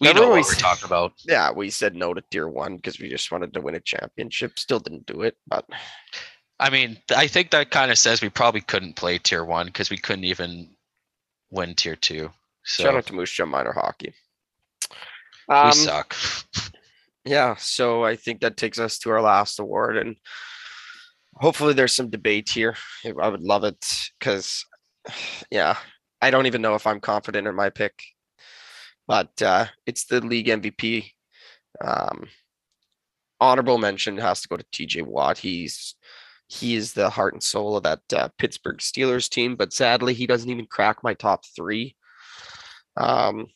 we Remember know when what we we're talking about. yeah, we said no to tier one because we just wanted to win a championship. Still didn't do it, but I mean, I think that kind of says we probably couldn't play tier one because we couldn't even win tier two. So shout out to Moose Jaw Minor Hockey. we Um, suck. yeah, so I think that takes us to our last award, and hopefully there's some debate here. I I would love it because, yeah, I don't even know if I'm confident in my pick, but uh, it's the league MVP. Um, honorable mention has to go to TJ Watt. He's he is the heart and soul of that uh, Pittsburgh Steelers team, but sadly he doesn't even crack my top three. Um,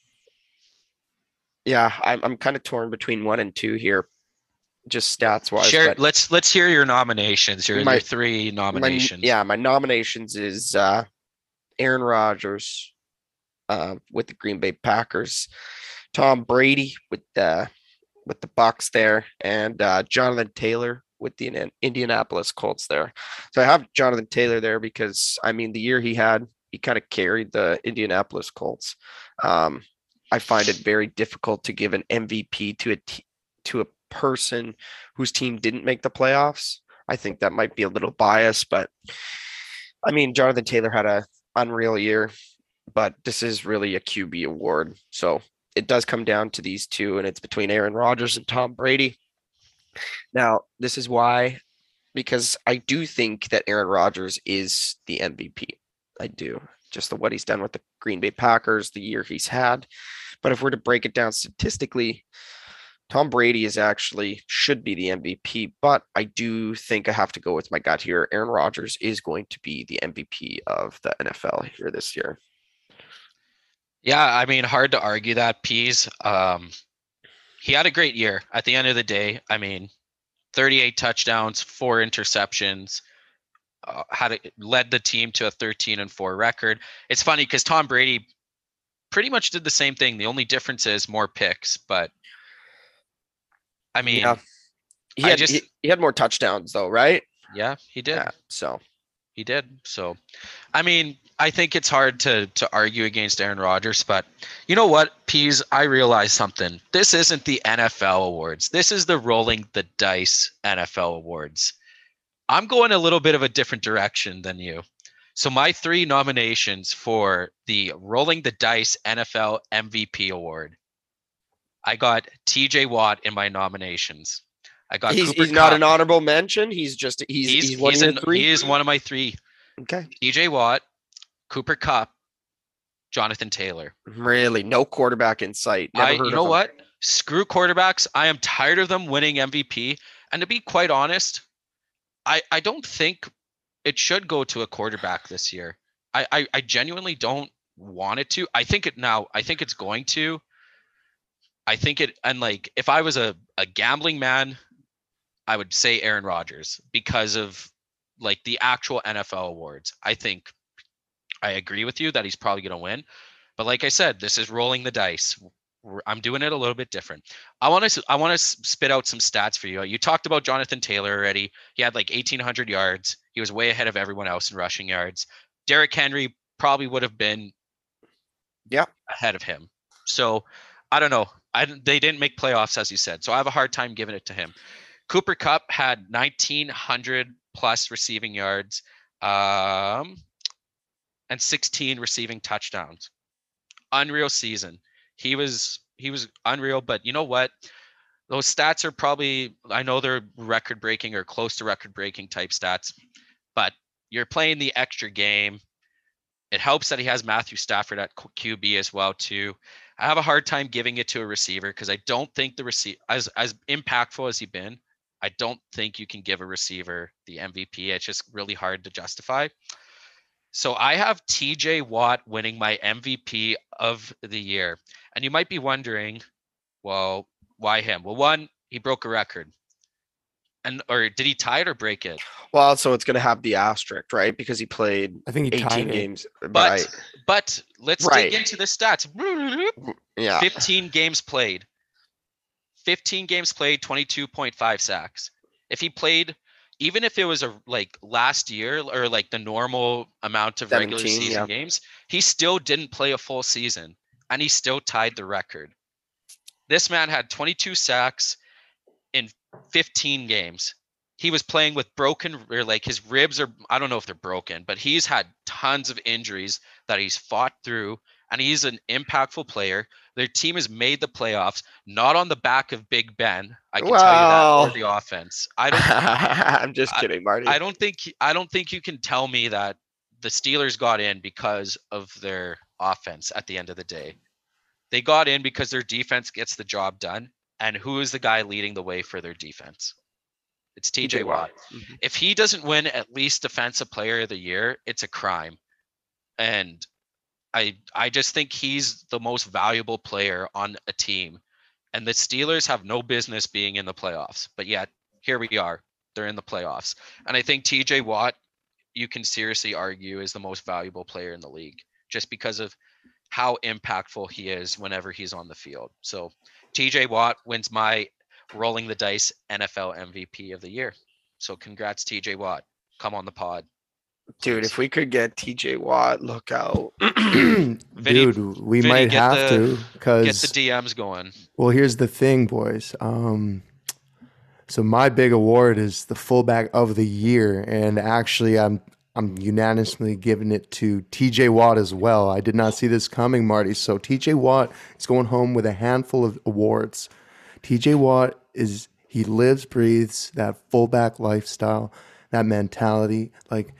yeah, I'm I'm kind of torn between one and two here, just stats wise. Share, let's let's hear your nominations. Your, My- your three my nominations. yeah, my nominations is uh, Aaron Rodgers uh, with the Green Bay Packers, Tom Brady with the with the Bucs there, and uh, Jonathan Taylor with the Indianapolis Colts there. So I have Jonathan Taylor there because I mean the year he had, he kind of carried the Indianapolis Colts. Um, I find it very difficult to give an MVP to a t- to a person whose team didn't make the playoffs. I think that might be a little biased, but I mean, Jonathan Taylor had a unreal year, but this is really a QB award. So it does come down to these two, and it's between Aaron Rodgers and Tom Brady. Now, this is why, because I do think that Aaron Rodgers is the MVP. I do. Just the what he's done with the Green Bay Packers, the year he's had. But if we're to break it down statistically, Tom Brady is actually should be the MVP, but I do think I have to go with my gut here. Aaron Rodgers is going to be the MVP of the NFL here this year. Yeah, I mean, hard to argue that. Peas, um, he had a great year. At the end of the day, I mean, 38 touchdowns, four interceptions, uh, had a, led the team to a 13 and four record. It's funny because Tom Brady pretty much did the same thing. The only difference is more picks, but I mean, Yeah. He I had, just- he, he had more touchdowns though, right? yeah, he did. Yeah. So He did. So, I mean, I think it's hard to to argue against Aaron Rodgers, but you know what, Peas? I realize something. This isn't the NFL awards. This is the rolling the dice NFL awards. I'm going a little bit of a different direction than you. So my three nominations for the rolling the dice NFL MVP award. I got TJ Watt in my nominations. I got he's, Cooper he's not an honorable mention. He's just he's he's, he's, one he's of an- three. he is one of my three. Okay. TJ Watt, Cooper Kupp, Jonathan Taylor. Really, no quarterback in sight. Never I, you know what? screw quarterbacks. I am tired of them winning MVP. And to be quite honest, I I don't think it should go to a quarterback this year. I I, I genuinely don't want it to. I think it now. I think it's going to. I think it and like if I was a a gambling man, I would say Aaron Rodgers because of like the actual NFL awards. I think I agree with you that he's probably going to win. But like I said, this is rolling the dice. I'm doing it a little bit different. I want to I want to spit out some stats for you. You talked about Jonathan Taylor already. He had like 1800 yards. He was way ahead of everyone else in rushing yards. Derrick Henry probably would have been Yeah. ahead of him. So I don't know. I they didn't make playoffs as you said. So I have a hard time giving it to him. Cooper Kupp had 1900 plus receiving yards um and 16 receiving touchdowns. Unreal season. He was he was unreal, but you know what? Those stats are probably I know they're record breaking or close to record breaking type stats, but you're playing the extra game. It helps that he has Matthew Stafford at QB as well too. I have a hard time giving it to a receiver because I don't think the receiver as as impactful as he been, I don't think you can give a receiver the MVP. It's just really hard to justify. So I have TJ Watt winning my MVP of the year. And you might be wondering, well, why him? Well, one, he broke a record. And or did he tie it or break it? Well, so it's going to have the asterisk, right? Because he played I think he 18 games. Uh, but Right. but let's Right. dig into the stats. Yeah. 15 games played. 15 games played, 22.5 sacks. If he played, even if it was a like last year or like the normal amount of regular season yeah. games, he still didn't play a full season and he still tied the record. This man had 22 sacks in 15 games. He was playing with broken or like his ribs are I don't know if they're broken, but he's had tons of injuries that he's fought through and he's an impactful player. Their team has made the playoffs, not on the back of Big Ben. I can tell you that or the offense. I don't I'm just I- kidding, Marty. I don't think I don't think you can tell me that the Steelers got in because of their offense at the end of the day. They got in because their defense gets the job done. And who is the guy leading the way for their defense? It's TJ Watt. Mhm. If he doesn't win at least defensive player of the year, it's a crime. And I I just think he's the most valuable player on a team. And the Steelers have no business being in the playoffs. But yet here we are. They're in the playoffs. And I think TJ Watt, you can seriously argue, is the most valuable player in the league just because of how impactful he is whenever he's on the field. So TJ Watt wins my rolling the dice NFL MVP of the year. So congrats, TJ Watt. Come on the pod. Dude, if we could get TJ Watt, look out. Vinny- Dude, we Vinny, might have the- to because Get the DMs going. well, here's the thing, boys. Um, so my big award is the fullback of the year, and actually, I'm I'm unanimously giving it to T.J. Watt as well. I did not see this coming, Marty. So T.J. Watt is going home with a handful of awards. T.J. Watt is he lives, breathes that fullback lifestyle, that mentality. Like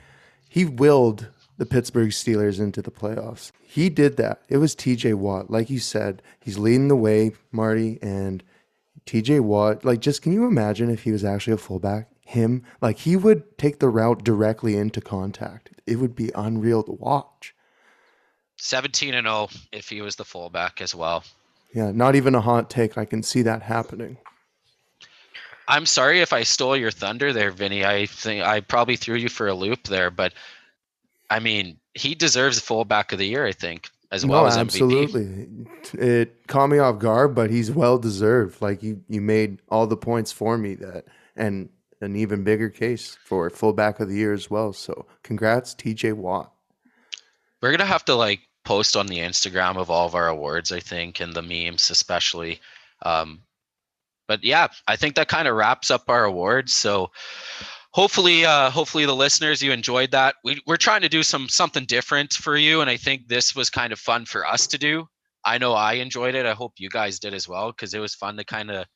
he willed the Pittsburgh Steelers into the playoffs. He did that. It was TJ Watt. Like you said, he's leading the way, Marty, and TJ Watt. Like, just can you imagine if he was actually a fullback? Him, like, he would take the route directly into contact. It would be unreal to watch. 17 and 0 if he was the fullback as well. Yeah, not even a hot take. I can see that happening. I'm sorry if I stole your thunder there, Vinny. I think I probably threw you for a loop there, but I mean, he deserves fullback of the year, I think, as well no, as MVP. absolutely. It caught me off guard, but he's well deserved. Like you, you made all the points for me that, and an even bigger case for fullback of the year as well. So, congrats, TJ Watt. We're gonna have to like post on the Instagram of all of our awards, I think, and the memes especially. Um, but yeah, I think that kind of wraps up our awards. So hopefully, uh, hopefully the listeners you enjoyed that. We, we're trying to do some something different for you, and I think this was kind of fun for us to do. I know I enjoyed it. I hope you guys did as well because it was fun to kind of,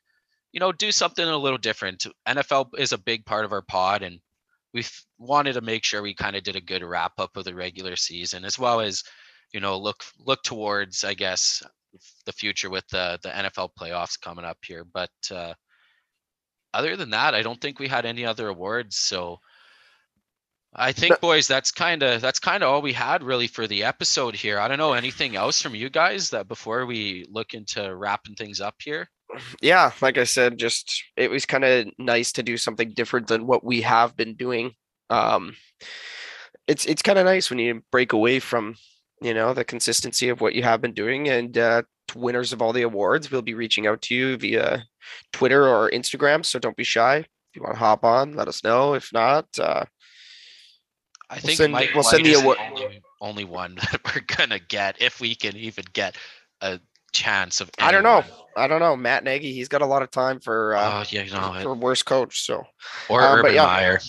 you know, do something a little different. NFL is a big part of our pod, and we wanted to make sure we kind of did a good wrap up of the regular season as well as you know look look towards i guess the future with the the NFL playoffs coming up here. But uh, other than that, I don't think we had any other awards. So I think, boys, that's kind of that's kind of all we had really for the episode here. I don't know anything else from you guys that before we look into wrapping things up here. Yeah, like I said, just it was kind of nice to do something different than what we have been doing. Um, it's it's kind of nice when you break away from you know the consistency of what you have been doing and uh, winners of all the awards we'll be reaching out to you via twitter or instagram so don't be shy if you want to hop on let us know if not uh, I We'll think send- Mike we'll send the award- only, only one that we're gonna get if we can even get a chance of. i don't know i don't know matt nagy he's got a lot of time for uh, Oh yeah, you know, for worst coach so or but Urban yeah. Meyer.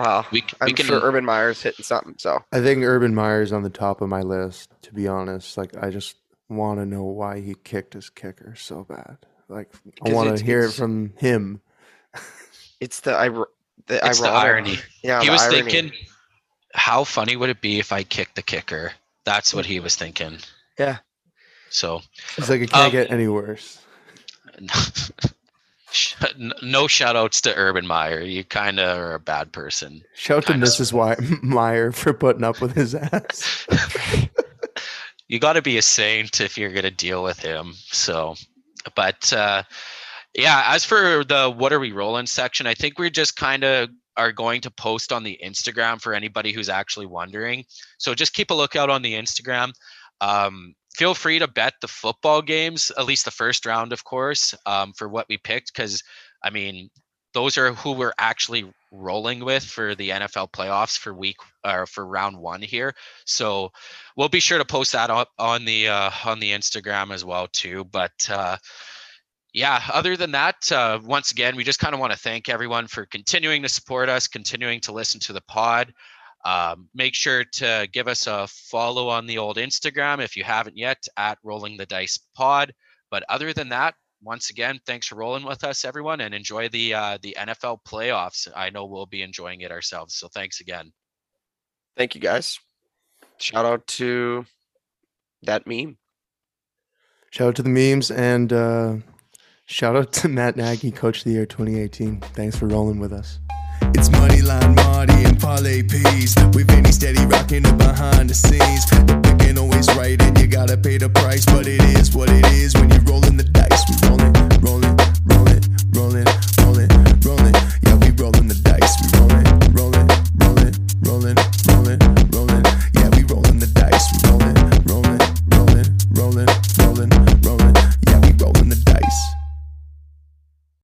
Wow We, we i'm can. sure urban meyer's hitting something so I think Urban Meyer's on the top of my list, to be honest. Like, I just want to know why he kicked his kicker so bad. Like, I want to hear it from him. it's the ir- the, it's the ironic- irony. yeah he the was irony. thinking, how funny would it be if I kicked the kicker? That's what he was thinking. Yeah. So, It's like, it can't Um, get any worse. no shout outs to Urban Meyer. You kind of are a bad person. Shout to Mrs. Wy- Meyer for putting up with his ass. you got to be a saint if you're going to deal with him. So, but uh, yeah, as for the what are we rolling section, I think we're just kind of are going to post on the Instagram for anybody who's actually wondering. So just keep a lookout on the Instagram. Um, feel free to bet the football games, at least the first round, of course, um, for what we picked, because I mean, those are who we're actually rolling with for the NFL playoffs for week or for round one here. So we'll be sure to post that up on the uh, on the Instagram as well too. But uh, yeah, other than that, uh, once again, we just kind of want to thank everyone for continuing to support us, continuing to listen to the pod. Um, make sure to give us a follow on the old Instagram if you haven't yet at Rolling the Dice Pod. But other than that, once again, thanks for rolling with us, everyone, and enjoy the uh, the NFL playoffs. I know we'll be enjoying it ourselves. So thanks again. thank you guys shout out to that meme Shout out to the memes and uh, shout out to Matt Nagy, Coach of the Year 2018. Thanks for rolling with us. It's Moneyline Marty and Parlay We've been steady rocking it behind the scenes. The pick ain't always right and you gotta pay the price. But it is what it is when you're rolling the dice. We rolling, rolling, rolling, rolling, rolling, rolling. Yeah, we rolling the dice. We rolling, rolling, rolling, rolling, rolling, rolling. Yeah, we rolling the dice. We rolling, rolling, rolling, rolling, rolling, rolling. Yeah, we rolling the dice.